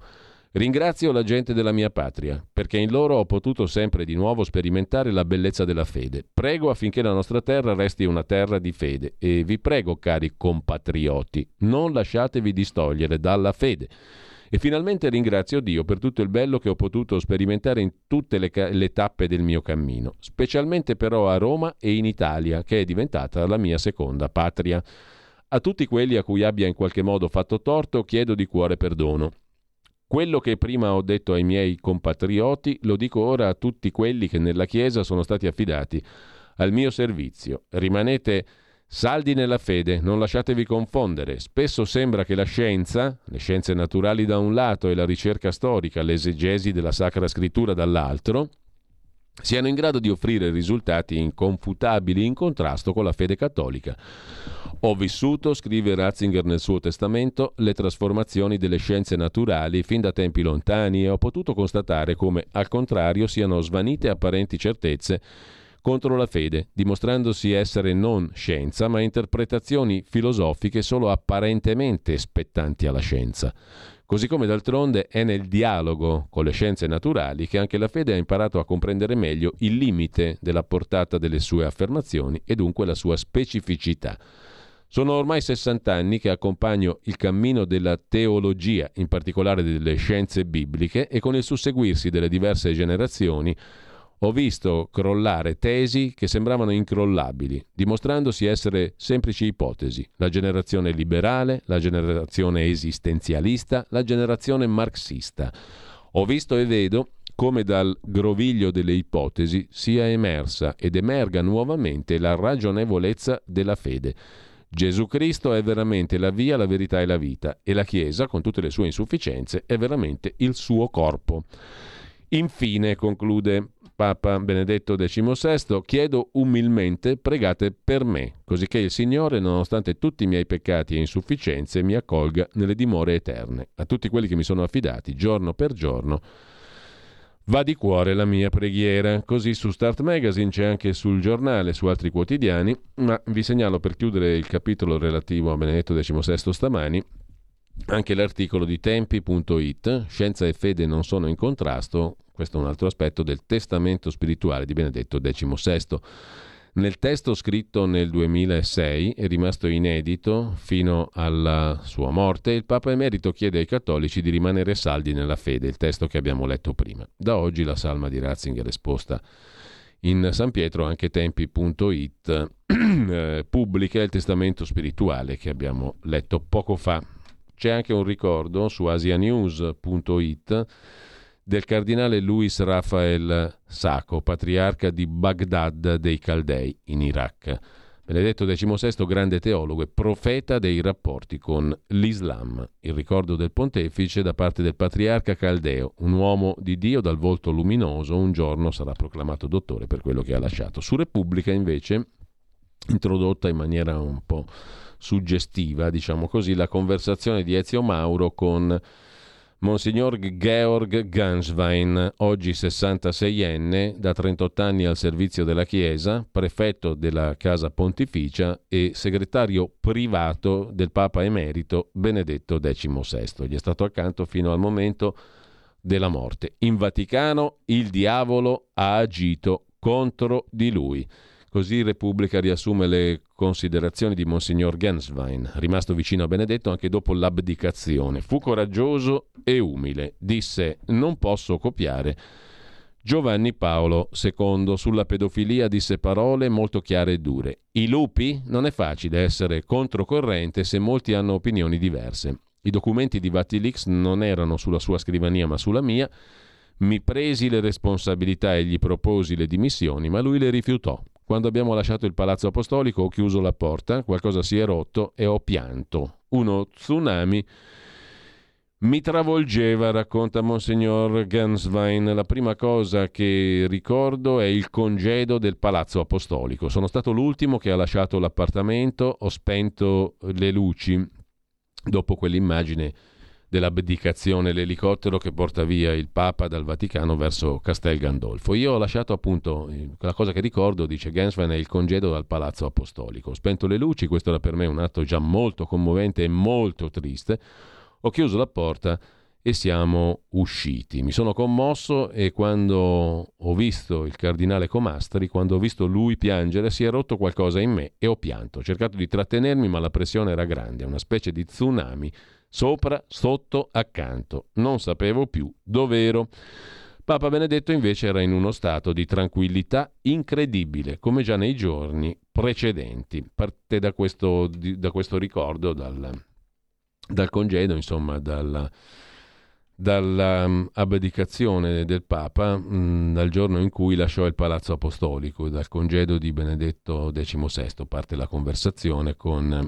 Ringrazio la gente della mia patria, perché in loro ho potuto sempre di nuovo sperimentare la bellezza della fede. Prego affinché la nostra terra resti una terra di fede e vi prego, cari compatrioti, non lasciatevi distogliere dalla fede. E finalmente ringrazio Dio per tutto il bello che ho potuto sperimentare in tutte le, ca- le, tappe del mio cammino, specialmente però a Roma e in Italia, che è diventata la mia seconda patria. A tutti quelli a cui abbia in qualche modo fatto torto chiedo di cuore perdono quello che prima ho detto ai miei compatrioti lo dico ora a tutti quelli che nella Chiesa sono stati affidati al mio servizio. Rimanete saldi nella fede, non lasciatevi confondere. Spesso sembra che la scienza, le scienze naturali da un lato e la ricerca storica, l'esegesi della Sacra Scrittura dall'altro, siano in grado di offrire risultati inconfutabili in contrasto con la fede cattolica. Ho vissuto, scrive Ratzinger nel suo testamento, le trasformazioni delle scienze naturali fin da tempi lontani e ho potuto constatare come, al contrario, siano svanite apparenti certezze contro la fede, dimostrandosi essere non scienza, ma interpretazioni filosofiche solo apparentemente spettanti alla scienza. Così come d'altronde è nel dialogo con le scienze naturali che anche la fede ha imparato a comprendere meglio il limite della portata delle sue affermazioni e dunque la sua specificità. Sono ormai 60 anni che accompagno il cammino della teologia, in particolare delle scienze bibliche, e con il susseguirsi delle diverse generazioni ho visto crollare tesi che sembravano incrollabili, dimostrandosi essere semplici ipotesi. La generazione liberale, la generazione esistenzialista, la generazione marxista. Ho visto e vedo come dal groviglio delle ipotesi sia emersa ed emerga nuovamente la ragionevolezza della fede. Gesù Cristo è veramente la via, la verità e la vita e la Chiesa, con tutte le sue insufficienze, è veramente il suo corpo. Infine, conclude Papa Benedetto XVI, chiedo umilmente, pregate per me, così che il Signore, nonostante tutti i miei peccati e insufficienze, mi accolga nelle dimore eterne. A tutti quelli che mi sono affidati, giorno per giorno, Va di cuore la mia preghiera. Così su Start Magazine c'è anche sul giornale, su altri quotidiani, ma vi segnalo per chiudere il capitolo relativo a Benedetto XVI stamani anche l'articolo di tempi.it, Scienza e fede non sono in contrasto, questo è un altro aspetto del testamento spirituale di Benedetto XVI. Nel testo scritto nel 2006 e rimasto inedito fino alla sua morte, il Papa Emerito chiede ai cattolici di rimanere saldi nella fede, il testo che abbiamo letto prima. Da oggi la salma di Ratzinger esposta in San Pietro, anche tempi.it, eh, pubblica il testamento spirituale che abbiamo letto poco fa. C'è anche un ricordo su asianews.it del cardinale Luis Rafael Sacco, patriarca di Baghdad dei Caldei in Iraq. Benedetto XVI, grande teologo e profeta dei rapporti con l'Islam. Il ricordo del pontefice da parte del patriarca caldeo, un uomo di Dio dal volto luminoso, un giorno sarà proclamato dottore per quello che ha lasciato. Su Repubblica, invece, introdotta in maniera un po' suggestiva, diciamo così, la conversazione di Ezio Mauro con Monsignor Georg Ganswein, oggi 66enne, da 38 anni al servizio della Chiesa, prefetto della Casa Pontificia e segretario privato del Papa Emerito Benedetto XVI. Gli è stato accanto fino al momento della morte. In Vaticano il diavolo ha agito contro di lui. Così Repubblica riassume le considerazioni di Monsignor Genswein, rimasto vicino a Benedetto anche dopo l'abdicazione. Fu coraggioso e umile. Disse: Non posso copiare. Giovanni Paolo II sulla pedofilia disse parole molto chiare e dure. I lupi? Non è facile essere controcorrente se molti hanno opinioni diverse. I documenti di Vatilix non erano sulla sua scrivania ma sulla mia. Mi presi le responsabilità e gli proposi le dimissioni, ma lui le rifiutò. Quando abbiamo lasciato il palazzo apostolico ho chiuso la porta, qualcosa si è rotto e ho pianto. Uno tsunami mi travolgeva, racconta Monsignor Ganswein. La prima cosa che ricordo è il congedo del palazzo apostolico. Sono stato l'ultimo che ha lasciato l'appartamento, ho spento le luci dopo quell'immagine dell'abdicazione, l'elicottero che porta via il Papa dal Vaticano verso Castel Gandolfo. Io ho lasciato appunto, la cosa che ricordo, dice Genswein, è il congedo dal Palazzo Apostolico. Ho spento le luci, questo era per me un atto già molto commovente e molto triste. Ho chiuso la porta e siamo usciti. Mi sono commosso e quando ho visto il cardinale Comastri, quando ho visto lui piangere, si è rotto qualcosa in me e ho pianto. Ho cercato di trattenermi, ma la pressione era grande, una specie di tsunami sopra, sotto, accanto. Non sapevo più dov'ero. Papa Benedetto invece era in uno stato di tranquillità incredibile, come già nei giorni precedenti. Parte da questo, da questo ricordo, dal, dal, congedo, insomma, dalla, dall'abdicazione del Papa, mh, dal giorno in cui lasciò il Palazzo Apostolico, dal congedo di Benedetto XVI. Parte la conversazione con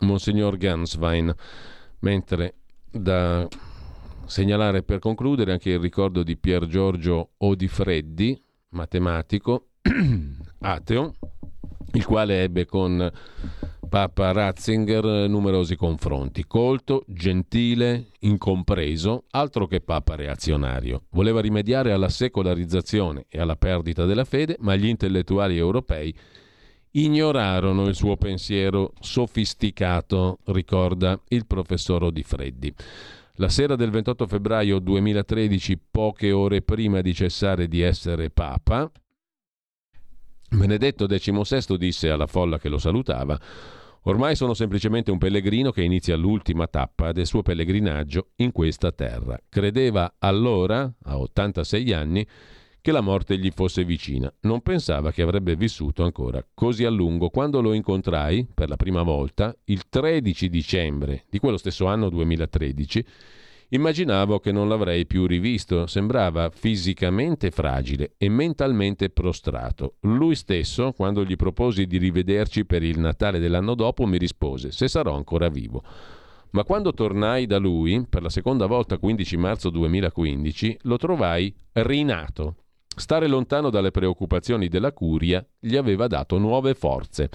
Monsignor Ganswein mentre da segnalare per concludere anche il ricordo di Pier Giorgio Odifreddi, matematico, ateo, il quale ebbe con Papa Ratzinger numerosi confronti. Colto, gentile, incompreso, altro che Papa reazionario. Voleva rimediare alla secolarizzazione e alla perdita della fede, ma gli intellettuali europei ignorarono il suo pensiero sofisticato, ricorda il professor Odifreddi. La sera del 28 febbraio 2013, poche ore prima di cessare di essere Papa, Benedetto XVI disse alla folla che lo salutava Ormai sono semplicemente un pellegrino che inizia l'ultima tappa del suo pellegrinaggio in questa terra. Credeva allora, a 86 anni, che la morte gli fosse vicina. Non pensava che avrebbe vissuto ancora così a lungo. Quando lo incontrai per la prima volta, il 13 dicembre di quello stesso anno 2013, immaginavo che non l'avrei più rivisto. Sembrava fisicamente fragile e mentalmente prostrato. Lui stesso, quando gli proposi di rivederci per il Natale dell'anno dopo, mi rispose se sarò ancora vivo. Ma quando tornai da lui, per la seconda volta 15 marzo 2015, lo trovai rinato Stare lontano dalle preoccupazioni della curia gli aveva dato nuove forze.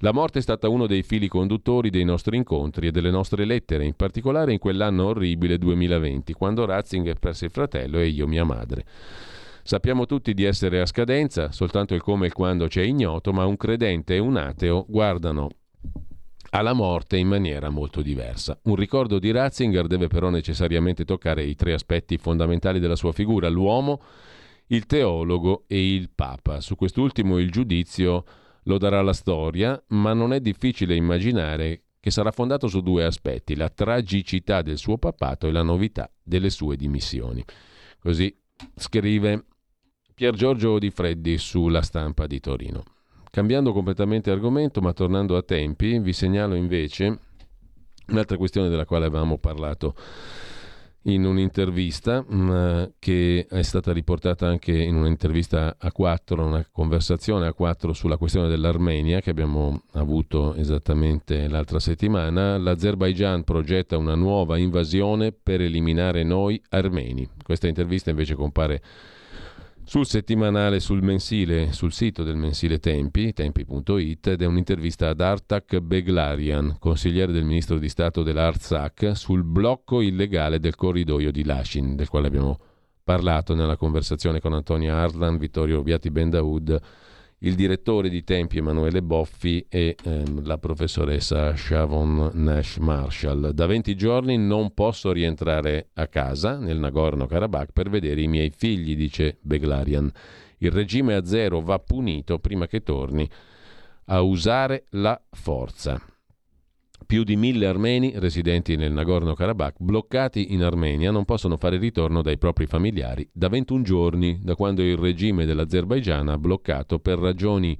La morte è stata uno dei fili conduttori dei nostri incontri e delle nostre lettere, in particolare in quell'anno orribile 2020, quando Ratzinger perse il fratello e io mia madre. Sappiamo tutti di essere a scadenza, soltanto il come e il quando c'è ignoto, ma un credente e un ateo guardano alla morte in maniera molto diversa. Un ricordo di Ratzinger deve però necessariamente toccare i tre aspetti fondamentali della sua figura, l'uomo, il teologo e il Papa. Su quest'ultimo il giudizio lo darà la storia, ma non è difficile immaginare che sarà fondato su due aspetti, la tragicità del suo papato e la novità delle sue dimissioni. Così scrive Pier Giorgio Di Freddi sulla stampa di Torino. Cambiando completamente argomento, ma tornando a tempi, vi segnalo invece un'altra questione della quale avevamo parlato in un'intervista mh, mm, che è stata riportata anche in un'intervista a quattro, una conversazione a quattro sulla questione dell'Armenia che abbiamo avuto esattamente l'altra settimana. L'Azerbaigian progetta una nuova invasione per eliminare noi armeni. Questa intervista invece compare sul settimanale, sul mensile, sul sito del mensile Tempi, tempi.it, ed è un'intervista ad Artak Beglarian, consigliere del ministro di Stato dell'Artsakh, sul blocco illegale del corridoio di Lashin, del quale abbiamo parlato nella conversazione con Antonia Arlan, Vittorio Viati Bendaud il direttore di Tempi Emanuele Boffi e ehm, la professoressa Shavon Nash Marshall. Da 20 giorni non posso rientrare a casa nel Nagorno-Karabakh per vedere i miei figli, dice Beglarian. Il regime a zero va punito prima che torni a usare la forza. Più di mille armeni residenti nel Nagorno-Karabakh bloccati in Armenia non possono fare ritorno dai propri familiari da 21 giorni, da quando il regime dell'Azerbaigian ha bloccato per ragioni,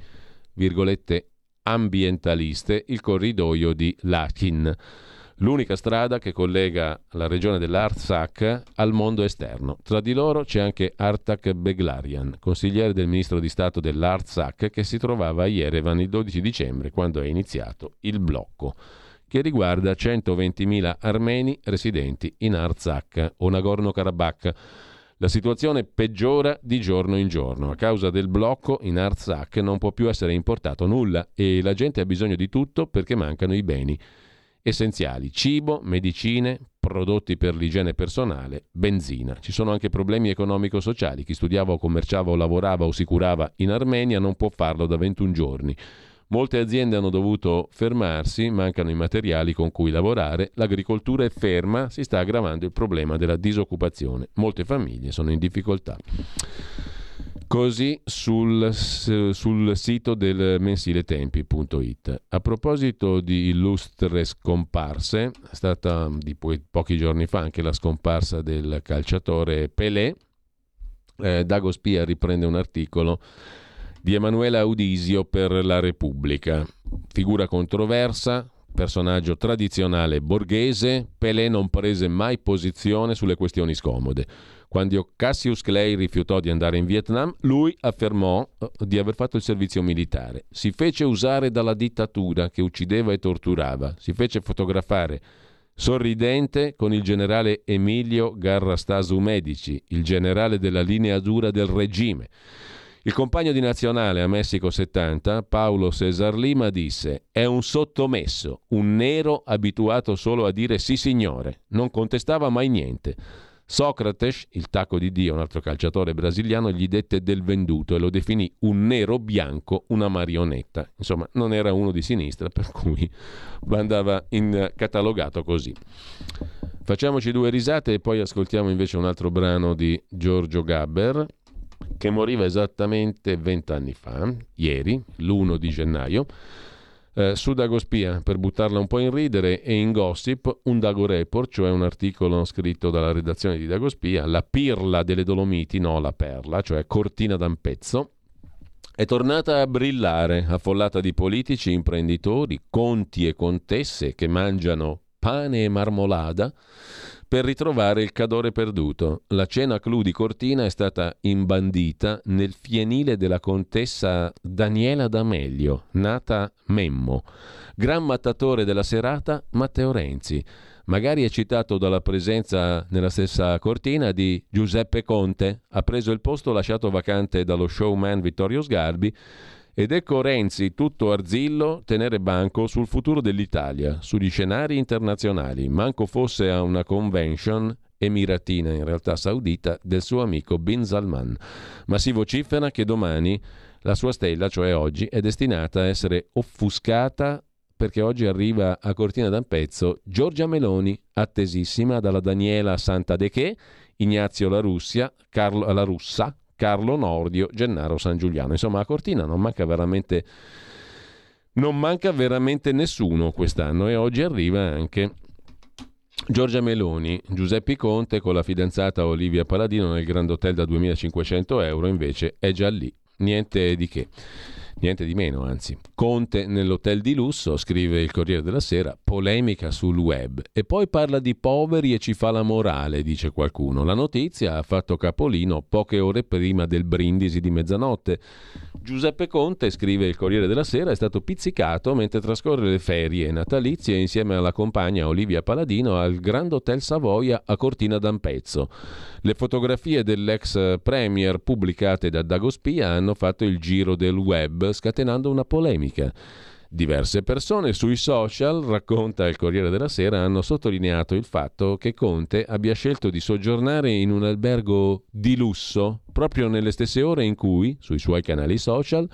virgolette, ambientaliste il corridoio di Lachin, l'unica strada che collega la regione dell'Artsakh al mondo esterno. Tra di loro c'è anche Artak Beglarian, consigliere del ministro di Stato dell'Artsakh che si trovava a Yerevan il 12 dicembre quando è iniziato il blocco che riguarda 120.000 armeni residenti in Artsakh o Nagorno-Karabakh. La situazione peggiora di giorno in giorno. A causa del blocco in Artsakh non può più essere importato nulla e la gente ha bisogno di tutto perché mancano i beni essenziali, cibo, medicine, prodotti per l'igiene personale, benzina. Ci sono anche problemi economico-sociali. Chi studiava o commerciava o lavorava o si curava in Armenia non può farlo da 21 giorni. Molte aziende hanno dovuto fermarsi, mancano i materiali con cui lavorare, l'agricoltura è ferma, si sta aggravando il problema della disoccupazione. Molte famiglie sono in difficoltà. Così sul, sul, sito del mensile tempi.it. A proposito di illustre scomparse, è stata di po- pochi giorni fa anche la scomparsa del calciatore Pelé. Eh, Dago Spia riprende un articolo di Emanuela Audisio per la Repubblica. Figura controversa, personaggio tradizionale borghese, Pelé non prese mai posizione sulle questioni scomode. Quando Cassius Clay rifiutò di andare in Vietnam, lui affermò eh, di aver fatto il servizio militare. Si fece usare dalla dittatura che uccideva e torturava. Si fece fotografare sorridente con il generale Emilio Garrastasu Medici, il generale della linea dura del regime. Il compagno di nazionale a Messico 70, Paolo Cesar Lima, disse: È un sottomesso, un nero abituato solo a dire sì signore, non contestava mai niente. Socrates, il tacco di Dio, un altro calciatore brasiliano, gli dette del venduto e lo definì un nero bianco, una marionetta. Insomma, non era uno di sinistra, per cui andava in catalogato così. Facciamoci due risate e poi ascoltiamo invece un altro brano di Giorgio Gabber che moriva esattamente vent'anni fa, ieri, l'1 di gennaio. Eh, su Dagospia, per buttarla un po' in ridere, e in Gossip un Dago Report, cioè un articolo scritto dalla redazione di Dagospia, la pirla delle Dolomiti, no la perla, cioè Cortina d'Ampezzo, è tornata a brillare, affollata di politici, imprenditori, conti e contesse che mangiano pane e marmolada per ritrovare il cadore perduto. La cena clou di Cortina è stata imbandita nel fienile della contessa Daniela D'Amelio, nata Memmo. Gran mattatore della serata, Matteo Renzi. Magari eccitato dalla presenza nella stessa cortina di Giuseppe Conte, ha preso il posto lasciato vacante dallo showman Vittorio Sgarbi ed ecco Renzi, tutto arzillo, tenere banco sul futuro dell'Italia, sugli scenari internazionali, manco fosse a una convention emiratina, in realtà saudita, del suo amico Bin Salman. Ma si vocifera che domani la sua stella, cioè oggi, è destinata a essere offuscata perché oggi arriva a Cortina d'Ampezzo Giorgia Meloni, attesissima dalla Daniela Santa De Che, Ignazio La, Russia, Carlo, la Russa, Carlo Nordio, Gennaro San Giuliano. Insomma, a Cortina non manca veramente, non manca veramente nessuno quest'anno e oggi arriva anche Giorgia Meloni, Giuseppe Conte con la fidanzata Olivia Paladino nel Grand Hotel da 2500 euro, invece è già lì, niente di che. Niente di meno, anzi. Conte nell'hotel di lusso, scrive il Corriere della Sera, polemica sul web. E poi parla di poveri e ci fa la morale, dice qualcuno. La notizia ha fatto capolino poche ore prima del brindisi di mezzanotte. Giuseppe Conte, scrive il Corriere della Sera, è stato pizzicato mentre trascorre le ferie natalizie insieme alla compagna Olivia Paladino al Grand Hotel Savoia a Cortina d'Ampezzo. Le fotografie dell'ex premier pubblicate da Dagospia hanno fatto il giro del web, scatenando una polemica. Diverse persone sui social, racconta il Corriere della Sera, hanno sottolineato il fatto che Conte abbia scelto di soggiornare in un albergo di lusso proprio nelle stesse ore in cui, sui suoi canali social,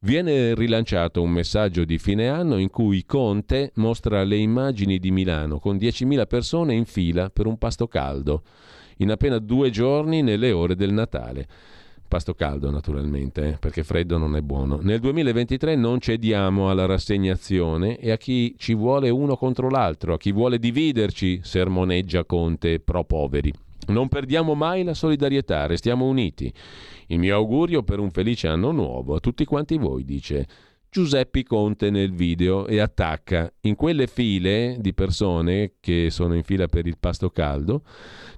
Viene rilanciato un messaggio di fine anno in cui Conte mostra le immagini di Milano con 10.000 persone in fila per un pasto caldo, in appena due giorni nelle ore del Natale. Pasto caldo naturalmente, eh, perché freddo non è buono. Nel 2023 non cediamo alla rassegnazione e a chi ci vuole uno contro l'altro, a chi vuole dividerci, sermoneggia Conte pro poveri. Non perdiamo mai la solidarietà, restiamo uniti. Il mio augurio per un felice anno nuovo a tutti quanti voi, dice Giuseppe Conte nel video e attacca. In quelle file di persone che sono in fila per il pasto caldo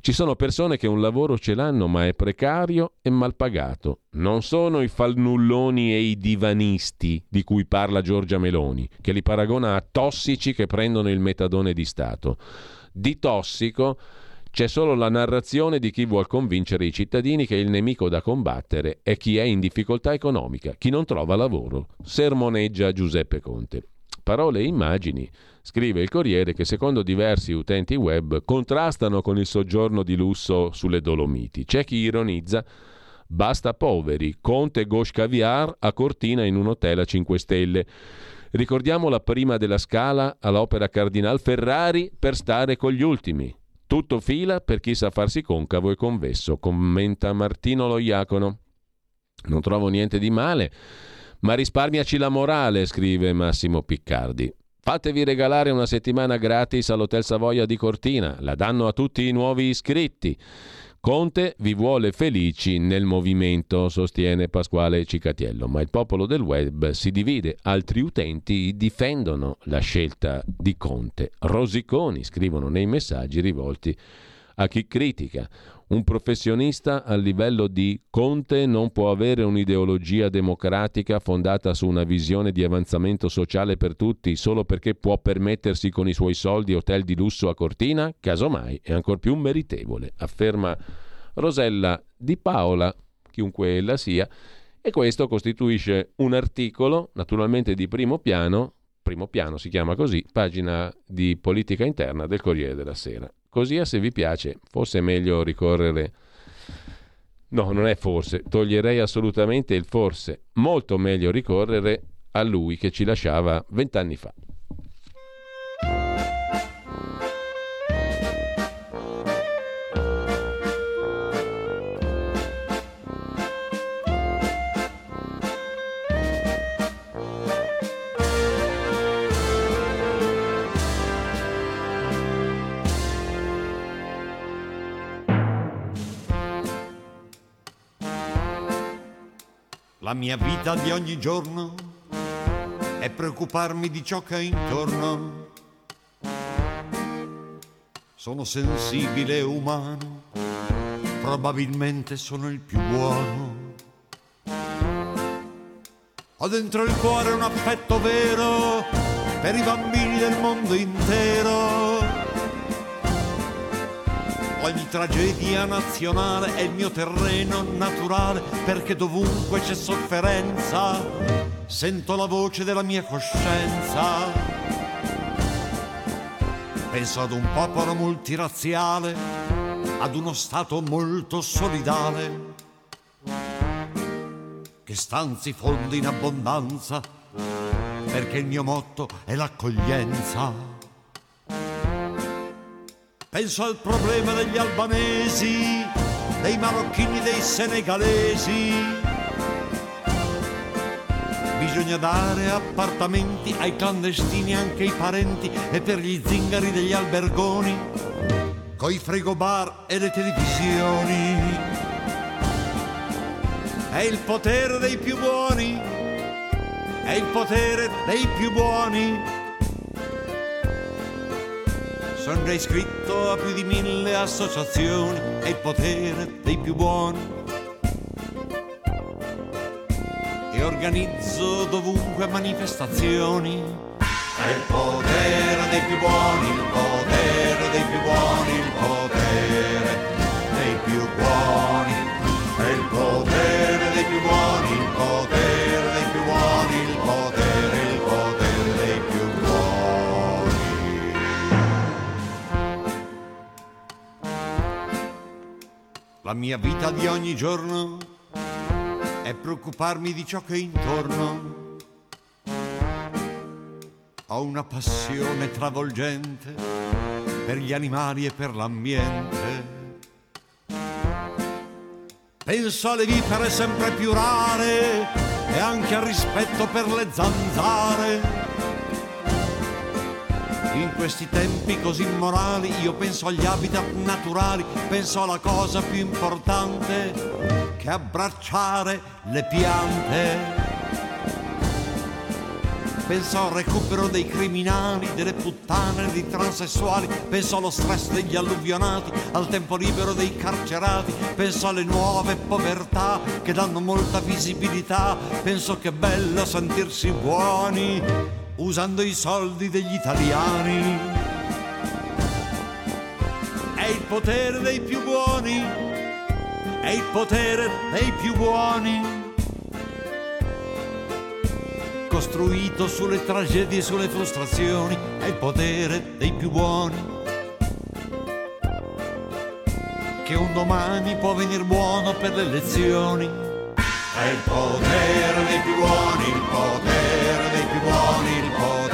ci sono persone che un lavoro ce l'hanno ma è precario e mal pagato non sono i falnulloni e i divanisti di cui parla Giorgia Meloni che li paragona a tossici che prendono il metadone di Stato. Di tossico c'è solo la narrazione di chi vuol convincere i cittadini che il nemico da combattere è chi è in difficoltà economica, chi non trova lavoro. Sermoneggia Giuseppe Conte. Parole e immagini, scrive il Corriere, che secondo diversi utenti web contrastano con il soggiorno di lusso sulle Dolomiti. C'è chi ironizza Basta poveri, Conte Gauche Caviar a Cortina in un hotel a 5 stelle. Ricordiamo la prima della scala all'opera Cardinal Ferrari per stare con gli ultimi. Tutto fila per chi sa farsi concavo e convesso, commenta Martino Loiacono. Non trovo niente di male, ma risparmiaci la morale, scrive Massimo Piccardi. Fatevi regalare una settimana gratis all'Hotel Savoia di Cortina, la danno a tutti i nuovi iscritti. Conte vi vuole felici nel movimento, sostiene Pasquale Cicatiello, ma il popolo del web si divide, altri utenti difendono la scelta di Conte. Rosiconi scrivono nei messaggi rivolti a chi critica. Un professionista a livello di Conte non può avere un'ideologia democratica fondata su una visione di avanzamento sociale per tutti solo perché può permettersi con i suoi soldi hotel di lusso a Cortina? Casomai è ancor più meritevole, afferma Rosella Di Paola, chiunque ella sia, e questo costituisce un articolo, naturalmente di primo piano, primo piano si chiama così, pagina di politica interna del Corriere della Sera. Così, se vi piace, forse è meglio ricorrere. No, non è forse, toglierei assolutamente il forse. Molto meglio ricorrere a lui che ci lasciava vent'anni fa. La mia vita di ogni giorno è preoccuparmi di ciò che è intorno. Sono sensibile e umano, probabilmente sono il più buono. Ho dentro il cuore un affetto vero per i bambini del mondo intero Ogni tragedia nazionale è il mio terreno naturale perché dovunque c'è sofferenza sento la voce della mia coscienza. Penso ad un popolo multirazziale, ad uno Stato molto solidale che stanzi fondi in abbondanza perché il mio motto è l'accoglienza. Penso al problema degli albanesi, dei marocchini, dei senegalesi. Bisogna dare appartamenti ai clandestini, anche ai parenti e per gli zingari degli albergoni, coi frigobar e le televisioni. È il potere dei più buoni, è il potere dei più buoni sono iscritto a più di mille associazioni, è il potere dei più buoni. E organizzo dovunque manifestazioni. È il potere dei più buoni, il potere dei più buoni, il potere La mia vita di ogni giorno è preoccuparmi di ciò che è intorno. Ho una passione travolgente per gli animali e per l'ambiente. Penso alle vipere sempre più rare e anche al rispetto per le zanzare in questi tempi così immorali io penso agli habitat naturali, penso alla cosa più importante che abbracciare le piante. Penso al recupero dei criminali, delle puttane, dei transessuali, penso allo stress degli alluvionati, al tempo libero dei carcerati, penso alle nuove povertà che danno molta visibilità, penso che è bello sentirsi buoni usando i soldi degli italiani. È il potere dei più buoni, è il potere dei più buoni costruito sulle tragedie e sulle frustrazioni, è il potere dei più buoni. Che un domani può venire buono per le elezioni. È il potere dei più buoni, il potere dei più buoni, il potere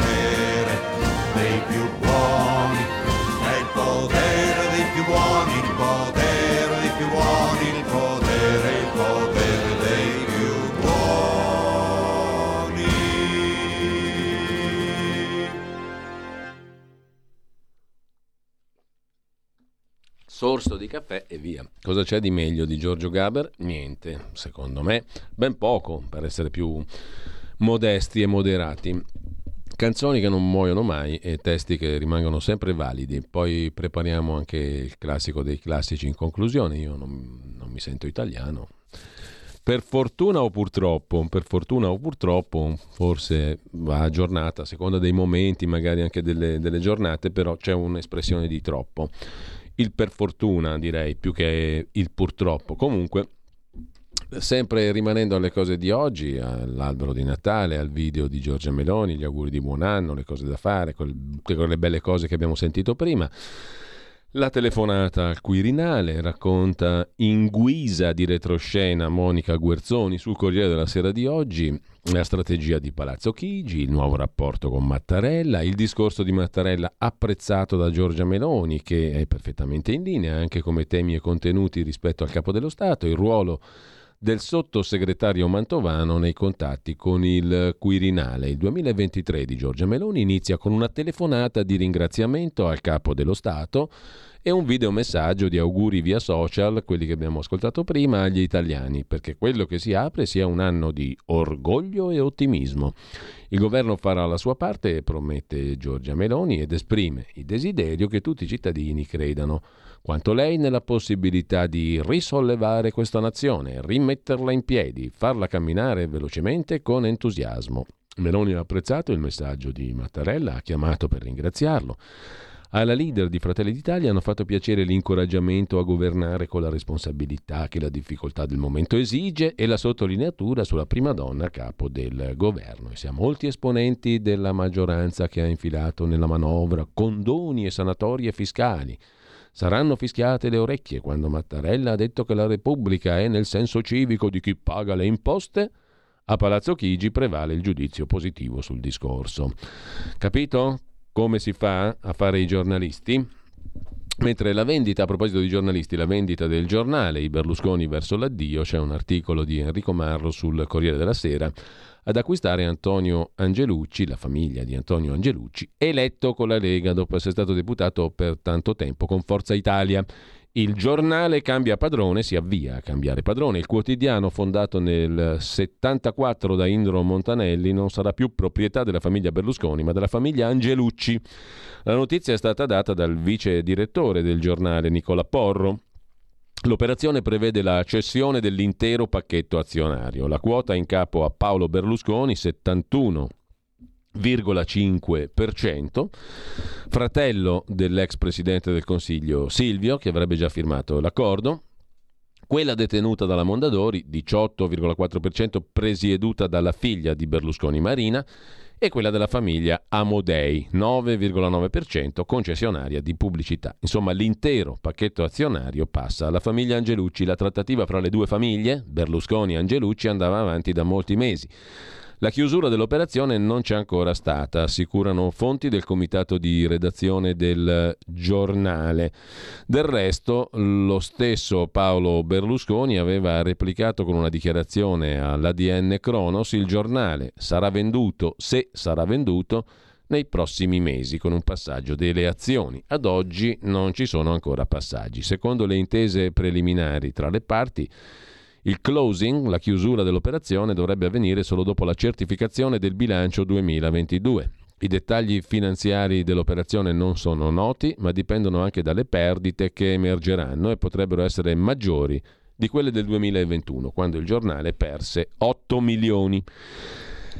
sorso di caffè e via. Cosa c'è di meglio di Giorgio Gaber? Niente, secondo me, ben poco per essere più modesti e moderati. Canzoni che non muoiono mai e testi che rimangono sempre validi. Poi prepariamo anche il classico dei classici in conclusione. Io non, non mi sento italiano. Per fortuna o purtroppo, per fortuna o purtroppo, forse va aggiornata a seconda dei momenti, magari anche delle, delle giornate, però c'è un'espressione di troppo il per fortuna direi più che il purtroppo. Comunque, sempre rimanendo alle cose di oggi, all'albero di Natale, al video di Giorgia Meloni, gli auguri di buon anno, le cose da fare, quelle belle cose che abbiamo sentito prima. La telefonata al Quirinale racconta in guisa di retroscena Monica Guerzoni sul Corriere della Sera di oggi la strategia di Palazzo Chigi, il nuovo rapporto con Mattarella, il discorso di Mattarella apprezzato da Giorgia Meloni che è perfettamente in linea anche come temi e contenuti rispetto al capo dello Stato, il ruolo del sottosegretario Mantovano nei contatti con il Quirinale. Il 2023 di Giorgia Meloni inizia con una telefonata di ringraziamento al capo dello Stato e un videomessaggio di auguri via social, quelli che abbiamo ascoltato prima, agli italiani, perché quello che si apre sia un anno di orgoglio e ottimismo. Il governo farà la sua parte, promette Giorgia Meloni, ed esprime il desiderio che tutti i cittadini credano quanto lei nella possibilità di risollevare questa nazione, rimetterla in piedi, farla camminare velocemente con entusiasmo. Meloni ha apprezzato il messaggio di Mattarella, ha chiamato per ringraziarlo. Alla leader di Fratelli d'Italia hanno fatto piacere l'incoraggiamento a governare con la responsabilità che la difficoltà del momento esige e la sottolineatura sulla prima donna a capo del governo. E siamo molti esponenti della maggioranza che ha infilato nella manovra condoni e sanatorie fiscali. Saranno fischiate le orecchie quando Mattarella ha detto che la Repubblica è nel senso civico di chi paga le imposte? A Palazzo Chigi prevale il giudizio positivo sul discorso. Capito? come si fa a fare i giornalisti? Mentre la vendita, a proposito di giornalisti, la vendita del giornale, i Berlusconi verso l'addio, c'è un articolo di Enrico Marro sul Corriere della Sera, ad acquistare Antonio Angelucci, la famiglia di Antonio Angelucci, eletto con la Lega dopo essere stato deputato per tanto tempo con Forza Italia. Il giornale cambia padrone, si avvia a cambiare padrone. Il quotidiano fondato nel 74 da Indro Montanelli non sarà più proprietà della famiglia Berlusconi, ma della famiglia Angelucci. La notizia è stata data dal vice direttore del giornale Nicola Porro. L'operazione prevede la cessione dell'intero pacchetto azionario. La quota in capo a Paolo Berlusconi, 71 0,5%, fratello dell'ex presidente del Consiglio Silvio, che avrebbe già firmato l'accordo, quella detenuta dalla Mondadori, 18,4% presieduta dalla figlia di Berlusconi Marina, e quella della famiglia Amodei, 9,9% concessionaria di pubblicità. Insomma, l'intero pacchetto azionario passa alla famiglia Angelucci. La trattativa fra le due famiglie, Berlusconi e Angelucci, andava avanti da molti mesi. La chiusura dell'operazione non c'è ancora stata, assicurano fonti del comitato di redazione del giornale. Del resto, lo stesso Paolo Berlusconi aveva replicato con una dichiarazione all'ADN Kronos il giornale sarà venduto, se sarà venduto, nei prossimi mesi con un passaggio delle azioni. Ad oggi non ci sono ancora passaggi. Secondo le intese preliminari tra le parti, il closing, la chiusura dell'operazione, dovrebbe avvenire solo dopo la certificazione del bilancio 2022. I dettagli finanziari dell'operazione non sono noti, ma dipendono anche dalle perdite che emergeranno e potrebbero essere maggiori di quelle del 2021, quando il giornale perse 8 milioni.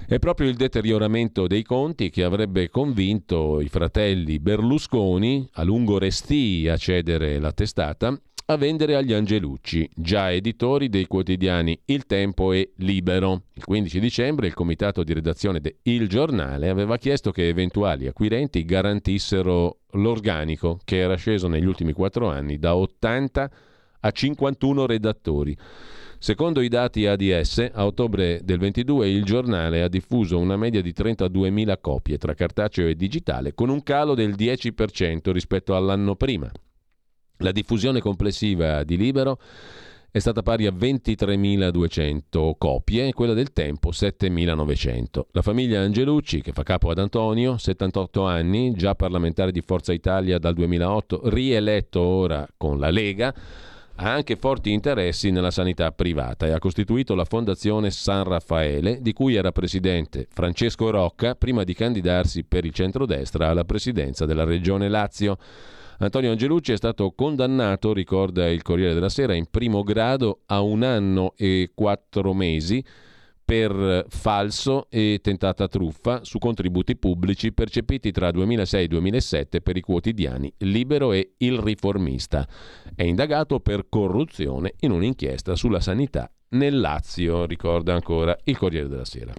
È proprio il deterioramento dei conti che avrebbe convinto i fratelli Berlusconi, a lungo restì a cedere la testata, a vendere agli Angelucci, già editori dei quotidiani Il Tempo e Libero. Il 15 dicembre il comitato di redazione de Il Giornale aveva chiesto che eventuali acquirenti garantissero l'organico, che era sceso negli ultimi quattro anni da 80 a 51 redattori. Secondo i dati ADS, a ottobre del 22 il giornale ha diffuso una media di 32.000 copie tra cartaceo e digitale, con un calo del 10% rispetto all'anno prima. La diffusione complessiva di Libero è stata pari a 23.200 copie e quella del Tempo 7.900. La famiglia Angelucci, che fa capo ad Antonio, 78 anni, già parlamentare di Forza Italia dal 2008, rieletto ora con la Lega, ha anche forti interessi nella sanità privata e ha costituito la Fondazione San Raffaele, di cui era presidente Francesco Rocca prima di candidarsi per il centrodestra alla presidenza della regione Lazio. Antonio Angelucci è stato condannato, ricorda il Corriere della Sera, in primo grado a un anno e quattro mesi per falso e tentata truffa su contributi pubblici percepiti tra 2006 e 2007 per i quotidiani Libero e Il Riformista. È indagato per corruzione in un'inchiesta sulla sanità nel Lazio, ricorda ancora il Corriere della Sera.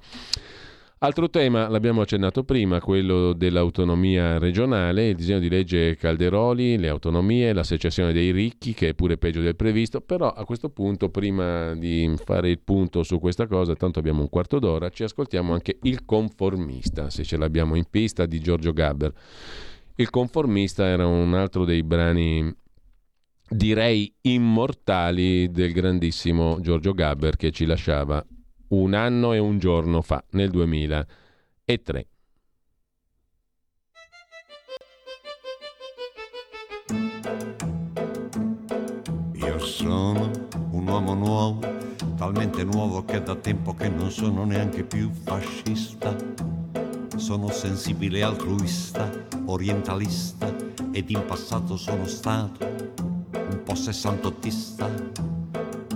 Altro tema, l'abbiamo accennato prima, quello dell'autonomia regionale, il disegno di legge Calderoli, le autonomie, la secessione dei ricchi, che è pure peggio del previsto, però a questo punto, prima di fare il punto su questa cosa, tanto abbiamo un quarto d'ora, ci ascoltiamo anche Il conformista, se ce l'abbiamo in pista, di Giorgio Gabber. Il conformista era un altro dei brani direi immortali del grandissimo Giorgio Gabber che ci lasciava un anno e un giorno fa, nel 2003. Io sono un uomo nuovo, talmente nuovo che da tempo che non sono neanche più fascista. Sono sensibile altruista, orientalista ed in passato sono stato un po' sessantottista,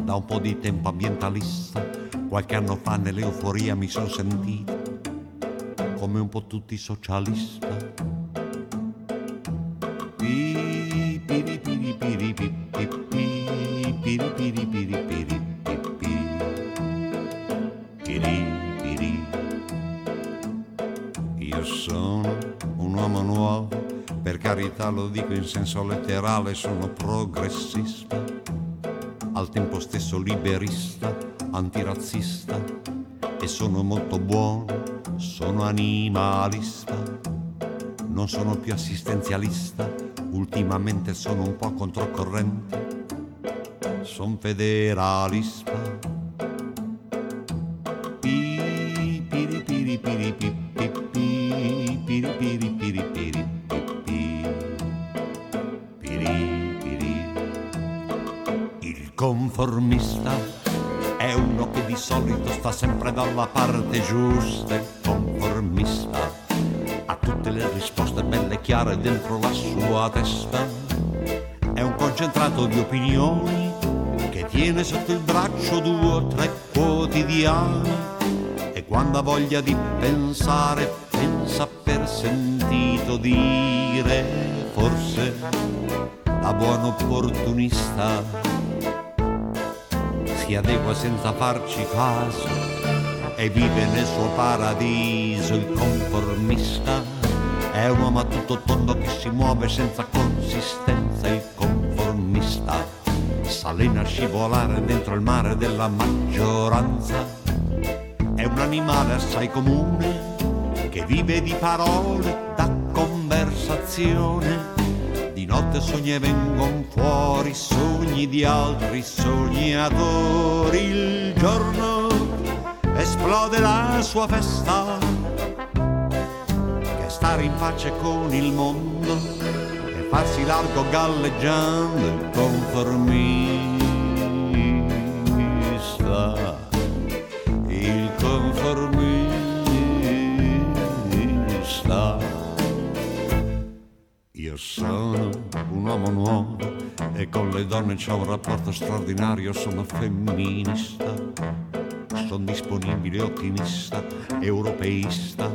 da un po' di tempo ambientalista Qualche anno fa nell'euforia mi sono sentito come un po' tutti socialista. Io sono un uomo nuovo, per carità lo dico in senso letterale, sono progressista, al tempo stesso liberista antirazzista e sono molto buono, sono animalista, non sono più assistenzialista, ultimamente sono un po' controcorrente, sono federalista. Il conformista è uno che di solito sta sempre dalla parte giusta e conformista. Ha tutte le risposte belle chiare dentro la sua testa. È un concentrato di opinioni che tiene sotto il braccio due o tre quotidiani. E quando ha voglia di pensare, pensa per sentito dire, forse da buon opportunista adegua senza farci caso e vive nel suo paradiso il conformista. È un uomo a tutto tondo che si muove senza consistenza, il conformista. S'allena a scivolare dentro il mare della maggioranza. È un animale assai comune che vive di parole da conversazione. Di notte sogni vengono fuori sogni di altri sognatori. Il giorno esplode la sua festa, che stare in pace con il mondo e farsi largo galleggiando il conformista. Uomo nuovo e con le donne c'ho un rapporto straordinario, sono femminista, sono disponibile, ottimista, europeista,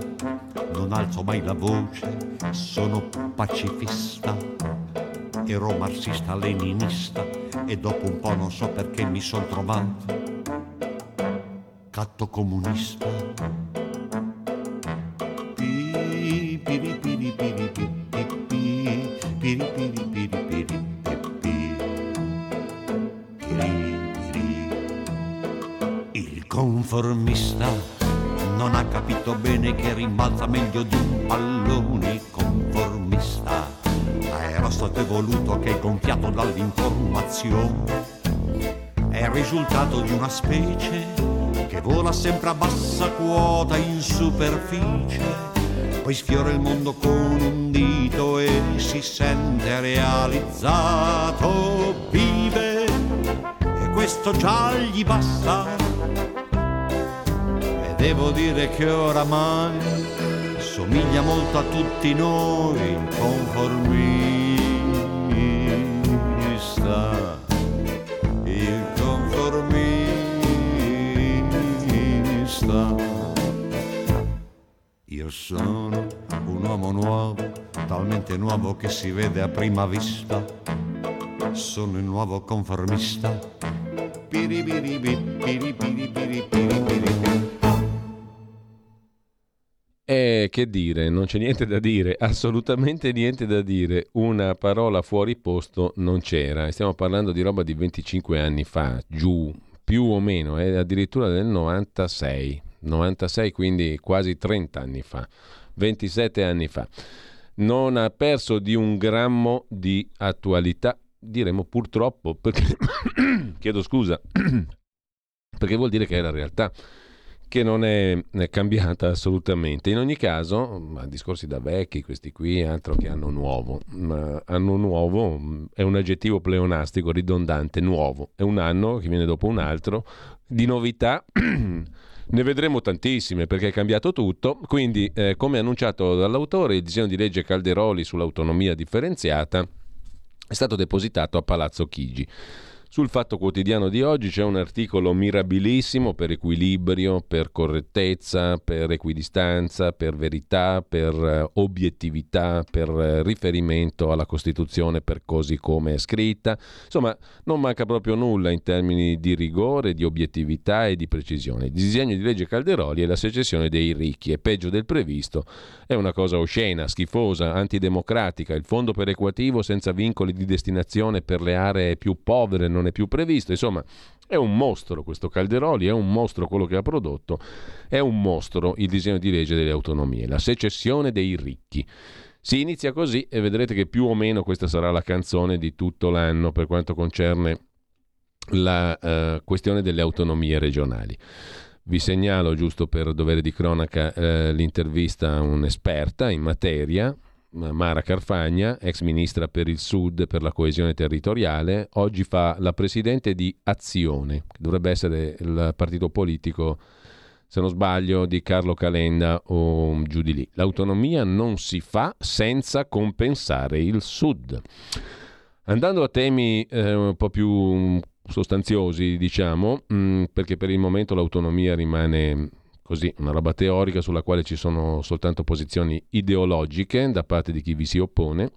non alzo mai la voce, sono pacifista, ero marxista, leninista e dopo un po' non so perché mi sono trovato catto comunista. Il conformista non ha capito bene che rimbalza meglio di un pallone conformista. Era stato evoluto che è gonfiato dall'informazione. È il risultato di una specie che vola sempre a bassa quota in superficie, poi sfiora il mondo con un dito e si sente realizzato, vive e questo già gli basta. Devo dire che oramai somiglia molto a tutti noi, il conformista. Il conformista. Io sono un uomo nuovo, talmente nuovo che si vede a prima vista. Sono il nuovo conformista. Piribiribi, piribiri, piribiri, piribiri. E che dire, non c'è niente da dire, assolutamente niente da dire. Una parola fuori posto non c'era. Stiamo parlando di roba di 25 anni fa, giù, più o meno, è addirittura del 96. 96, quindi quasi 30 anni fa, 27 anni fa. Non ha perso di un grammo di attualità, diremo purtroppo, perché chiedo scusa, perché vuol dire che è la realtà che non è, cambiata assolutamente. In ogni caso, discorsi da vecchi, questi qui, altro che anno nuovo. Ma anno nuovo mh, è un aggettivo pleonastico, ridondante, nuovo. È un anno che viene dopo un altro. Di novità ne vedremo tantissime perché è cambiato tutto. Quindi, eh, come annunciato dall'autore, il disegno di legge Calderoli sull'autonomia differenziata è stato depositato a Palazzo Chigi. Sul Fatto Quotidiano di oggi c'è un articolo mirabilissimo per equilibrio, per correttezza, per equidistanza, per verità, per eh, obiettività, per eh, riferimento alla Costituzione per così come è scritta. Insomma, non manca proprio nulla in termini di rigore, di obiettività e di precisione. Il disegno di legge Calderoli è la secessione dei ricchi e peggio del previsto è una cosa oscena, schifosa, antidemocratica. Il fondo perequativo senza vincoli di destinazione per le aree più povere non è più previsto. Insomma, è un mostro questo Calderoli, è un mostro quello che ha prodotto, è un mostro il disegno di legge delle autonomie, la secessione dei ricchi. Si inizia così e vedrete che più o meno questa sarà la canzone di tutto l'anno per quanto concerne la eh, questione delle autonomie regionali. Vi segnalo, giusto per dovere di cronaca, eh, l'intervista a un'esperta in materia, Mara Carfagna, ex ministra per il Sud e per la coesione territoriale, oggi fa la presidente di Azione, che dovrebbe essere il partito politico, se non sbaglio, di Carlo Calenda o giù di lì. L'autonomia non si fa senza compensare il Sud. Andando a temi eh, un po' più sostanziosi, diciamo, mh, perché per il momento l'autonomia rimane così una roba teorica sulla quale ci sono soltanto posizioni ideologiche da parte di chi vi si oppone.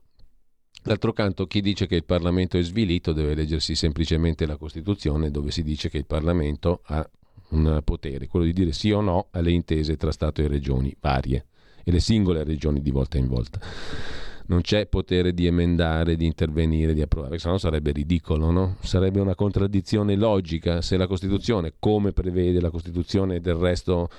D'altro canto, chi dice che il Parlamento è svilito deve leggersi semplicemente la Costituzione, dove si dice che il Parlamento ha un potere, quello di dire sì o no alle intese tra Stato e regioni varie e le singole regioni di volta in volta. Non c'è potere di emendare, di intervenire, di approvare, se no sarebbe ridicolo, no? Sarebbe una contraddizione logica se la Costituzione, come prevede la Costituzione del resto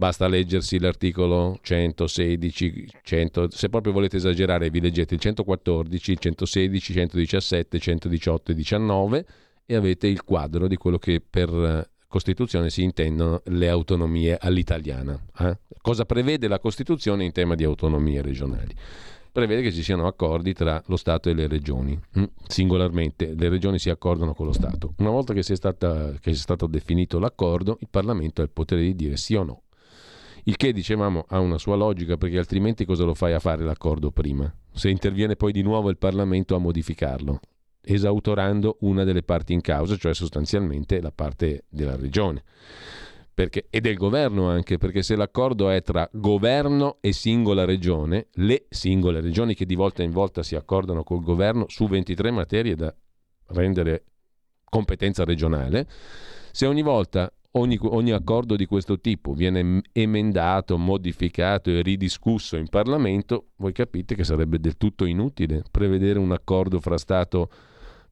Basta leggersi l'articolo 116, 100, se proprio volete esagerare vi leggete il 114, il 116, 117, 118 e 19 e avete il quadro di quello che per Costituzione si intendono le autonomie all'italiana. Eh? Cosa prevede la Costituzione in tema di autonomie regionali? Prevede che ci siano accordi tra lo Stato e le regioni, mm? singolarmente le regioni si accordano con lo Stato. Una volta che sia, stata, che sia stato definito l'accordo, il Parlamento ha il potere di dire sì o no il che, dicevamo, ha una sua logica perché altrimenti cosa lo fai a fare l'accordo prima? Se interviene poi di nuovo il Parlamento a modificarlo, esautorando una delle parti in causa, cioè sostanzialmente la parte della regione. Perché, e del governo anche, perché se l'accordo è tra governo e singola regione, le singole regioni che di volta in volta si accordano col governo su 23 materie da rendere competenza regionale, se ogni volta Ogni, ogni, accordo di questo tipo viene emendato, modificato e ridiscusso in Parlamento, voi capite che sarebbe del tutto inutile prevedere un accordo fra Stato,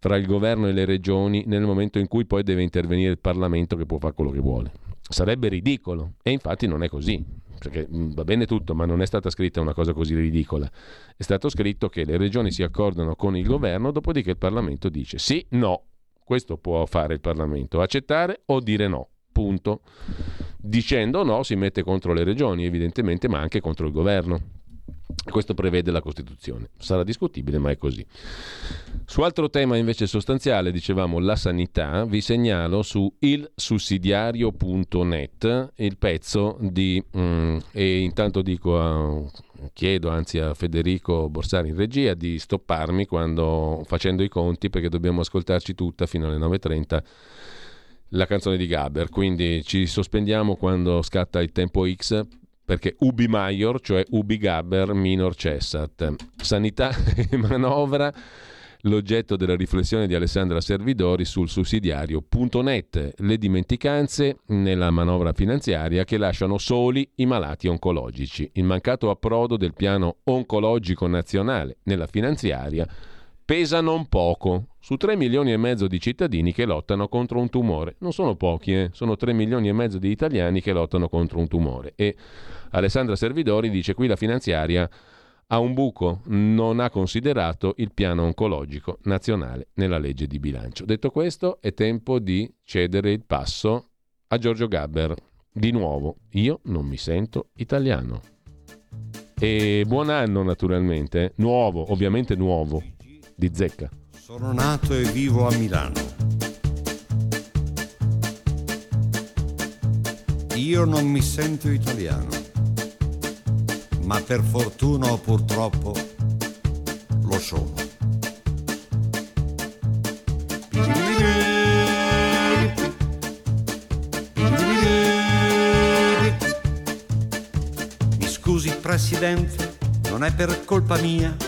fra il governo e le regioni nel momento in cui poi deve intervenire il Parlamento che può fare quello che vuole. Sarebbe ridicolo e infatti non è così, perché mm, va bene tutto, ma non è stata scritta una cosa così ridicola. È stato scritto che le regioni si accordano con il governo, dopodiché il Parlamento dice sì, no, questo può fare il Parlamento, accettare o dire no punto. Dicendo no si mette contro le regioni evidentemente, ma anche contro il governo. Questo prevede la Costituzione. Sarà discutibile, ma è così. Su altro tema invece sostanziale, dicevamo la sanità, vi segnalo su ilsussidiario.net il pezzo di... Mm, e intanto dico a, chiedo anzi a Federico Borsari in regia di stopparmi quando facendo i conti perché dobbiamo ascoltarci tutta fino alle 9.30 la canzone di Gaber, quindi ci sospendiamo quando scatta il tempo X perché ubi maior, cioè ubi Gaber minor cessat. Sanità e manovra, l'oggetto della riflessione di Alessandra Servidori sul sussidiario.net, le dimenticanze nella manovra finanziaria che lasciano soli i malati oncologici, il mancato approdo del piano oncologico nazionale nella finanziaria pesa non poco su 3 milioni e mezzo di cittadini che lottano contro un tumore. Non sono pochi, eh? sono 3 milioni e mezzo di italiani che lottano contro un tumore. E Alessandra Servidori dice qui la finanziaria ha un buco, non ha considerato il piano oncologico nazionale nella legge di bilancio. Detto questo, è tempo di cedere il passo a Giorgio Gabber. Di nuovo, io non mi sento italiano. E buon anno naturalmente, nuovo, ovviamente nuovo di Zecca. Sono nato e vivo a Milano. Io non mi sento italiano, ma per fortuna o purtroppo lo sono. Mi scusi Presidente, non è per colpa mia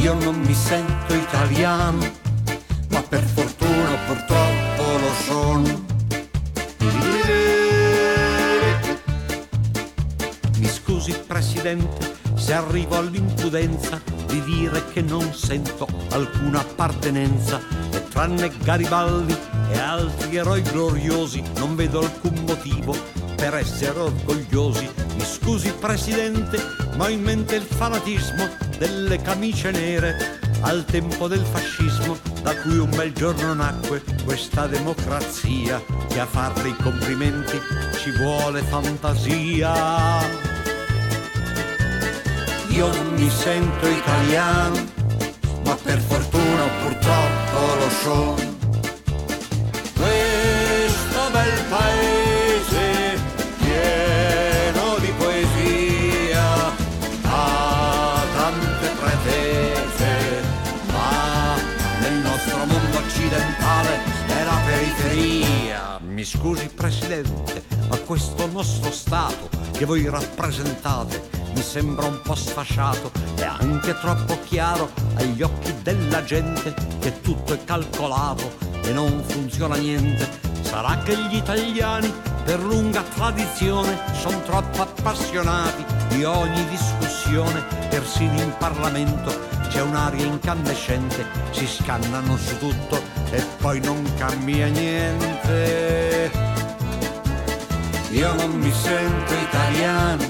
io non mi sento italiano, ma per fortuna purtroppo lo sono. Mi scusi Presidente se arrivo all'impudenza di dire che non sento alcuna appartenenza e tranne Garibaldi e altri eroi gloriosi non vedo alcun motivo per essere orgogliosi. Mi scusi Presidente, ma ho in mente il fanatismo delle camicie nere al tempo del fascismo da cui un bel giorno nacque questa democrazia che a farle i complimenti ci vuole fantasia. Io non mi sento italiano, ma per fortuna o purtroppo lo sono. Questo bel paese scusi Presidente, ma questo nostro Stato che voi rappresentate mi sembra un po' sfasciato e anche troppo chiaro agli occhi della gente che tutto è calcolato e non funziona niente. Sarà che gli italiani per lunga tradizione sono troppo appassionati di ogni discussione, persino in Parlamento c'è un'aria incandescente, si scannano su tutto e poi non cambia niente. Io non mi sento italiano,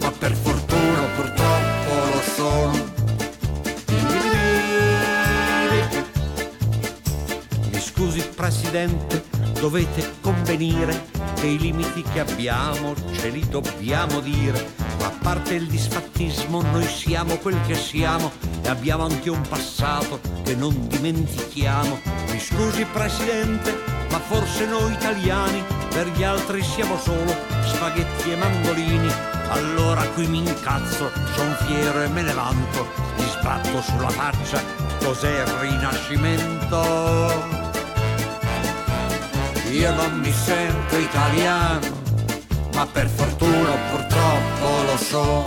ma per fortuna purtroppo lo sono. Mi scusi Presidente, dovete convenire che i limiti che abbiamo ce li dobbiamo dire. A parte il disfattismo, noi siamo quel che siamo e abbiamo anche un passato che non dimentichiamo. Mi scusi Presidente, ma forse noi italiani per gli altri siamo solo spaghetti e mandolini. Allora qui mi incazzo, son fiero e me ne vanto, gli sbatto sulla faccia, cos'è il rinascimento? Io non mi sento italiano, ma per fortuna purtroppo sono.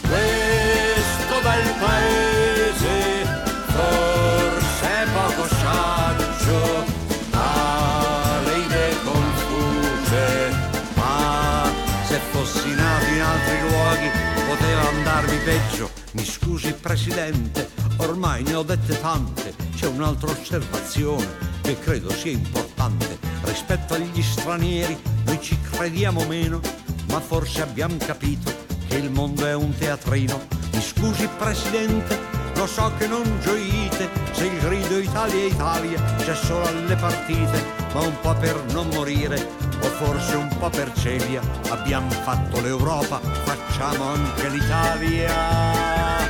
Questo bel paese forse è poco saggio, ha le idee confuse, ma se fossi nato in altri luoghi poteva andarmi peggio. Mi scusi Presidente, ormai ne ho dette tante, c'è un'altra osservazione che credo sia importante. Rispetto agli stranieri noi ci crediamo meno, ma forse abbiamo capito che il mondo è un teatrino. Mi scusi Presidente, lo so che non gioite se il grido Italia Italia c'è solo alle partite, ma un po' per non morire o forse un po' per celia. Abbiamo fatto l'Europa, facciamo anche l'Italia.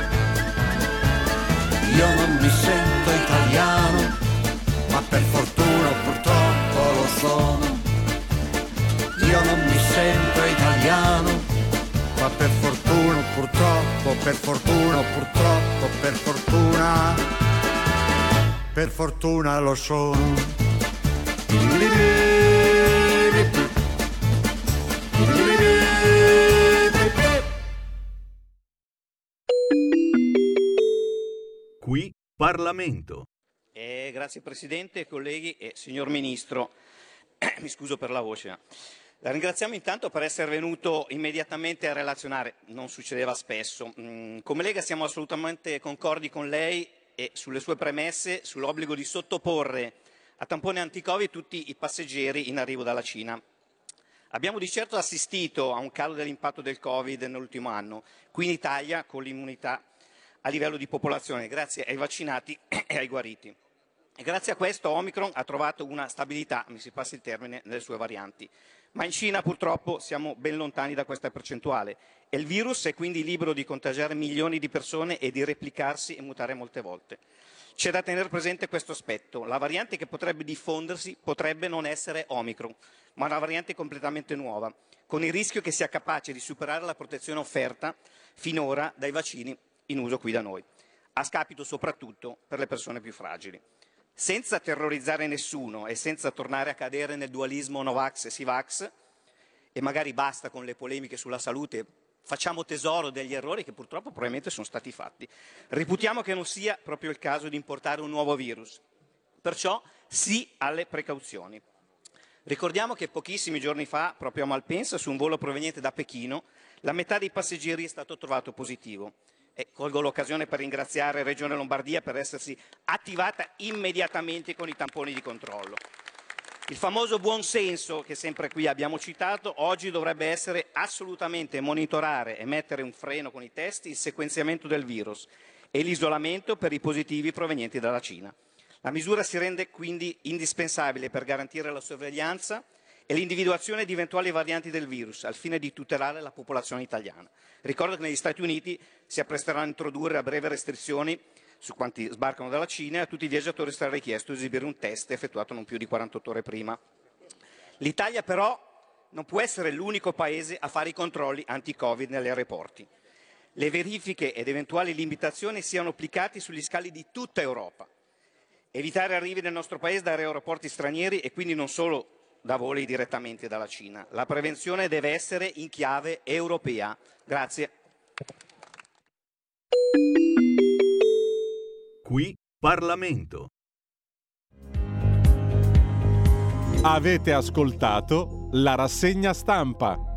Io non mi sento italiano, ma per fortuna purtroppo lo sono. Io non sento italiano, ma per fortuna purtroppo, per fortuna purtroppo, per fortuna, per fortuna lo sono. Qui Parlamento. Eh, grazie Presidente, colleghi e signor Ministro. Mi scuso per la voce. La ringraziamo intanto per essere venuto immediatamente a relazionare, non succedeva spesso. Mm, come Lega siamo assolutamente concordi con lei e sulle sue premesse sull'obbligo di sottoporre a tampone anti-Covid tutti i passeggeri in arrivo dalla Cina. Abbiamo di certo assistito a un calo dell'impatto del Covid nell'ultimo anno, qui in Italia con l'immunità a livello di popolazione, grazie ai vaccinati e ai guariti. E grazie a questo Omicron ha trovato una stabilità, mi si passi il termine, nelle sue varianti. Ma in Cina purtroppo siamo ben lontani da questa percentuale e il virus è quindi libero di contagiare milioni di persone e di replicarsi e mutare molte volte. C'è da tenere presente questo aspetto. La variante che potrebbe diffondersi potrebbe non essere Omicron, ma una variante completamente nuova, con il rischio che sia capace di superare la protezione offerta finora dai vaccini in uso qui da noi, a scapito soprattutto per le persone più fragili senza terrorizzare nessuno e senza tornare a cadere nel dualismo Novax e Sivax, e magari basta con le polemiche sulla salute, facciamo tesoro degli errori che purtroppo probabilmente sono stati fatti. Reputiamo che non sia proprio il caso di importare un nuovo virus. Perciò sì alle precauzioni. Ricordiamo che pochissimi giorni fa, proprio a Malpensa, su un volo proveniente da Pechino, la metà dei passeggeri è stato trovato positivo. E colgo l'occasione per ringraziare Regione Lombardia per essersi attivata immediatamente con i tamponi di controllo. Il famoso buon senso che sempre qui abbiamo citato oggi dovrebbe essere assolutamente monitorare e mettere un freno con i test il sequenziamento del virus e l'isolamento per i positivi provenienti dalla Cina. La misura si rende quindi indispensabile per garantire la sorveglianza e l'individuazione di eventuali varianti del virus al fine di tutelare la popolazione italiana. Ricordo che negli Stati Uniti si appresteranno a introdurre a breve restrizioni su quanti sbarcano dalla Cina e a tutti i viaggiatori sarà richiesto di esibire un test effettuato non più di 48 ore prima. L'Italia però non può essere l'unico paese a fare i controlli anti-Covid negli aeroporti. Le verifiche ed eventuali limitazioni siano applicate sugli scali di tutta Europa evitare arrivi nel nostro paese da aeroporti stranieri e quindi non solo da voli direttamente dalla Cina. La prevenzione deve essere in chiave europea. Grazie. Qui Parlamento. Avete ascoltato la rassegna stampa.